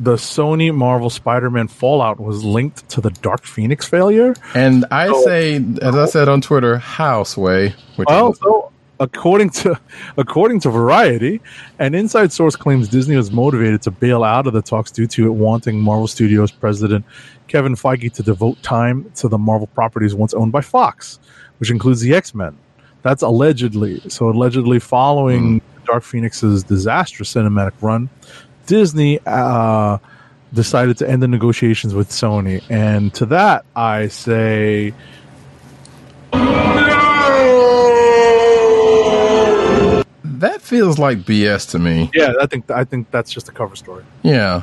the Sony Marvel Spider-Man Fallout was linked to the Dark Phoenix failure. And I So- say, as I said on Twitter, how sway. Which Well, is, so according to according to Variety, an inside source claims Disney was motivated to bail out of the talks due to it wanting Marvel Studios president Kevin Feige to devote time to the Marvel properties once owned by Fox, which includes the X Men. That's allegedly. So allegedly, following Dark Phoenix's disastrous cinematic run, Disney uh, decided to end the negotiations with Sony, and to that I say. That feels like BS to me. Yeah, I think I think that's just a cover story. Yeah.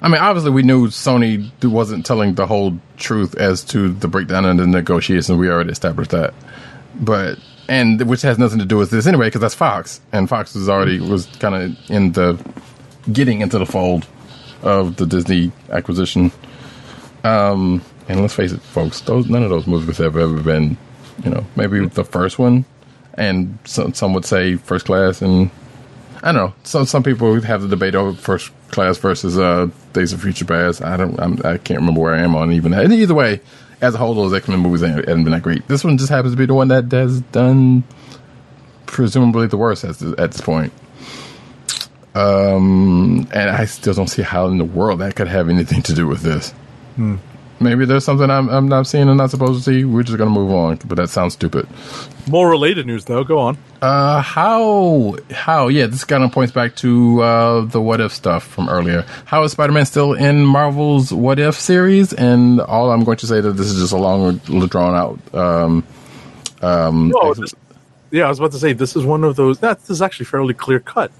I mean, obviously, we knew Sony wasn't telling the whole truth as to the breakdown in the negotiations. We already established that, but and which has nothing to do with this anyway, because that's Fox, and Fox was already was kind of in the getting into the fold of the Disney acquisition. Um, and let's face it, folks, those none of those movies have ever been, you know, maybe the first one, and some some would say first class, and I don't know. Some some people have the debate over first class versus uh, Days of Future Past. I don't. I'm, I can't remember where I am on even. And either way, as a whole, those X Men movies haven't been that great. This one just happens to be the one that has done presumably the worst at this, at this point. Um, and I still don't see how in the world that could have anything to do with this. Maybe there's something I'm, I'm not seeing and not supposed to see. We're just gonna move on, but that sounds stupid. More related news, though. Go on. Uh, how how yeah, this kind of points back to uh the what if stuff from earlier. How is Spider Man still in Marvel's What If series? And all I'm going to say that this is just a long, drawn out. Um, um, Oh, this- yeah, I was about to say this is one of those. That this is actually fairly clear cut.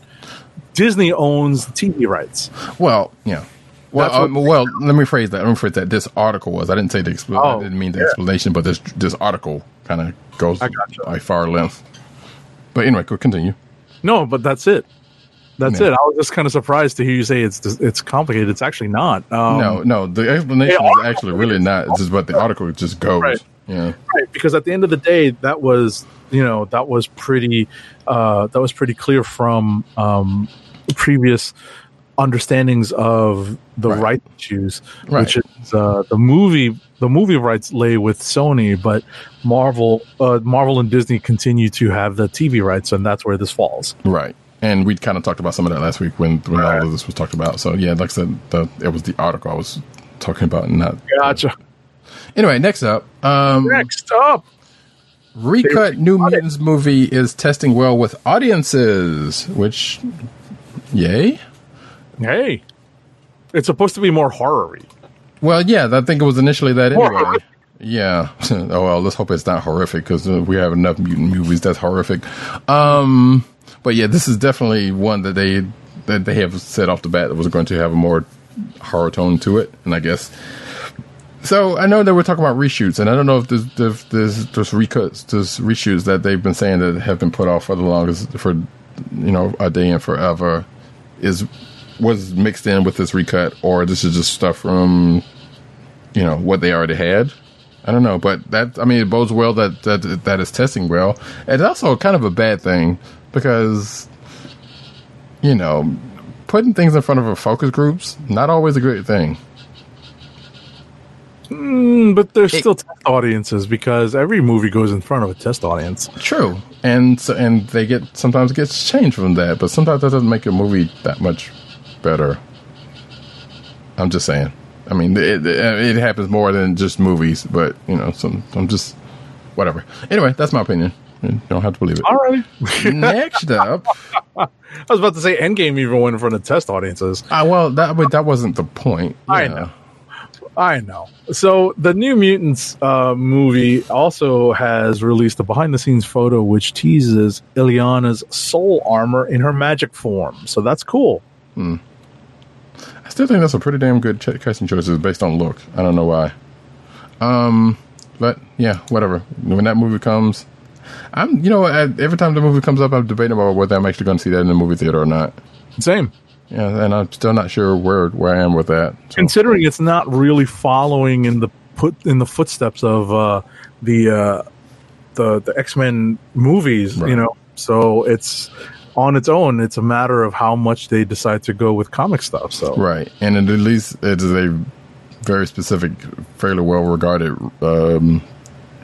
Disney owns the TV rights. well, yeah. Well, um, well, let me phrase that. Let me phrase that. This article was. I didn't say the. Expl- Oh, I didn't mean the yeah. explanation, but this this article kind of goes by far length. But anyway, go continue. No, but that's it. That's Yeah. it. I was just kind of surprised to hear you say it's it's complicated. It's actually not. Um, no, no, the explanation is actually really not. It's just what the article just goes. Right. Yeah. right, because at the end of the day, that was you know that was pretty uh, that was pretty clear from um, previous understandings of the Right. right issues, Right. which is uh, the movie. The movie rights lay with Sony, but Marvel, uh, Marvel and Disney continue to have the TV rights, and that's where this falls. Right. And we kind of talked about some of that last week when, when all of this was talked about. So yeah, like I said, the, it was the article I was talking about, and not. Gotcha. Anyway, next up, um, Next up, recut New Mutants movie is testing well with audiences, which, yay. Hey, it's supposed to be more horror-y. Well, yeah, I think it was initially that anyway. horrific. Yeah. [LAUGHS] oh well, let's hope it's not horrific because uh, we have enough mutant movies that's horrific. Um, but yeah, this is definitely one that they that they have said off the bat that was going to have a more horror tone to it, and I guess. So I know that we're talking about reshoots, and I don't know if there's if there's, there's recuts, there's reshoots that they've been saying that have been put off for the longest for you know a day and forever is was mixed in with this recut, or this is just stuff from you know what they already had. I don't know, but that I mean, it bodes well that that that is testing well. It's also kind of a bad thing because you know putting things in front of a focus groups not always a great thing. Mm, but there's still test audiences because every movie goes in front of a test audience. True, and so, and they get sometimes it gets changed from that, but sometimes that doesn't make a movie that much better. I'm just saying. I mean, it, it, happens more than just movies, but you know, some I'm just whatever. Anyway, that's my opinion. You don't have to believe it. All right. Next up, [LAUGHS] I was about to say Endgame even went in front of test audiences. uh, well, that but that wasn't the point. I Yeah. know. I know. So the New Mutants uh, movie also has released a behind-the-scenes photo which teases Illyana's soul armor in her magic form. So that's cool. I still think that's a pretty damn good ch- casting choices based on look. I don't know why. Um, but yeah, whatever. When that movie comes, I'm, you know, I, every time the movie comes up, I'm debating about whether I'm actually going to see that in the movie theater or not. Same. Yeah, and I'm still not sure where where I am with that. So, Considering it's not really following in the put in the footsteps of uh, the uh, the the X Men movies, Right. you know, so it's on its own. It's a matter of how much they decide to go with comic stuff. So right, and at least it is a very specific, fairly well regarded um,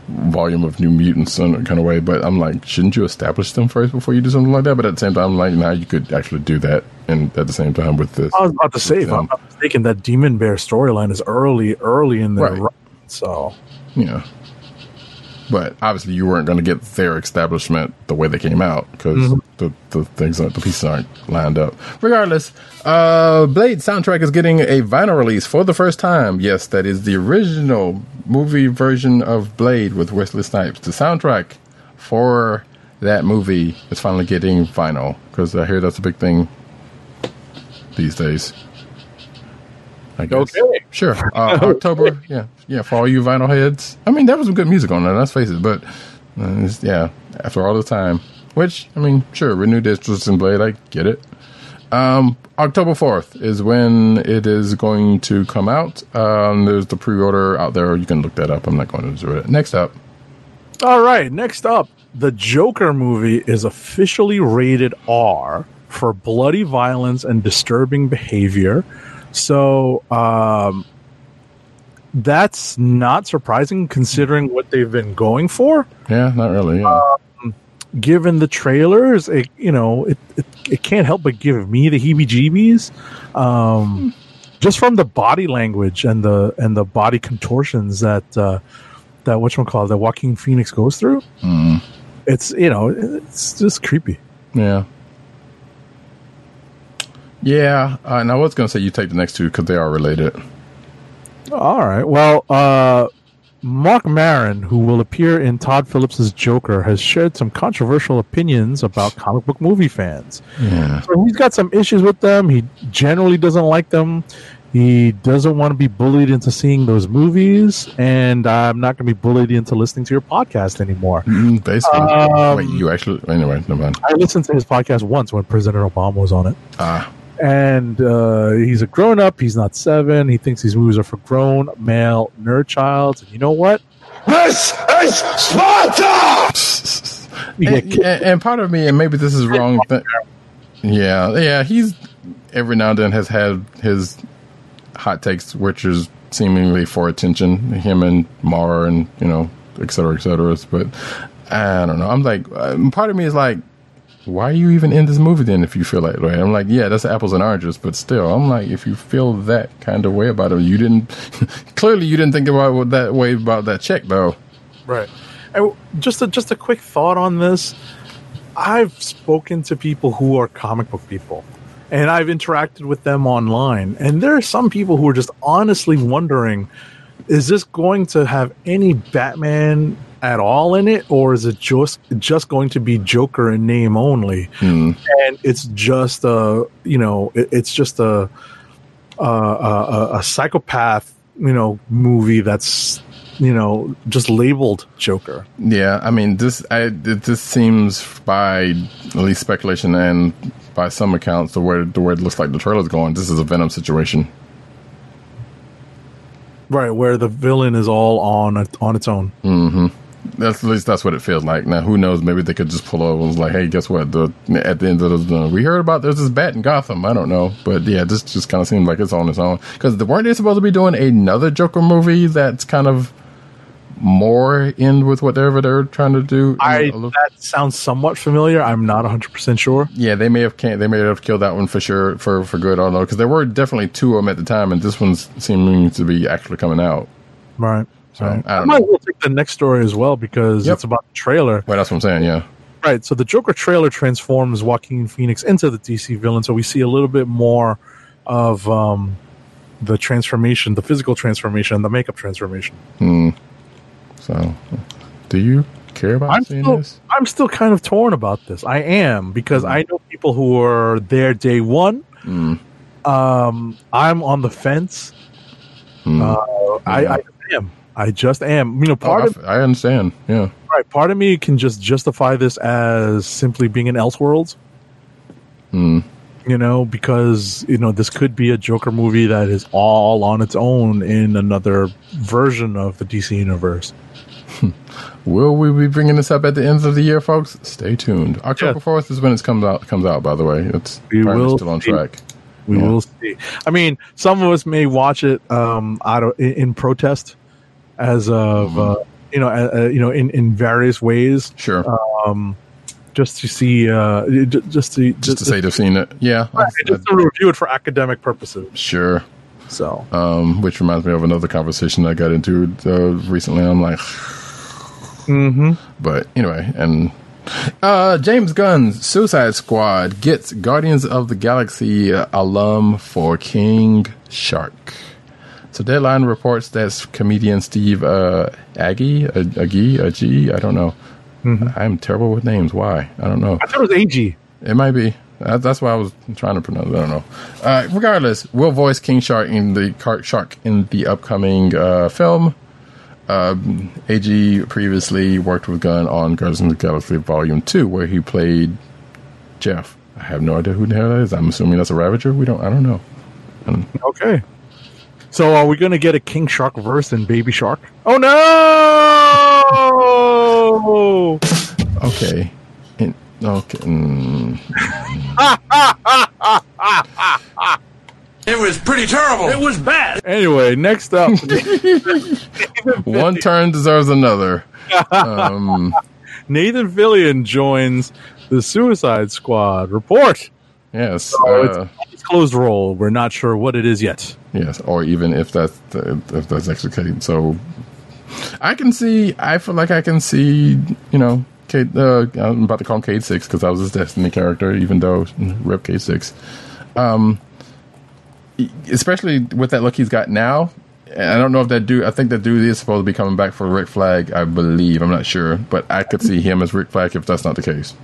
volume of New Mutants in a kind of way. But I'm like, shouldn't you establish them first before you do something like that? But at the same time, I'm like, now you could actually do that, and at the same time with this, I was about to say, if I'm not mistaken, that Demon Bear storyline is early, early in the Right. run. So Yeah. But obviously, you weren't going to get their establishment the way they came out because the, the things, aren't- the pieces aren't lined up. Regardless, uh, Blade soundtrack is getting a vinyl release for the first time. Yes, that is the original movie version of Blade with Wesley Snipes. The soundtrack for that movie is finally getting vinyl because I hear that's a big thing these days. I guess. Okay. Sure. Uh, [LAUGHS] October. Yeah. Yeah. For all you vinyl heads. I mean, there was some good music on there. Let's face it. But uh, yeah, after all the time, which I mean, sure, renewed interest in Blade. I get it. Um, October 4th is when it is going to come out. Um, there's the pre-order out there. You can look that up. I'm not going to do it. Next up. All right, next up, the Joker movie is officially rated R for bloody violence and disturbing behavior. So, um, that's not surprising considering what they've been going for. Yeah, not really. Yeah. Given the trailers, it you know it it, it can't help but give me the heebie-jeebies, um, just from the body language and the and the body contortions that uh, that which one called that Joaquin Phoenix goes through. It's you know it's just creepy. yeah. Yeah. Uh, and I was going to say you take the next two because they are related. All right. Well, uh, Marc Maron, who will appear in Todd Phillips's Joker, has shared some controversial opinions about comic book movie fans. Yeah. So he's got some issues with them. He generally doesn't like them. He doesn't want to be bullied into seeing those movies, and I'm not going to be bullied into listening to your podcast anymore. Mm, Basically. Um, Wait, you actually. Anyway, never mind. I listened to his podcast once when President Obama was on it. Ah. And uh, he's a grown up. He's not seven. He thinks these movies are for grown male nerd childs. And you know what? This is Sparta! And, and- and part of me, and maybe this is wrong. Th- yeah, yeah, he's every now and then has had his hot takes, which is seemingly for attention. Him and Mara, and you know, et cetera, et cetera. But I don't know. I'm like, um, part of me is like, why are you even in this movie then? If you feel like, way? I'm like, yeah, that's apples and oranges, but still, I'm like, if you feel that kind of way about it, you didn't [LAUGHS] clearly you didn't think about it that way about that check though. Right. And just a, just a quick thought on this. I've spoken to people who are comic book people, and I've interacted with them online. And there are some people who are just honestly wondering: Is this going to have any Batman at all in it, or is it just just going to be Joker in name only? Hmm. And it's just a you know it, it's just a a, a a psychopath you know movie that's you know just labeled Joker. Yeah, I mean this. I it, this seems by at least speculation and by some accounts the way the way it looks like the trailer's going. This is a Venom situation. Right, where the villain is all on on its own. Mm-hmm. That's at least that's what it feels like. Now, who knows? Maybe they could just pull over and was like, "Hey, guess what? The at the end of the we heard about there's this bat in Gotham. I don't know, but yeah, this just kind of seems like it's on its own because weren't they supposed to be doing another Joker movie that's kind of more in with whatever they're trying to do? I that sounds somewhat familiar. I'm not 100 percent sure. Yeah, they may have can they may have killed that one for sure for for good. I don't know because there were definitely two of them at the time, and this one's seeming to be actually coming out. Right. So right. I I don't might know. well take the next story as well because Yep. it's about the trailer. Right, that's what I'm saying. Yeah, Right. So the Joker trailer transforms Joaquin Phoenix into the DC villain. So we see a little bit more of um, the transformation, the physical transformation, the makeup transformation. so do you care about I'm seeing still, this? I'm still kind of torn about this. I am because I know people who are there day one. Um, I'm on the fence. Uh, I, I am. I just am. You know, Oh, part I, of I understand. Yeah, right. Part of me can just justify this as simply being an Elseworlds. Hmm. You know, because you know this could be a Joker movie that is all on its own in another version of the DC universe. [LAUGHS] Will we be bringing this up at the end of the year, folks? Stay tuned. October Yeah. fourth is when it comes out. Comes out, by the way. It's We will still on see. track. We Yeah. will see. I mean, some of us may watch it um, out of in, in protest, as of Mm-hmm. uh, you know, uh, you know, in, in various ways, Sure. um, just to see, uh, j- just to just to say they've seen it. Yeah. I- just to review it for academic purposes. sure. So Um, which reminds me of another conversation I got into uh, recently. I'm like, [SIGHS] Mm-hmm. but anyway, and uh, James Gunn's Suicide Squad gets Guardians of the Galaxy uh, alum for King Shark. So Deadline reports that comedian Steve uh, Agee, uh, Agee, Agee, I don't know. I'm terrible with names. Why? I don't know. I thought it was AG. It might be. That's why I was trying to pronounce. it. I don't know. Uh, regardless, will voice King Shark in the Shark in the upcoming uh, film. Um, AG previously worked with Gunn on Guardians of the Galaxy Volume Two, where he played Jeff. I have no idea who the hell that is. I'm assuming that's a Ravager. We don't. I don't know. Okay. So are we going to get a King Shark verse and Baby Shark? Oh no! Okay. In, okay. mm, [LAUGHS] It was pretty terrible. It was bad. Anyway, next up, [LAUGHS] [LAUGHS] one turn deserves another. Um, Nathan Fillion joins the Suicide Squad. Report. yes. Oh, Uh, it's, it's closed role. We're not sure what it is yet. Yes, or even if that's if that's actually Kate. So I can see. I feel like I can see. You know, Kate. Uh, I'm about to call him Cayde Six because I was his Destiny character, even though Rip Cayde Six. Um, especially with that look he's got now. I don't know if that dude. I think that dude is supposed to be coming back for Rick Flag. I believe. I'm not sure, but I could see him as Rick Flag if that's not the case.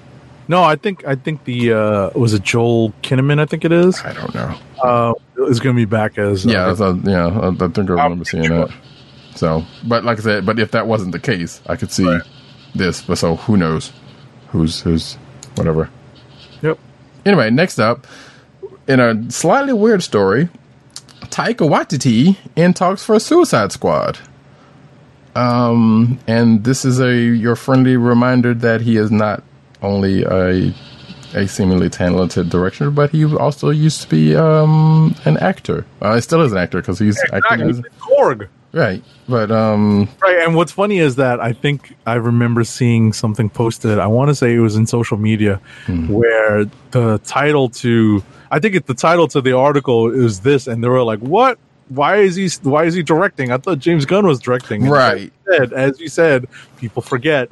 No, I think I think the uh, was it Joel Kinnaman. I think it is. I don't know. Uh, is going to be back as uh, Yeah, that's a, yeah. I, I think I remember seeing that. So, but like I said, but if that wasn't the case, I could see this. But so who knows? Who's who's whatever. Yep. Anyway, next up, in a slightly weird story, Taika Waititi in talks for a Suicide Squad. Um, and this is a your friendly reminder that he is not only a a seemingly talented director, but he also used to be um an actor. Uh, he still is an actor because he's acting Exactly. as Korg. right. But um, Right, and what's funny is that I think I remember seeing something posted. I want to say it was in social media, where the title to I think it, the title to the article is this, and they were like, "What? Why is he? Why is he directing? I thought James Gunn was directing." And Right. as you said, as you said, people forget.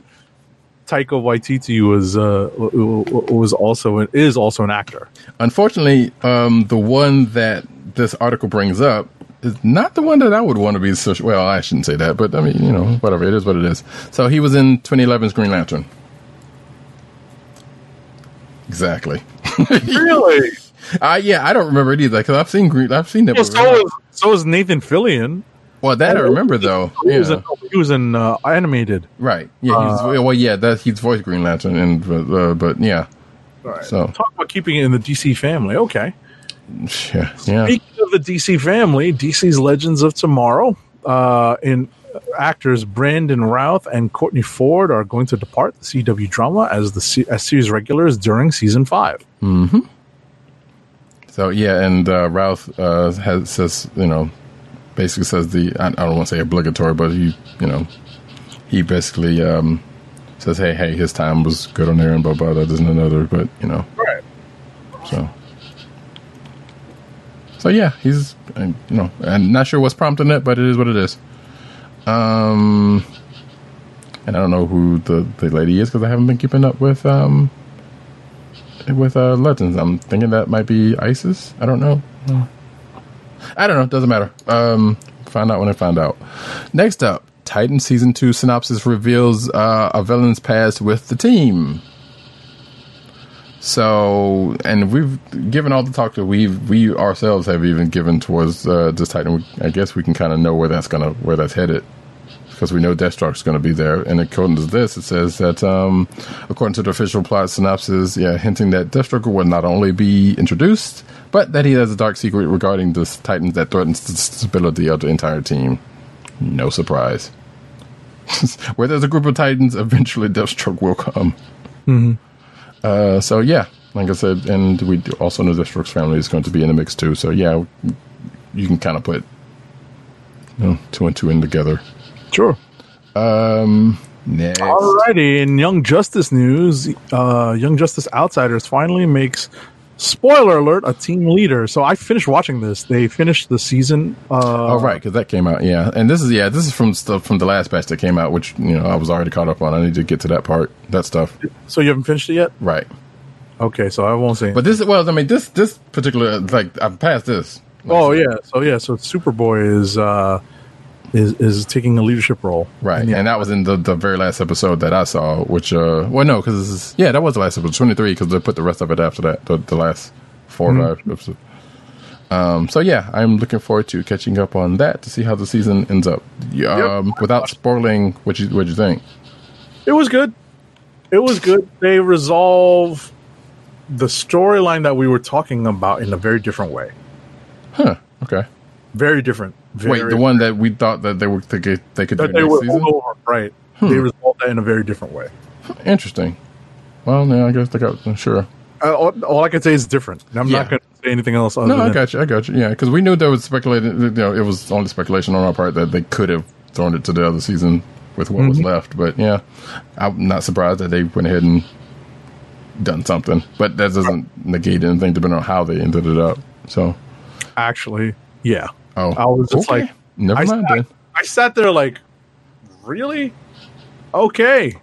Taika Waititi was uh, was also an, is also an actor. unfortunately, um, the one that this article brings up is not the one that I would want to be. Social- well, I shouldn't say that, but I mean, you know, whatever. It is what it is. So he was in 2011's Green Lantern. Exactly. [LAUGHS] Really? Uh, yeah, I don't remember it either because I've seen Green. I've seen that. Well, so is, so is Nathan Fillion. Well, that I remember though. He was Yeah. in, he was in uh, animated. Right. Yeah. He's, well, yeah. That he's voiced Green Lantern, and but, uh, but yeah. So Talk about keeping it in the DC family. Okay. [LAUGHS] yeah, yeah. Speaking of the DC family, DC's Legends of Tomorrow, uh, in actors Brandon Routh and Courtney Ford are going to depart the CW drama as the se- as series regulars during season five. Hmm. So yeah, and uh, Routh uh, has says you know basically says the I, I don't want to say obligatory, but he you know he basically um, says hey hey his time was good on there and blah blah that isn't another, but you know Right. so so yeah he's uh, you know I'm not sure what's prompting it, but it is what it is. Um, and I don't know who the the lady is because I haven't been keeping up with um with uh, Legends. I'm thinking that might be ISIS. I don't know. I don't know. Doesn't matter. Um, find out when I find out. Next up, Titan season two synopsis reveals uh, a villain's past with the team. So, and we've given all the talk that we we ourselves have even given towards uh, this Titan. I guess we can kind of know where that's gonna where that's headed because we know Deathstroke's going to be there. And according to this, it says that um, according to the official plot synopsis, yeah, hinting that Deathstroke will not only be introduced, but that he has a dark secret regarding the Titans that threatens the stability of the entire team. No surprise. [LAUGHS] Where there's a group of Titans, eventually Deathstroke will come. Uh, so yeah, like I said, and we also know Deathstroke's family is going to be in the mix too. So yeah, you can kind of put you know, two and two in together. Sure. Um, next, Alrighty, in Young Justice news, uh, Young Justice Outsiders finally makes spoiler alert a team leader. So I finished watching this. They finished the season. Uh, oh right, because that came out. Yeah, and this is yeah, this is from stuff from the last batch that came out, which you know I was already caught up on. I need to get to that part, that stuff. So you haven't finished it yet? Right, Okay, so I won't say. but this well, I mean this this particular like I've passed this. Like, oh yeah, so yeah, so Superboy is uh, is is taking a leadership role. Right, and that was in the, the very last episode that I saw, which uh, well, no, because yeah, that was the last episode, twenty three, because they put the rest of it after that, the, the last 4 or five episodes. Um, so yeah, I'm looking forward to catching up on that to see how the season ends up. Yeah, Um, without spoiling, what you what you think? It was good. It was good. They resolve the storyline that we were talking about in a very different way. Huh? Okay. Very different. Very, Wait, the one that we thought that they were they could, they could do they next were season. over, right? They resolved that in a very different way. Interesting. Well, no, I guess they got sure. Uh, all, all I can say is different. I'm Yeah. not going to say anything else. Other No, I got you. I got you. Yeah, because we knew there was speculated. You know, it was only speculation on our part that they could have thrown it to the other season with what was left. But yeah, I'm not surprised that they went ahead and done something. But that doesn't negate anything depending on how they ended it up. So, actually, yeah. Oh, I was just okay. like, never I, mind I, then. I sat there like, really? Okay.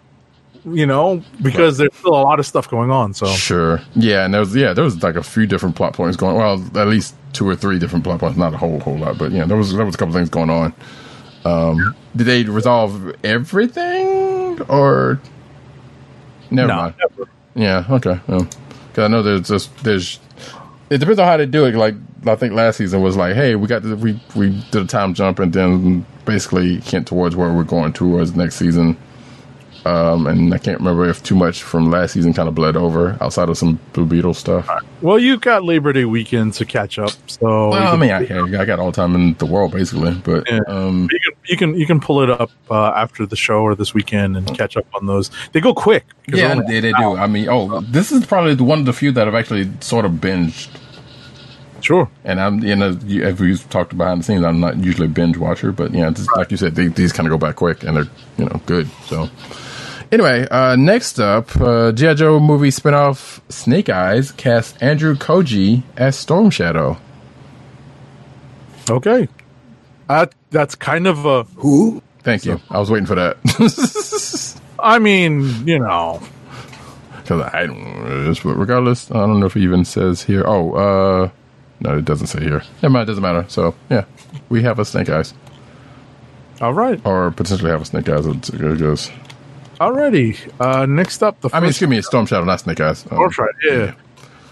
You know, because there's still a lot of stuff going on. So Sure. Yeah, and there was yeah, there was like a few different plot points going. Well, at least two or three different plot points. Not a whole whole lot, but yeah, there was there was a couple things going on. Um, did they resolve everything or never no, mind? never. Yeah. Okay. Because I know there's just there's. It depends on how they do it. Like I think last season was like, hey, we got the, we we did a time jump and then basically hint towards where we're going towards next season. Um, and I can't remember if too much from last season kind of bled over outside of some Blue Beetle stuff. Well, you've got Labor Day weekend to catch up. So Well, I mean, I, yeah, I got all the time in the world basically, but Yeah. um, can, you can you can pull it up uh, after the show or this weekend and catch up on those. They go quick. yeah, they, they do. I mean, oh, this is probably one of the few that I've actually sort of binged. Sure. And I'm, you know, you, as we've talked behind the scenes, I'm not usually a binge watcher, but yeah, just, like you said, they, these kind of go back quick and they're, you know, good. So, anyway, uh, next up, uh, G.I. Joe movie spinoff Snake Eyes cast Andrew Koji as Storm Shadow. Okay. Uh, that's kind of a. Who? Thank you. I was waiting for that. [LAUGHS] I mean, you know, Because I don't know regardless, I don't know if it even says here. Oh, uh, no, it doesn't say here. Never mind, it doesn't matter. So, yeah, we have a Snake Eyes, all right. or potentially have a Snake Eyes. It goes. Alrighty. Uh, next up, the I mean, excuse me, it's Storm Shadow, not Snake Eyes. Um, That's right. Yeah.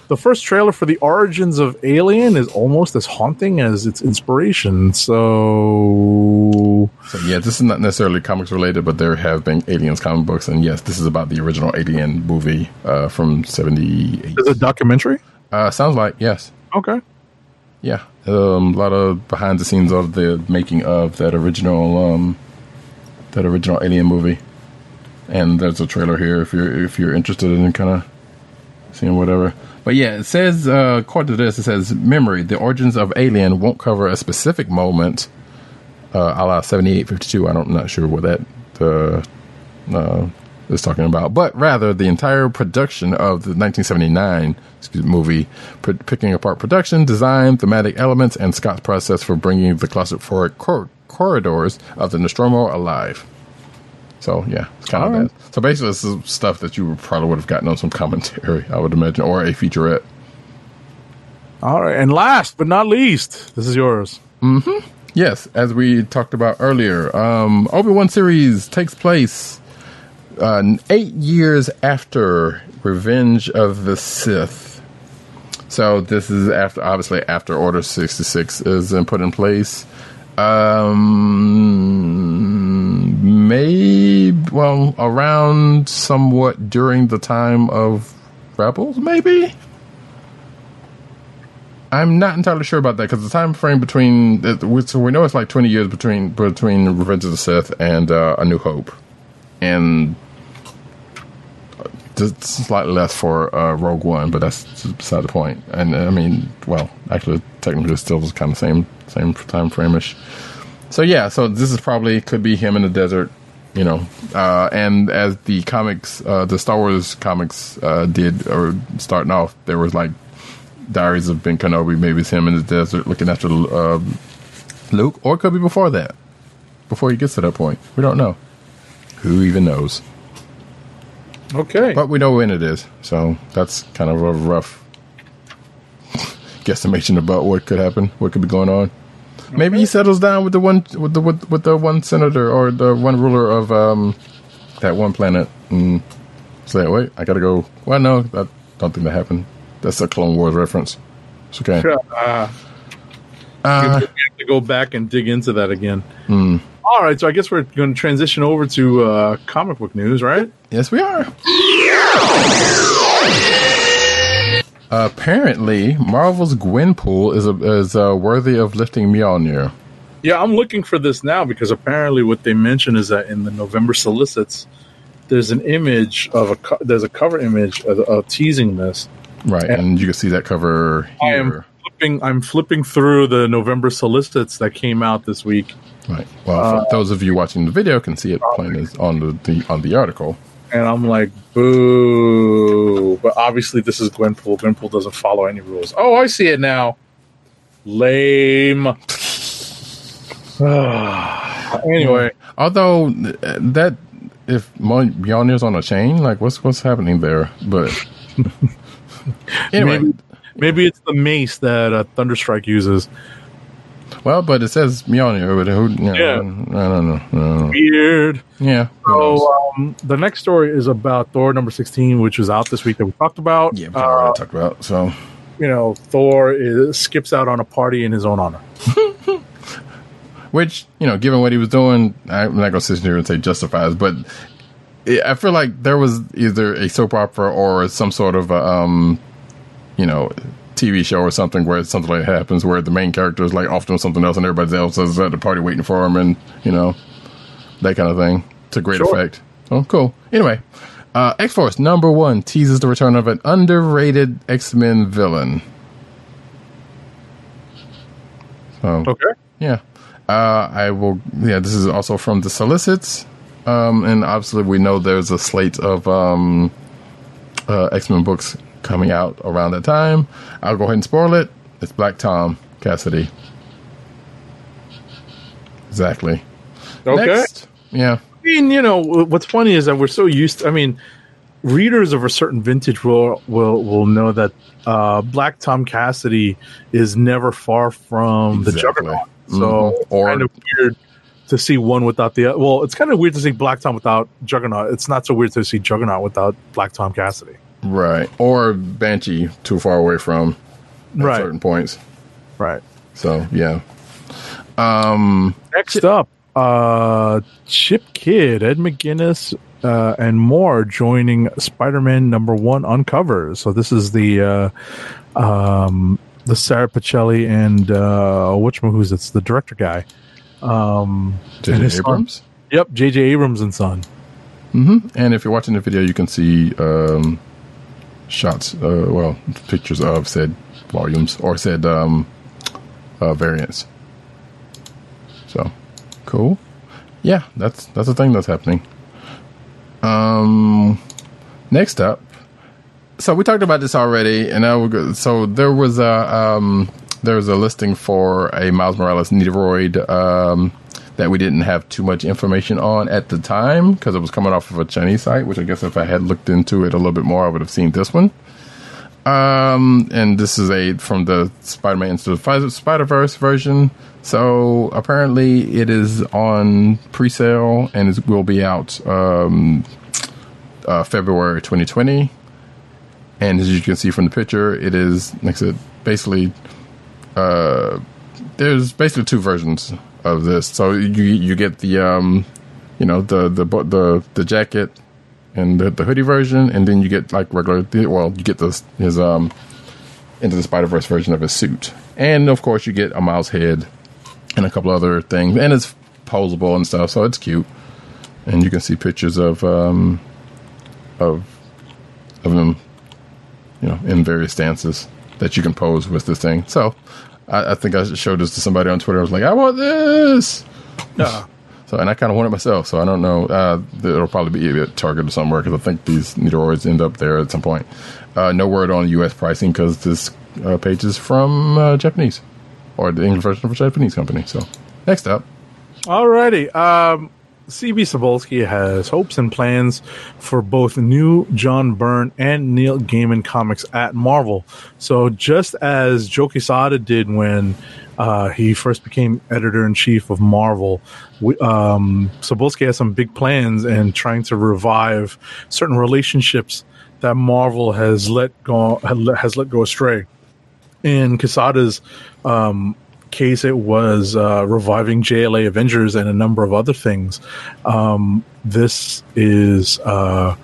The first trailer for the origins of Alien is almost as haunting as its inspiration. So, So yeah, this is not necessarily comics related, but there have been Aliens comic books, and yes, this is about the original Alien movie uh, from '78. is it a documentary? Uh, sounds like yes, Okay. Yeah. Um, a lot of behind the scenes of the making of that original um, that original Alien movie, and there's a trailer here if you're if you're interested in kind of seeing whatever. But yeah, it says uh, according to this, it says memory. The origins of Alien won't cover a specific moment uh, a la 7852. I don't, I'm not sure what that uh, uh, is talking about, but rather the entire production of the 1979 excuse, movie, picking apart production, design, thematic elements, and Scott's process for bringing the claustrophobic cor- corridors of the Nostromo alive. So yeah, it's kind of All right. bad. So basically, this is stuff that you probably would have gotten on some commentary, I would imagine, or a featurette. All right. And last but not least, this is yours. Yes, as we talked about earlier, um, Obi Wan series takes place uh, eight years after Revenge of the Sith. So this is after, obviously, after Order sixty six is put in place. Um, maybe well around somewhat during the time of Rebels, maybe. I'm not entirely sure about that because the time frame between we- so we know it's like 20 years between between Revenge of the Sith and uh, A New Hope, and just slightly less for uh, Rogue One, but that's beside the point. And uh, I mean, well, actually, technically, still kind of same same time frame ish. So yeah, so this is probably could be him in the desert, you know. Uh, and as the comics, uh, the Star Wars comics uh, did, or starting off, there was like Diaries of Ben Kenobi. Maybe it's him in the desert looking after um, Luke, or it could be before that, before he gets to that point. We don't know. Who even knows? Okay. But we know when it is, so that's kind of a rough guesstimation about what could happen, what could be going on. Maybe he settles down with the one with the with, with the one senator or the one ruler of um, that one planet and say, "Wait, I gotta go." Well, no, I don't think that happened. That's a Clone Wars reference. It's okay. Uh, [LAUGHS] Uh, we have to go back and dig into that again. Hmm. All right, so I guess we're going to transition over to uh, comic book news, right? yes, we are. Apparently, Marvel's Gwenpool is a, is uh, worthy of lifting Mjolnir. Yeah, I'm looking for this now because apparently what they mention is that in the November solicits, there's an image of a co- there's a cover image of, of teasing this. Right, and you can see that cover I here. am flipping. I'm flipping through the November solicits that came out this week, Right. Well, Uh, for those of you watching the video can see it plain as on the, the on the article. and I'm like, boo! But obviously, this is Gwenpool. Gwenpool doesn't follow any rules. Oh, I see it now. Lame. [SIGHS] anyway, Although that if Mjolnir's on a chain, like what's what's happening there? But [LAUGHS] anyway, maybe, maybe it's the mace that uh, Thunderstrike uses. Well, but it says Mjolnir. But who? You know, Yeah. I don't know. I don't know. Weird. Yeah. So um, the next story is about Thor number sixteen, which was out this week that we talked about. yeah, we Uh, talked about. So you know, Thor is, skips out on a party in his own honor. [LAUGHS] which you know, given what he was doing, I'm not gonna sit here and say justifies, but I feel like there was either a soap opera or some sort of a, um, you know, TV show or something where something like that happens where the main character is like off doing something else and everybody else is at the party waiting for him, and you know, that kind of thing to great Sure. effect. Oh, cool. Anyway. Uh, X Force number one teases the return of an underrated X Men villain. So, Okay. yeah. Uh, I will. Yeah, this is also from the solicits, um, and obviously we know there's a slate of um, uh, X Men books coming out around that time. I'll go ahead and spoil it. It's Black Tom Cassidy. Exactly. Okay. Next. Yeah. I mean, you know, what's funny is that we're so used. To, I mean, readers of a certain vintage will will will know that uh, Black Tom Cassidy is never far from the Juggernaut. So Mhm. Or- kind of weird to see one without the. Other. Well, it's kind of weird to see Black Tom without Juggernaut. It's not so weird to see Juggernaut without Black Tom Cassidy. Right. Or Banshee too far away from Right. certain points. Right. So yeah. Um. Next up, uh, Chip Kidd, Ed McGuinness, uh, and more joining Spider-Man number one on covers. So this is the uh, um, the Sara Pichelli and uh, which who's it's the director guy. Um, J.J. his son. Abrams. Yep, J.J. Abrams and son. Mm-hmm. And if you're watching the video, you can see um, shots, uh, well, pictures of said volumes or said um, uh, variants. So, cool. Yeah, that's that's a thing that's happening. Um, next up, so we talked about this already, and I will go, so there was a um, there was a listing for a Miles Morales Nendoroid um, that we didn't have too much information on at the time because it was coming off of a Chinese site. Which I guess if I had looked into it a little bit more, I would have seen this one. Um, and this is a from the Spider-Man into the Spider Verse version. So apparently, it is on pre-sale and it will be out um, uh, February 2020. And as you can see from the picture, it is like I said, basically uh, there's basically two versions of this. So you you get the um, you know the the the the jacket and the, the hoodie version, and then you get like regular. Well, you get this his um into the Spider Verse version of his suit, and of course you get a mouse head and a couple other things, and it's posable and stuff, so it's cute. And you can see pictures of um of of them, you know, in various stances that you can pose with this thing. So I, I think I showed this to somebody on Twitter. I was like, I want this. Yeah. [LAUGHS] So, and I kind of want it myself. So I don't know. Uh, it'll probably be at Target or somewhere because I think these Nendoroids end up there at some point. Uh, no word on U.S. pricing because this uh, page is from uh, Japanese or the English version of a Japanese company. So next up, Alrighty. Um, CB Cebulski has hopes and plans for both new John Byrne and Neil Gaiman comics at Marvel. So just as Joe Quesada did when uh, he first became editor in chief of Marvel, we, um, Cebulski has some big plans and trying to revive certain relationships that Marvel has let go has let go astray. In Quesada's um, case, it was uh, reviving JLA Avengers and a number of other things. Um, this is uh,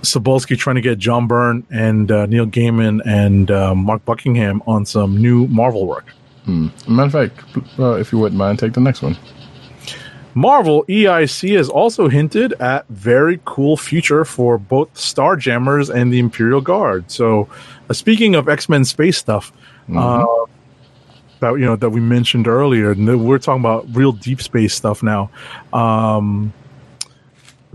Cebulski trying to get John Byrne and uh, Neil Gaiman and uh, Mark Buckingham on some new Marvel work. matter of fact, uh, if you wouldn't mind, take the next one. Marvel EIC has also hinted at very cool future for both Starjammers and the Imperial Guard. So, uh, speaking of X Men space stuff, uh, that you know that we mentioned earlier, and we're talking about real deep space stuff now. Um,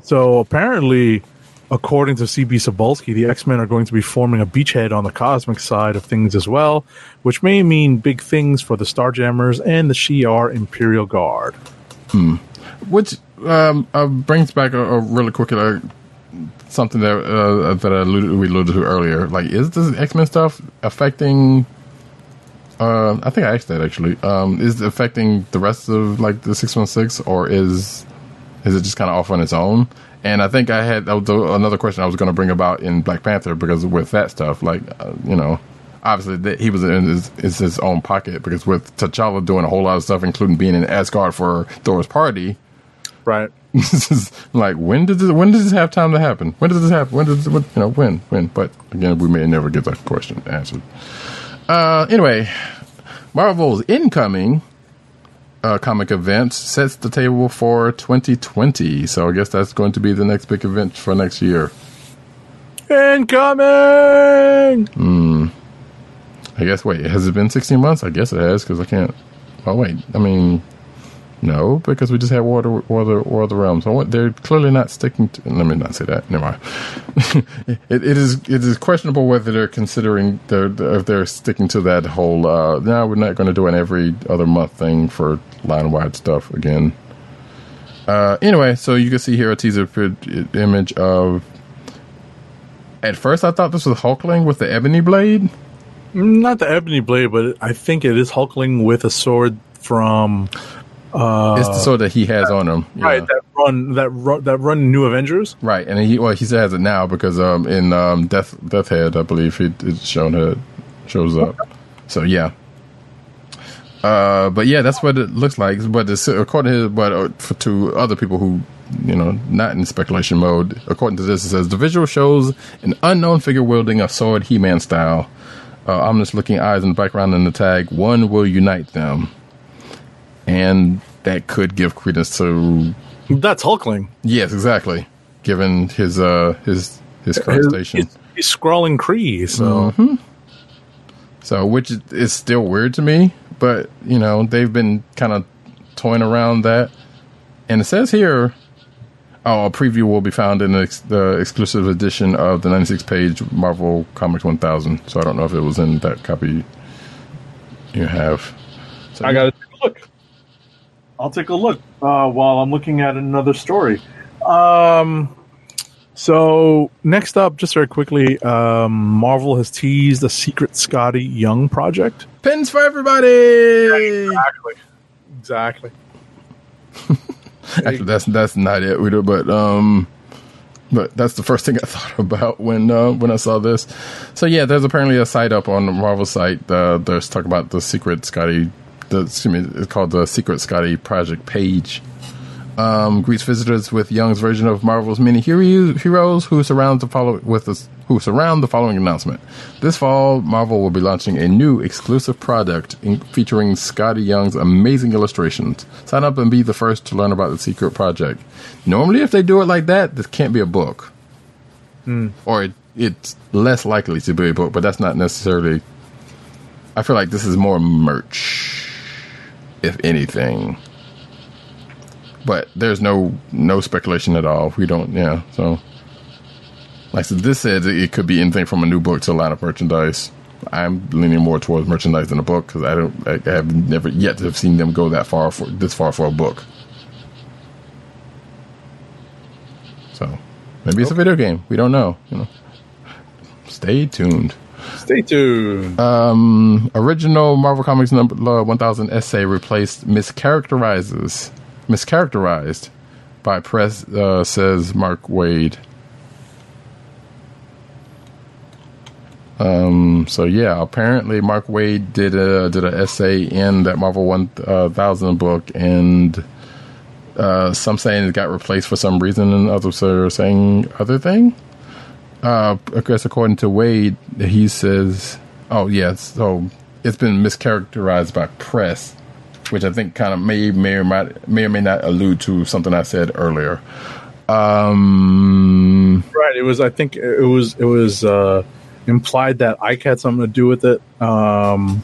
so apparently, according to CB Cebulski, the X Men are going to be forming a beachhead on the cosmic side of things as well, which may mean big things for the Starjammers and the Shi'ar Imperial Guard. Which um, uh, brings back a, a really quick uh, something that uh, that I alluded, we alluded to earlier. Like, is this X Men stuff affecting? Uh, I think I asked that actually. Um, is it affecting the rest of like the six one six, or is is it just kind of off on its own? And I think I had that was another question I was going to bring about in Black Panther because with that stuff, like uh, you know, obviously that he was in his, is his own pocket because with T'Challa doing a whole lot of stuff, including being in Asgard for Thor's party. Right. [LAUGHS] this is like when did this, when does this have time to happen? When does this happen? When does when, you know when when? But again, we may never get that question answered. Uh, anyway, Marvel's incoming uh, comic event sets the table for 2020. So I guess that's going to be the next big event for next year. Incoming! Hmm. I guess. Wait, has it been 16 months? I guess it has because I can't. Oh wait, I mean, no, because we just had War of the, War of the, Realms. So what, they're clearly not sticking to. Let me not say that. Never mind. [LAUGHS] it, it is it is questionable whether they're considering they're, if they're sticking to that whole. Uh, we're not going to do an every other month thing for line wide stuff again. Uh, anyway, so you can see here a teaser image of. At first, I thought this was Hulkling with the ebony blade. Not the ebony blade, but I think it is Hulkling with a sword from it's the sword that he has on him. right that run that run that run New Avengers. Right, and he well he still has it now because um in um Death Death Head I believe he it's shown it shows up. So yeah. Uh, but yeah, that's what it looks like. But according to but uh, for, to other people who you know not in speculation mode, according to this, it says the visual shows an unknown figure wielding a sword, He-Man style. Uh, ominous looking eyes in the background, and the tag "One will unite them," and that could give credence to That's Hulkling. Yes, exactly. Given his uh his his current His- station, scrawling Kree, so so which is, still weird to me. But you know they've been kind of toying around that, and it says here, oh, a preview will be found in the, ex- the exclusive edition of the 96 page Marvel Comics 1000. So I don't know if it was in that copy you have. So, I take a look. I'll take a look uh, while I'm looking at another story. Um, so next up, just very quickly, um, Marvel has teased a secret Skottie Young project. pins for everybody. Exactly. Exactly. [LAUGHS] Actually, that's that's not it either. But um, but that's the first thing I [LAUGHS] thought about when uh, when I saw this. So yeah, there's apparently a site up on the Marvel site. Uh, there's talk about the secret Skottie the excuse me, it's called the Secret Skottie Project page. Um, greets visitors with Young's version of Marvel's many hero- heroes who surround the follow with us who surround the following announcement. This fall, Marvel will be launching a new exclusive product in, featuring Skottie Young's amazing illustrations. Sign up and be the first to learn about the secret project. Normally, if they do it like that, this can't be a book, or it, it's less likely to be a book. But that's not necessarily. I feel like this is more merch, if anything. But there's no no speculation at all. We don't, yeah. So, like I said, this says it could be anything from a new book to a line of merchandise. I'm leaning more towards merchandise than a book because I don't. I, I have never yet to have seen them go that far for this far for a book. So, maybe it's a oh. video game. We don't know. You know. Stay tuned. Stay tuned. Um, original Marvel Comics number uh, 1000 essay replaced mischaracterizes mischaracterized by press uh, says Mark Waid. Um, so yeah, apparently Mark Waid did a did an essay in that Marvel 1000 book, and uh, some saying it got replaced for some reason, and others are saying other thing uh, I guess according to Waid, he says, "Oh yes, so it's been mischaracterized by press, which I think kind of may may or might, may or may not allude to something I said earlier." Um, Right. It was. I think it was. It was uh, implied that Ike had something to do with it. Um,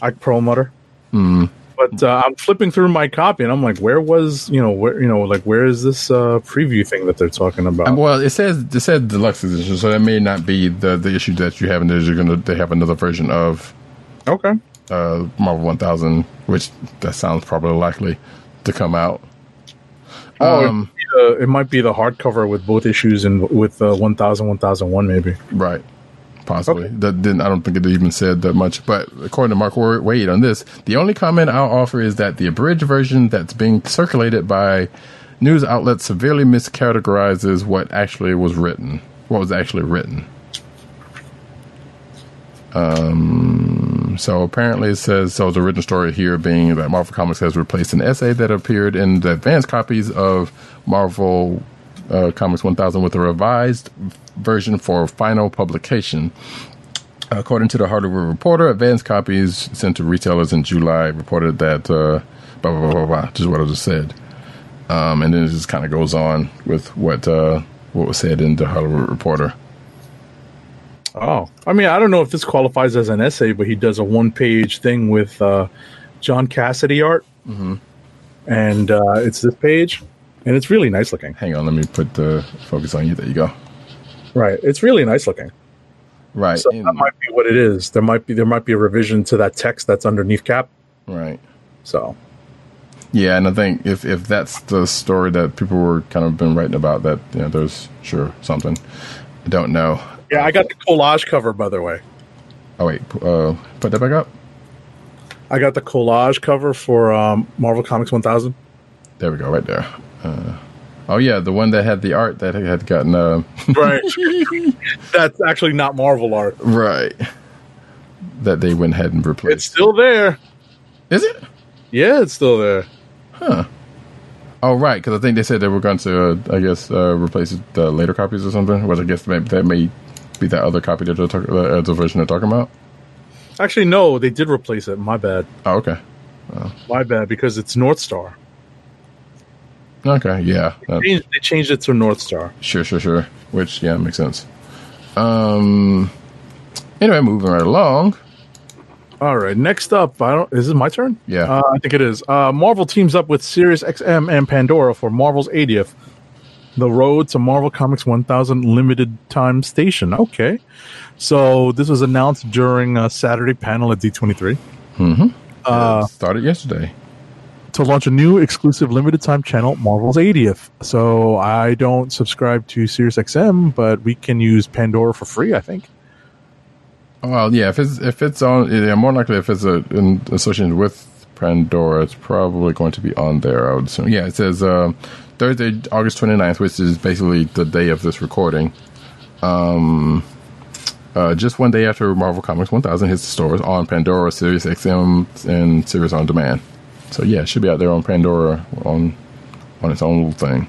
Ike Perlmutter. Hmm. But uh, I'm flipping through my copy, and I'm like, where was you know where you know like where is this uh, preview thing that they're talking about? um, well, it says it said deluxe edition, so that may not be the the issue that you have, and you're gonna they have another version of okay. uh, Marvel 1000, which that sounds probably likely to come out. Oh, Um, it, uh, it might be the hardcover with both issues and with uh, 1000, 1001 maybe. Right. Possibly. Okay. That didn't. I don't think it even said that much. But according to Mark Wa- Waid on this, the only comment I'll offer is that the abridged version that's being circulated by news outlets severely miscategorizes what actually was written. What was actually written. Um. So apparently it says so. The original story here being that Marvel Comics has replaced an essay that appeared in the advanced copies of Marvel uh, Comics 1000 with a revised version for final publication. According to the Hollywood Reporter, advanced copies sent to retailers in July reported that uh, blah blah blah blah blah. Just what I just said, um, and then it just kind of goes on with what uh, what was said in the Hollywood Reporter. Oh, I mean, I don't know if this qualifies as an essay, but he does a one-page thing with uh, John Cassaday art, mm-hmm. and uh, it's this page, and it's really nice looking. Hang on, let me put the focus on you. There you go. Right, it's really nice looking. Right, So and- that might be what it is. There might be there might be a revision to that text that's underneath cap. right. So Yeah, and I think if if that's the story that people were kind of been writing about, that you know, there's sure something. I don't know. yeah, I got the collage cover by the way. Oh wait, uh, put that back up. I got the collage cover for um, Marvel Comics 1000. There we go, right there. Uh, oh yeah, the one that had the art that had gotten uh, [LAUGHS] Right. that's actually not Marvel art. right. That they went ahead and replaced. It's still there. Is it? Yeah, it's still there. Huh. Oh right, because I think they said they were going to, uh, I guess, uh, replace the later copies or something. Which I guess may, that may be that other copy that they're talking, uh, the version they're talking about. Actually, no, they did replace it. My bad. Oh okay, My bad because it's North Star. Okay, yeah. Uh, Changed- They changed it to North Star. Sure, sure, sure. Which yeah, makes sense. Um. Anyway, moving right along. All right. Next up, I don't. Is it my turn? Yeah. uh, I think it is. Uh, Marvel teams up with Sirius XM and Pandora for Marvel's 80th. The Road to Marvel Comics 1000 limited time station. Okay. So this was announced during a Saturday panel at D23 Uh, started yesterday. To launch a new exclusive limited time channel, Marvel's 80th. So I don't subscribe to Sirius XM, but we can use Pandora for free, I think. Well, yeah. If it's if it's on, yeah, more likely if it's a, in association with Pandora, it's probably going to be on there. I would assume. Yeah, it says uh, Thursday, August 29th, which is basically the day of this recording. Um, Uh, just one day after Marvel Comics 1000 hits the stores on Pandora, Sirius XM, and Sirius On Demand. So yeah, it should be out there on Pandora on on its own little thing.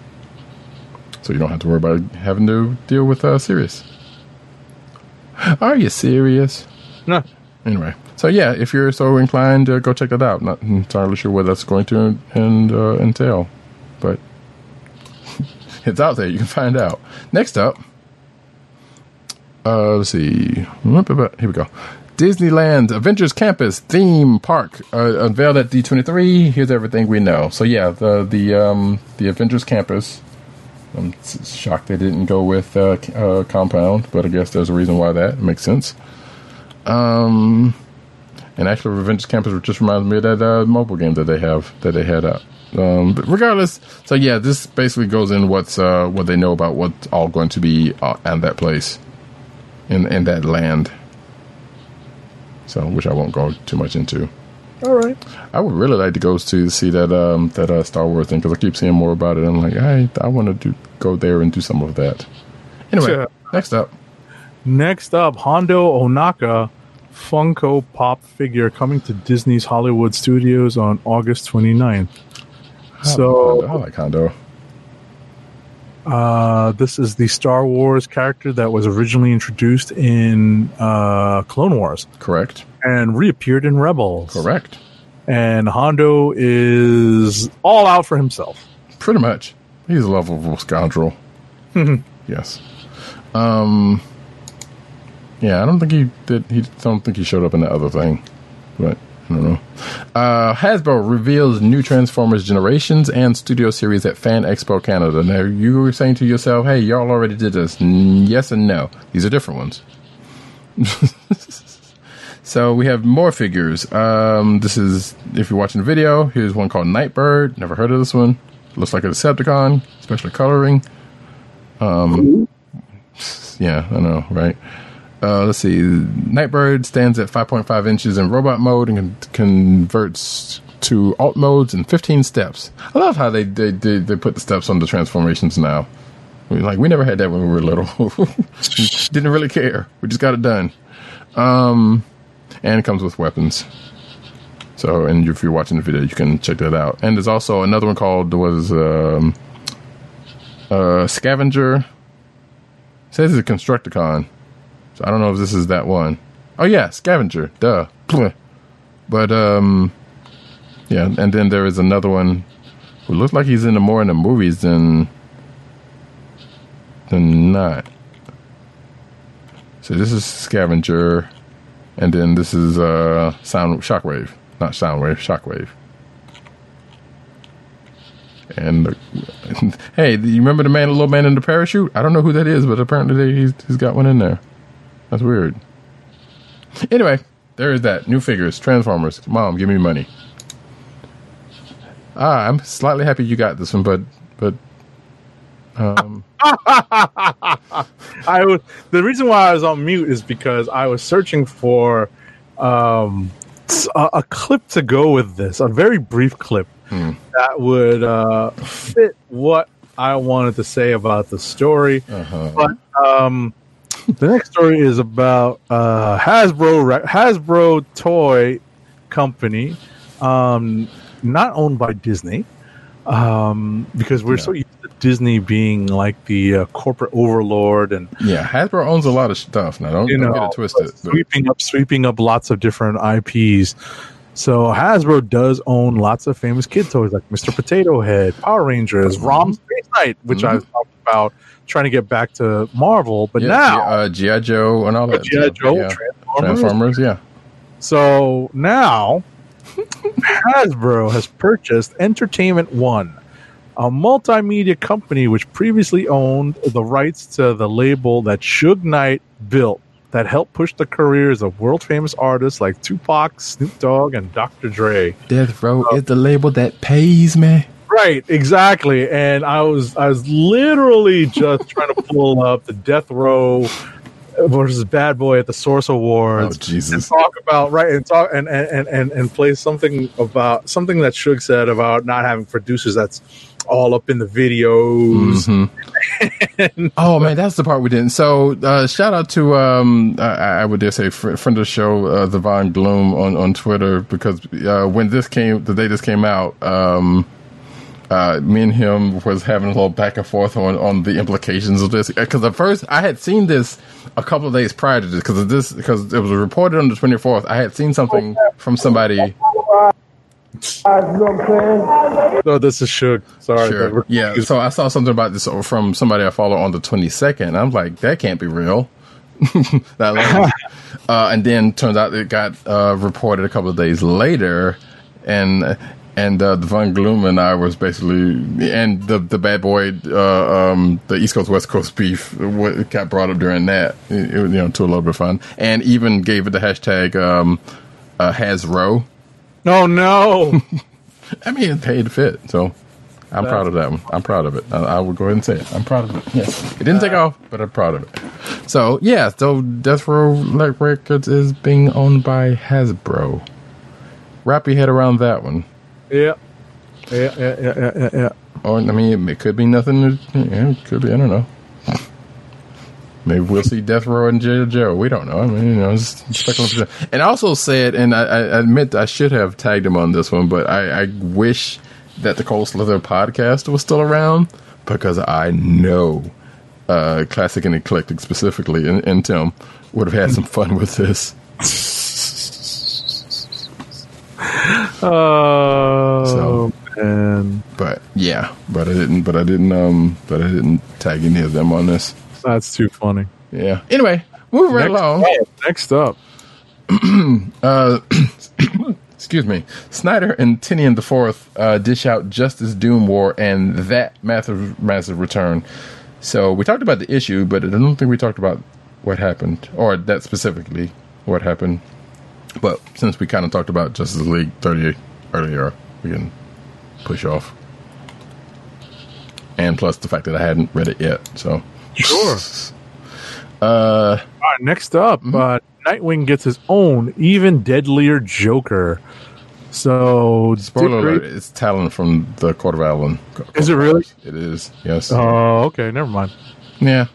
So you don't have to worry about having to deal with uh, Sirius. [GASPS] Are you serious? No. Anyway, so yeah, if you're so inclined, uh, go check that out. Not entirely sure what that's going to and uh, entail, but [LAUGHS] it's out there. You can find out. Next up, uh, let's see. Here we go. Disneyland Avengers Campus theme park uh, unveiled at D23. Here's everything we know. So yeah, the the um, the Avengers Campus. I'm shocked they didn't go with uh, uh, compound, but I guess there's a reason why that makes sense. Um, and actually, Avengers Campus just reminds me of that uh, mobile game that they have that they had out. Um, but regardless, so yeah, this basically goes in what's uh, what they know about what's all going to be uh, at that place in in that land. So, which I won't go too much into. All right. I would really like to go to see that um, that uh, Star Wars thing because I keep seeing more about it. I'm like, I I want to do go there and do some of that. Anyway, Yeah. next up, Next up, Hondo Ohnaka Funko Pop figure coming to Disney's Hollywood Studios on August 29th. I So, like Hondo. Uh, this is the Star Wars character that was originally introduced in uh, Clone Wars Correct. and reappeared in Rebels. Correct. And Hondo is all out for himself. Pretty much. He's a lovable scoundrel. [LAUGHS] yes. Um. Yeah, I don't think he did. He don't think he showed up in the other thing, but I don't know. Uh, Hasbro reveals new Transformers Generations and Studio Series at Fan Expo Canada. Now you were saying to yourself, "Hey, y'all already did this." Mm, yes and no. These are different ones. [LAUGHS] So we have more figures. Um, this is if you're watching the video. Here's one called Nightbird. Never heard of this one. Looks like a Decepticon, especially coloring. Um, [LAUGHS] yeah, I know, right? Uh, let's see. Nightbird stands at 5.5 inches in robot mode and con- converts to alt modes in 15 steps. I love how they they, they they put the steps on the transformations now. Like we never had that when we were little. [LAUGHS] Didn't really care. We just got it done. Um, and it comes with weapons. So, and if you're watching the video, you can check that out. And there's also another one called was um, uh, Scavenger. It says it's a Constructicon. I don't know if this is that one. Oh yeah, Scavenger. Duh. [LAUGHS] But um, yeah. And then there is another one who looks like he's in the more in the movies than than not. So this is Scavenger, and then this is uh Sound Shockwave, not Soundwave, Shockwave. And uh, [LAUGHS] hey, you remember the man, the little man in the parachute? I don't know who that is, but apparently he's, he's got one in there. That's weird. Anyway, there is that new figures, Transformers. Mom, give me money. Ah, I'm slightly happy you got this one, but but um, [LAUGHS] I was the reason why I was on mute is because I was searching for um, a, a clip to go with this, a very brief clip that would uh, fit what I wanted to say about the story. But um, the next story is about uh, Hasbro Hasbro Toy Company, um, not owned by Disney, um, because we're so used to Disney being like the uh, corporate overlord and yeah, Hasbro owns a lot of stuff. Now don't, you don't know get it twisted. sweeping up sweeping up lots of different IPs. So Hasbro does own lots of famous kid toys like Mr. Potato Head, Power Rangers, Mm-hmm. Rom Space Knight, which I was talking about trying to get back to Marvel, but yeah, now uh, GI Joe and all that. G.I. Joe, yeah. Transformers. Transformers, yeah. So now Hasbro has purchased Entertainment One, a multimedia company which previously owned the rights to the label that Suge Knight built that helped push the careers of world famous artists like Tupac, Snoop Dogg, and Dr. Dre. Death Row is the label that pays me. Right, exactly. And I was I was literally just trying to pull up the Death Row versus Bad Boy at the Source Oh Awards. Jesus! talk about right and talk and and and and play something about something that Suge said about not having producers that's all up in the videos. Mm-hmm. [LAUGHS] Oh man, that's the part we didn't. So uh, shout out to um, I, I would dare say fr- friend of the show, uh, Gloom on on Twitter because uh, when this came, the day this came out. Um, uh, me and him was having a little back and forth on, on the implications of this because at first I had seen this a couple of days prior to this because this because it was reported on the twenty fourth. I had seen something from somebody. No, this is Suge. Sorry. Sure. Yeah. So I saw something about this from somebody I follow on the 22nd. I'm like, that can't be real. [LAUGHS] that [LAUGHS] uh, and then turns out it got uh, reported a couple of days later, and and uh, the Von Gloom and I was basically and the the bad boy, uh, um, the East Coast West Coast beef what got brought up during that, it, it, you know, to a little bit of fun, and even gave it the hashtag um, uh, Hasro. No, no. [LAUGHS] I mean, it paid to fit, so I'm proud of that one. I'm proud of it. I, I will go ahead and say it. I'm proud of it. Yes, it didn't take off, but I'm proud of it. So yeah, so Death Row Records is being owned by Hasbro. Wrap your head around that one. Yeah. Yeah, yeah, yeah, yeah, yeah, yeah. Or I mean, it could be nothing. Yeah, it could be. I don't know. Maybe we'll see Death Row and J. Joe. We don't know. I mean, you know, speculation. And I also said, and I, I admit I should have tagged him on this one, but I, I wish that the Cold Slither podcast was still around because I know uh, Classic and Eclectic specifically, and, and Tim would have had some fun with this. [LAUGHS] Oh, so, man. But yeah, but I didn't. But I didn't. Um, but I didn't tag any of them on this. That's too funny. Yeah. Anyway, moving right along. up, next up. [CLEARS THROAT] Uh, [COUGHS] excuse me. Snyder and Tynion the Fourth uh, dish out Justice Doom War and that massive, massive return. So we talked about the issue, but I don't think we talked about what happened, or that specifically what happened. But since we kind of talked about Justice League 30 earlier, we can push off. And plus the fact that I hadn't read it yet, so Sure. [LAUGHS] uh, All right, next up, Mm-hmm. uh, Nightwing gets his own even deadlier Joker. So, spoiler alert: it's Talon from the Court of Owlin. Is it really? It is. Yes. Oh, okay, never mind. Yeah.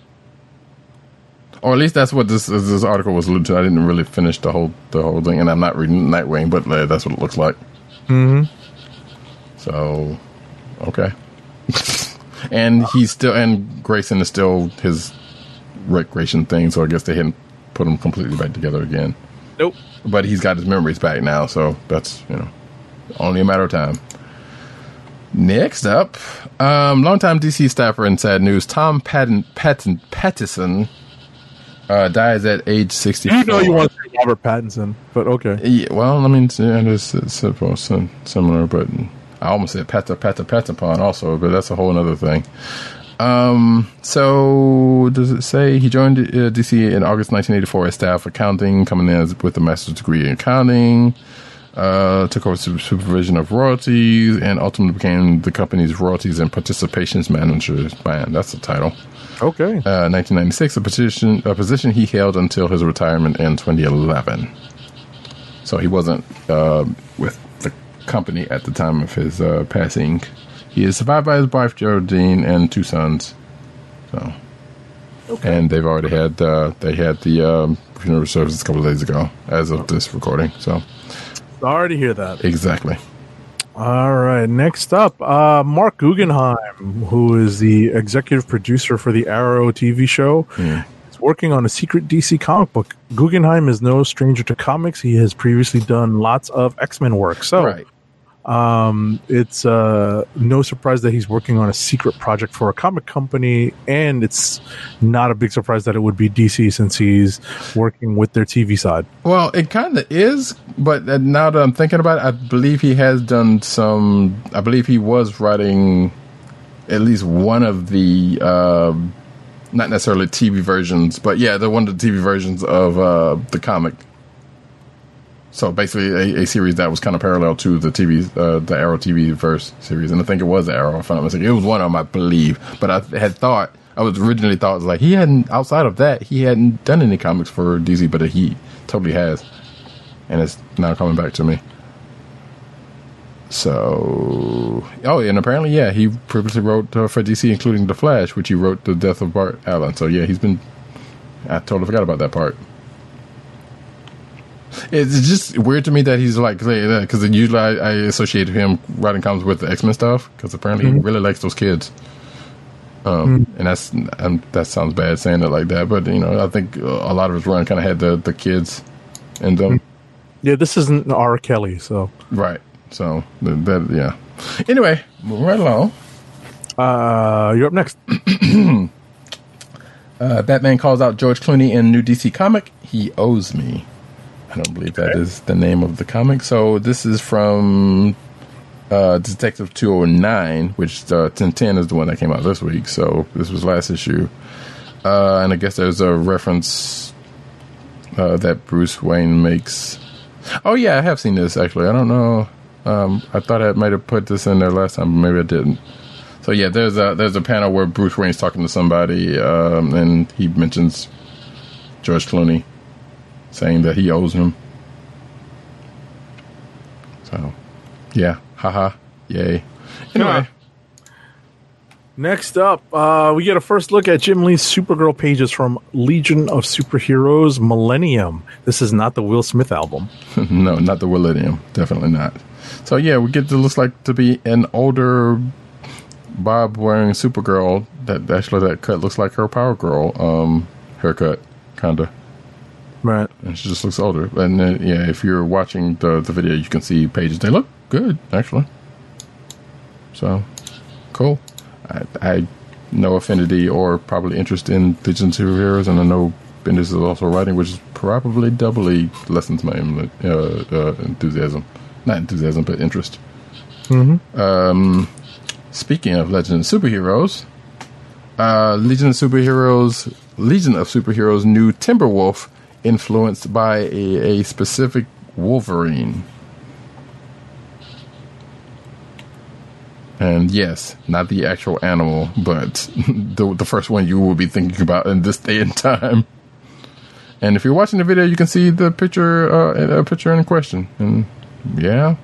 Or at least that's what this this article was alluded to. I didn't really finish the whole the whole thing, and I'm not reading Nightwing, but uh, that's what it looks like. hmm So, okay. [LAUGHS] and he's still, and Grayson is still his recreation thing. So I guess they hadn't put him completely back together again. Nope. But he's got his memories back now, so that's you know only a matter of time. Next up, um, longtime DC staffer and sad news, Tom Patton, Patton, Pattison uh, dies at age 64. You know you want to say Robert Pattinson, but okay. Yeah, well, I mean, yeah, it's, it's, it's similar, but I almost said Pata Pata Patapon also, but that's a whole other thing. Um, so does it say he joined uh, DC in August 1984 as staff accounting, coming in as, with a master's degree in accounting, uh, took over supervision of royalties, and ultimately became the company's royalties and participations manager. Man, that's the title Okay. uh, 1996, a position a position he held until his retirement in 2011. So he wasn't uh, with the company at the time of his uh, passing. He is survived by his wife Geraldine and two sons. So, and they've already had uh, they had the um, funeral service a couple of days ago, as of this recording. So, Sorry to hear that. exactly. All right. Next up, uh, Marc Guggenheim, who is the executive producer for the Arrow TV show, is working on a secret DC comic book. Guggenheim is no stranger to comics. He has previously done lots of X Men work. So, Right. Um, it's uh, no surprise that he's working on a secret project for a comic company, and it's not a big surprise that it would be DC since he's working with their TV side. Well, it kind of is, but uh, now that I'm thinking about it, I believe he has done some. I believe he was writing at least one of the, uh, not necessarily TV versions, but yeah, the one of the TV versions of uh, the comic. So basically, a, a series that was kind of parallel to the TV, uh, the Arrow TV verse series, and I think it was Arrow. If I'm not mistaken, it was one of them, I believe. But I had thought I was originally thought was like he hadn't outside of that he hadn't done any comics for DC, but he totally has, and it's now coming back to me. So, oh, and apparently, yeah, he previously wrote uh, for DC, including The Flash, which he wrote the death of Bart Allen. So, yeah, he's been. I totally forgot about that part. It's just weird to me that he's like because usually I, I associate him writing comics with the X Men stuff because apparently he really likes those kids. Um, and that's um, that sounds bad saying it like that, but you know I think a lot of his run kind of had the the kids in them. Yeah, this isn't R. Kelly, so Right. So that yeah. Anyway, moving right along. uh, you're up next. [CLEARS THROAT] Uh, Batman calls out George Clooney in new DC comic. He owes me. I don't believe that is the name of the comic. So this is from uh, Detective 209, which uh, 1010 is the one that came out this week. So this was last issue. Uh, and I guess there's a reference uh, that Bruce Wayne makes. Oh, yeah, I have seen this actually. I don't know. Um, I thought I might have put this in there last time, but maybe I didn't. So yeah, there's a there's a panel where Bruce Wayne's talking to somebody, um, and he mentions George Clooney, saying that he owes him. So, yeah, haha, yay. Anyway, Next up, uh, we get a first look at Jim Lee's Supergirl pages from Legion of Superheroes Millennium. This is not the Will Smith album. [LAUGHS] no, not the Willennium, definitely not. So yeah, we get to looks like to be an older Bob wearing Supergirl. That actually that cut looks like her Power Girl um, haircut, kinda. Right. and she just looks older. And uh, yeah, if you're watching the the video, you can see pages. They look good, actually. So cool. I, I no affinity or probably interest in Legion of Superheroes, and I know Bendis is also writing, which is probably doubly lessens my uh, uh, enthusiasm. Not enthusiasm, but interest. Um, speaking of Legend of Superheroes, uh, Legion of Superheroes, Legion of Superheroes, new Timberwolf, influenced by a, a specific Wolverine. And yes, not the actual animal, but [LAUGHS] the the first one you will be thinking about in this day and time. And if you're watching the video, you can see the picture, uh, a picture in question. And yeah,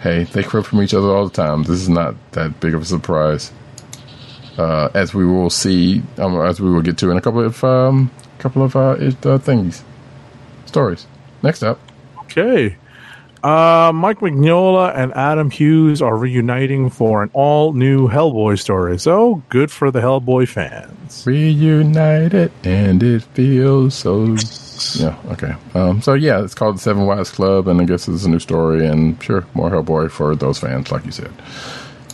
hey, they crib from each other all the time. This is not that big of a surprise, uh, as we will see, um, as we will get to in a couple of um, couple of uh, uh, things, stories. Next up, Okay. Uh, Mike Mignola and Adam Hughes are reuniting for an all new Hellboy story. So good for the Hellboy fans. reunited, and it feels so. Yeah, okay. Um, so yeah, it's called the Seven Wives Club, and I guess it's a new story, and sure, more Hellboy for those fans, like you said.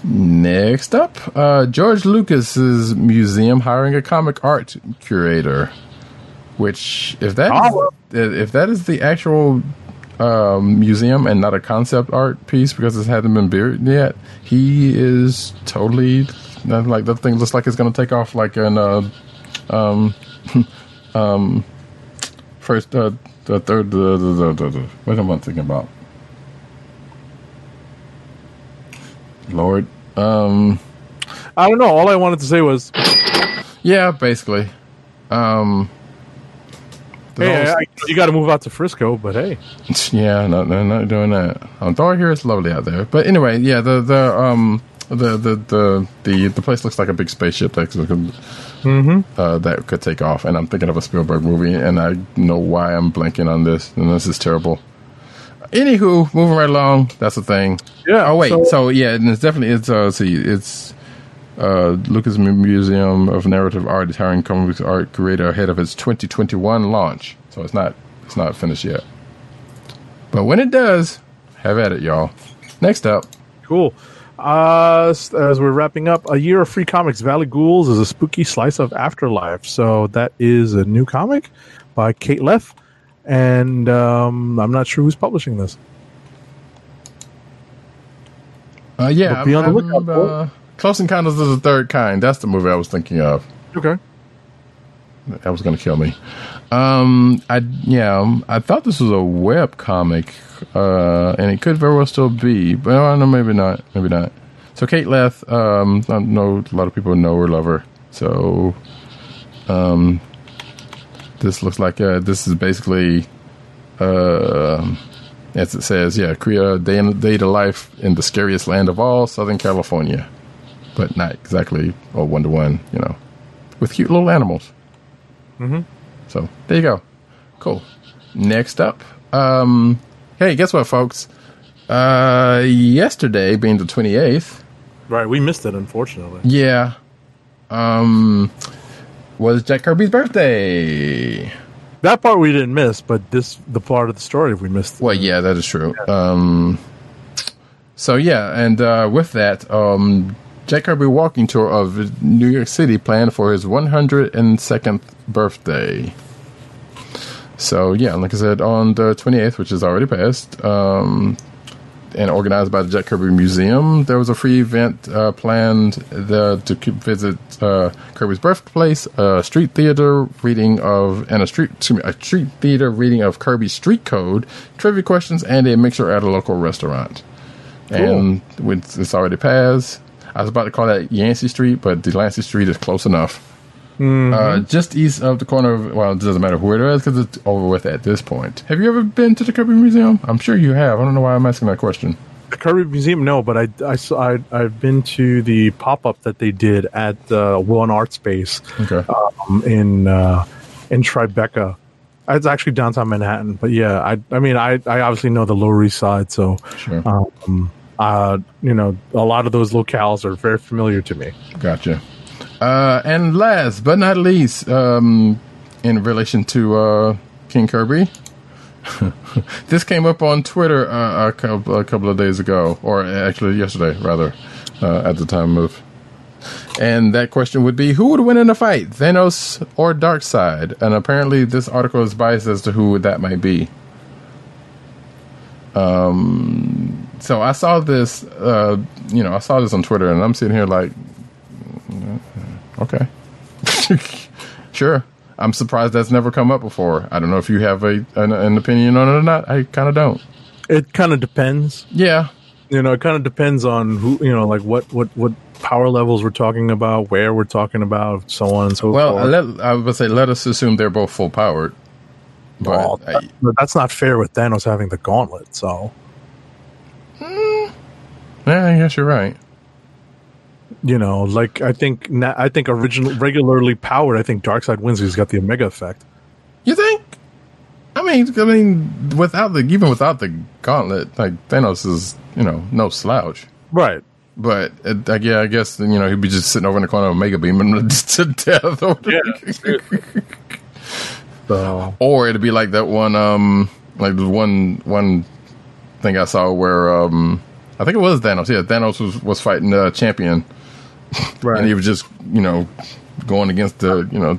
Next up, uh, George Lucas's museum hiring a comic art curator. Which, if that Oh. is, if that is the actual um, museum and not a concept art piece because it hasn't been built yet, he is totally like that thing looks like it's going to take off like an uh, um, [LAUGHS] um, first, uh, the third, the, the, the, the, what am I thinking about? Lord, um, I don't know. All I wanted to say was, yeah, basically, um, hey, I, you got to move out to Frisco, but hey. [LAUGHS] Yeah, no, no, not doing that. Um, though I hear it's lovely out there. But anyway, yeah, the the um the the the the, the place looks like a big spaceship that could, uh, that could take off. And I'm thinking of a Spielberg movie, and I know why I'm blanking on this, and this is terrible. Anywho, moving right along. That's the thing. Yeah, Oh wait. so- So, yeah, and it's definitely it's uh see it's. Uh, Lucas Museum of Narrative Art is hiring comics art creator ahead of its 2021 launch. So it's not it's not finished yet. But when it does, have at it, y'all. Next up, Cool. Uh, as we're wrapping up, a year of free comics. Valley Ghouls is a spooky slice of afterlife. So that is a new comic by Kate Leth, and um, I'm not sure who's publishing this. uh, yeah, But be on the lookout uh, Close Encounters of the Third Kind. That's the movie I was thinking of. Okay. That was going to kill me. Um, I yeah, um, I thought this was a web comic, uh, and it could very well still be, but I don't know, maybe not, maybe not. So Kate Leth, um, I know a lot of people know her, love her. So, um, this looks like uh, this is basically, uh, as it says, yeah, create a day in day to life in the scariest land of all, Southern California, but not exactly a one to one, you know, with cute little animals. Mm-hmm. So there you go. Cool. Next up, um, hey, guess what, folks? Uh, yesterday being the twenty eighth. Right, we missed it, unfortunately. Yeah. Um, was Jack Kirby's birthday. That part we didn't miss, but this the part of the story we missed. Well, yeah, that is true. Um, so yeah, and uh, with that, um, Jack Kirby walking tour of New York City planned for his 102nd birthday. So yeah, like I said, on the 28th, which is already passed, um, and organized by the Jack Kirby Museum. There was a free event uh, planned the, to keep- visit uh, Kirby's birthplace, a street theater reading of and a street excuse me, a street theater reading of Kirby's Street Code, trivia questions, and a mixer at a local restaurant. And it's, it's already passed. I was about to call that Yancey Street, but Delancey Street is close enough. Uh, just east of the corner of, well, it doesn't matter where it is because it's over with at this point. Have you ever been to the Kirby Museum? I'm sure you have. I don't know why I'm asking that question. The Kirby Museum, no, but I, I, I, I've been to the pop up that they did at uh, Will and Art Space Okay. um, in uh, in Tribeca. It's actually downtown Manhattan, but yeah, I I mean I, I obviously know the Lower East Side, so Sure. um, uh, you know a lot of those locales are very familiar to me. Gotcha. Uh, and last but not least, um, in relation to uh, King Kirby, [LAUGHS] this came up on Twitter uh, a, couple, a couple of days ago, or actually yesterday, rather, uh, at the time of. And that question would be who would win in a fight, Thanos or Darkseid? And apparently, this article is biased as to who that might be. Um, so I saw this, uh, you know, I saw this on Twitter, and I'm sitting here like, Mm-hmm. Okay. [LAUGHS] sure. I'm surprised that's never come up before. I don't know if you have a an, an opinion on it or not. I kind of don't. It kind of depends. Yeah. You know, it kind of depends on who you know, like what what what power levels we're talking about, where we're talking about, so on and so Well, forth. Well, I would say let us assume they're both full powered. But Well, that- but that's not fair with Thanos having the gauntlet. So yeah, I guess you're right. You know, like I think na- I think original regularly powered. I think Darkseid wins. He's got the Omega effect. You think? I mean, I mean, without the even without the gauntlet, like Thanos is, you know, no slouch. Right. But uh, like, yeah, I guess you know he'd be just sitting over in the corner of Mega Beam him to [LAUGHS] death. [LAUGHS] So or it'd be like that one um like the one one thing i saw where um i think it was thanos yeah thanos was was fighting the champion right. and he was just you know going against the you know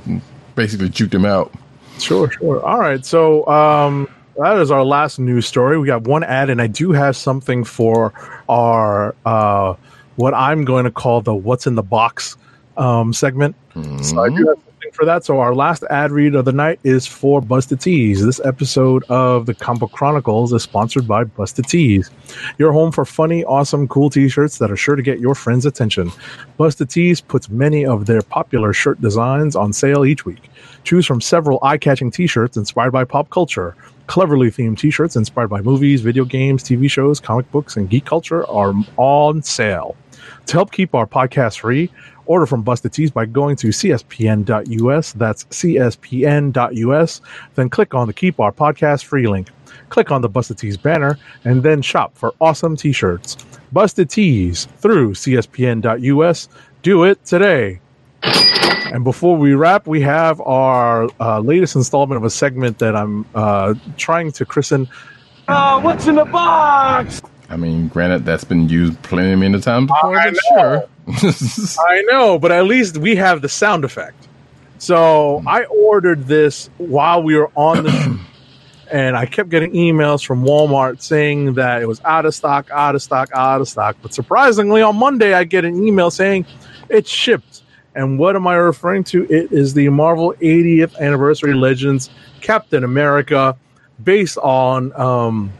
basically juked him out Sure, sure. All right. So um, that is our last news story. We got one ad, and I do have something for our uh, what I'm going to call the "What's in the Box" um, segment. So I do have something for that. So our last ad read of the night is for Busted Tees. This episode of the Comic Chronicles is sponsored by Busted Tees. Your home for funny, awesome, cool T-shirts that are sure to get your friends' attention. Busted Tees puts many of their popular shirt designs on sale each week. Choose from several eye-catching T-shirts inspired by pop culture. Cleverly themed T-shirts inspired by movies, video games, TV shows, comic books, and geek culture are on sale. To help keep our podcast free, order from Busted Tees by going to cspn.us. That's cspn.us. Then click on the Keep Our Podcast Free link. Click on the Busted Tees banner and then shop for awesome t-shirts. Busted Tees through cspn.us. Do it today. And before we wrap, we have our uh, latest installment of a segment that I'm uh, trying to christen. Uh, what's in the box? i mean granted that's been used plenty many times before I but know. sure [LAUGHS] I know, but at least we have the sound effect. So I ordered this while we were on the [CLEARS THROAT] and I kept getting emails from Walmart saying that it was out of stock, out of stock, out of stock. But surprisingly, on Monday, I get an email saying it's shipped. And what am I referring to? It is the Marvel 80th Anniversary Legends Captain America, based on um,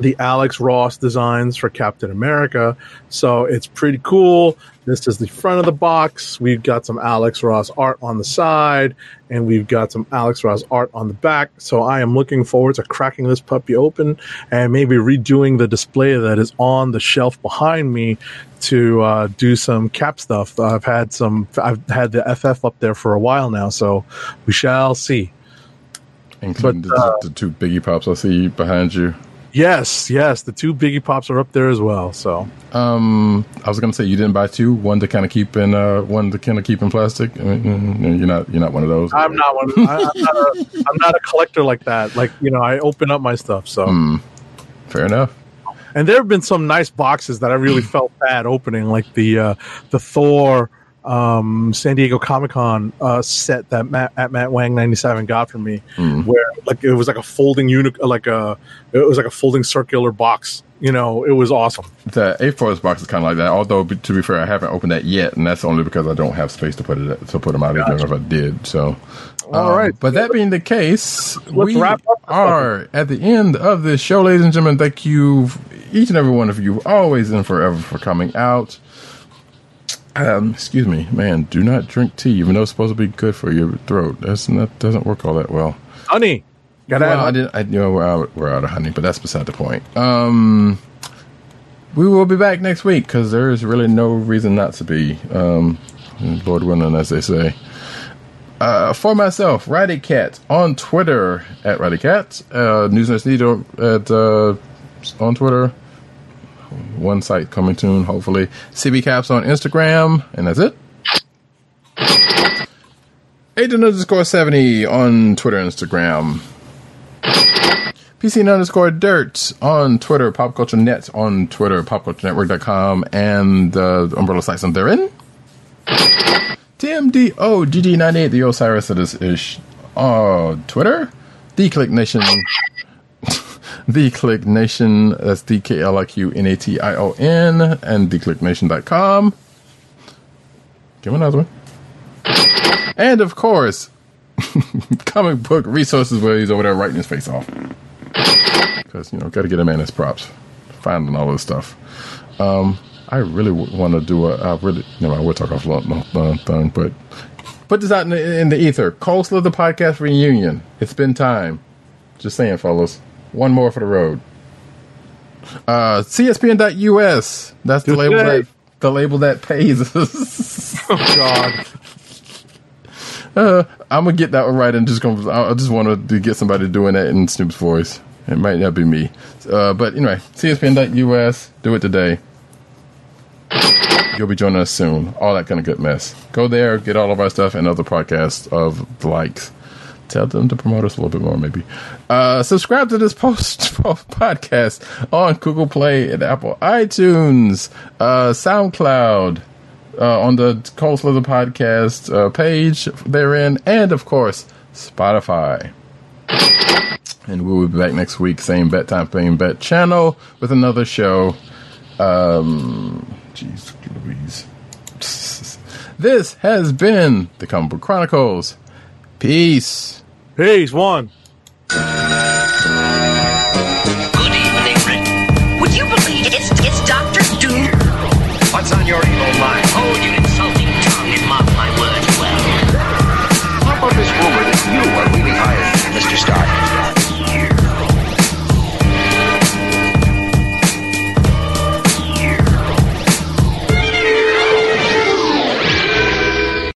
the Alex Ross designs for Captain America. So it's pretty cool. This is the front of the box. We've got some Alex Ross art on the side, and we've got some Alex Ross art on the back. So I am looking forward to cracking this puppy open and maybe redoing the display that is on the shelf behind me to uh, do some cap stuff. I've had some. I've had the FF up there for a while now, so we shall see. Including But, the, uh, the two Biggie Pops I see behind you. Yes, yes, the two Biggie Pops are up there as well. So Um, I was gonna say you didn't buy two, one to kind of keep in, uh, one to kind of keep in plastic. I mean, mm, you're not, you're not one of those. I'm not one. I, I'm, not not a collector like that. Like you know, I open up my stuff. So Fair enough. and there have been some nice boxes that I really [CLEARS THROAT] felt bad opening, like the uh, the Thor um, San Diego Comic Con uh, set that Matt, at Matt Wang ninety seven got for me, where like it was like a folding unit, like a it was like a folding circular box. You know, it was awesome. The A Force box is kind of like that. Although, to be fair, I haven't opened that yet, and that's only because I don't have space to put it to put them out. Even if I did, so. All Um, right. But that being the case, we wrap up this are at the end of this show, ladies and gentlemen. Thank you, each and every one of you, always and forever, for coming out. Um, excuse me, man. Do not drink tea, even though it's supposed to be good for your throat. That's not doesn't work all that well. Honey, got Well, I didn't. I you know we're out, we're out of honey, but that's beside the point. Um, we will be back next week because there is really no reason not to be. Um, Lord willing, as they say. Uh, for myself, Roddykat on Twitter at Roddykat, uh, News Needle at uh, on Twitter. One site coming soon, hopefully. CB Caps on Instagram, and that's it. Agent underscore 70 on Twitter Instagram. PC underscore dirt on Twitter, Pop Culture Net on Twitter, popculturenetwork.com, and uh, umbrella sites on therein. TMDOGG98, the Osiris of this ish on Twitter. The Click Nation. The Click Nation, that's D K L I Q N A T I O N, and theclicknation.com. Give another one. And of course, [LAUGHS] comic book resources where he's over there writing his face off. Because, you know, got to get a man his props. Finding all this stuff. Um, I really want to do a, I really, you I will talk off long thing, but put this out in the, in the ether. Coleslaw the podcast reunion. It's been time. Just saying, fellas. One more for the road. Uh, CSPN.us. That's the label that, the label that pays us. [LAUGHS] Oh God. Uh, I'm gonna get that one right and just gonna. I I just want to get somebody doing that in Snoop's voice. It might not be me, uh, but anyway, CSPN.us. Do it today. You'll be joining us soon. All that kind of good mess. Go there, get all of our stuff and other podcasts of the likes. Tell them to promote us a little bit more, maybe. Uh, subscribe to this post [LAUGHS] podcast on Google Play and Apple iTunes, uh, SoundCloud, uh, on the the podcast uh, page therein, and of course Spotify. And we will be back next week, same bet time, same bet channel, with another show. Um, jeez, Louise. [LAUGHS] This has been the Comic Book Chronicles. Peace. Peace, one.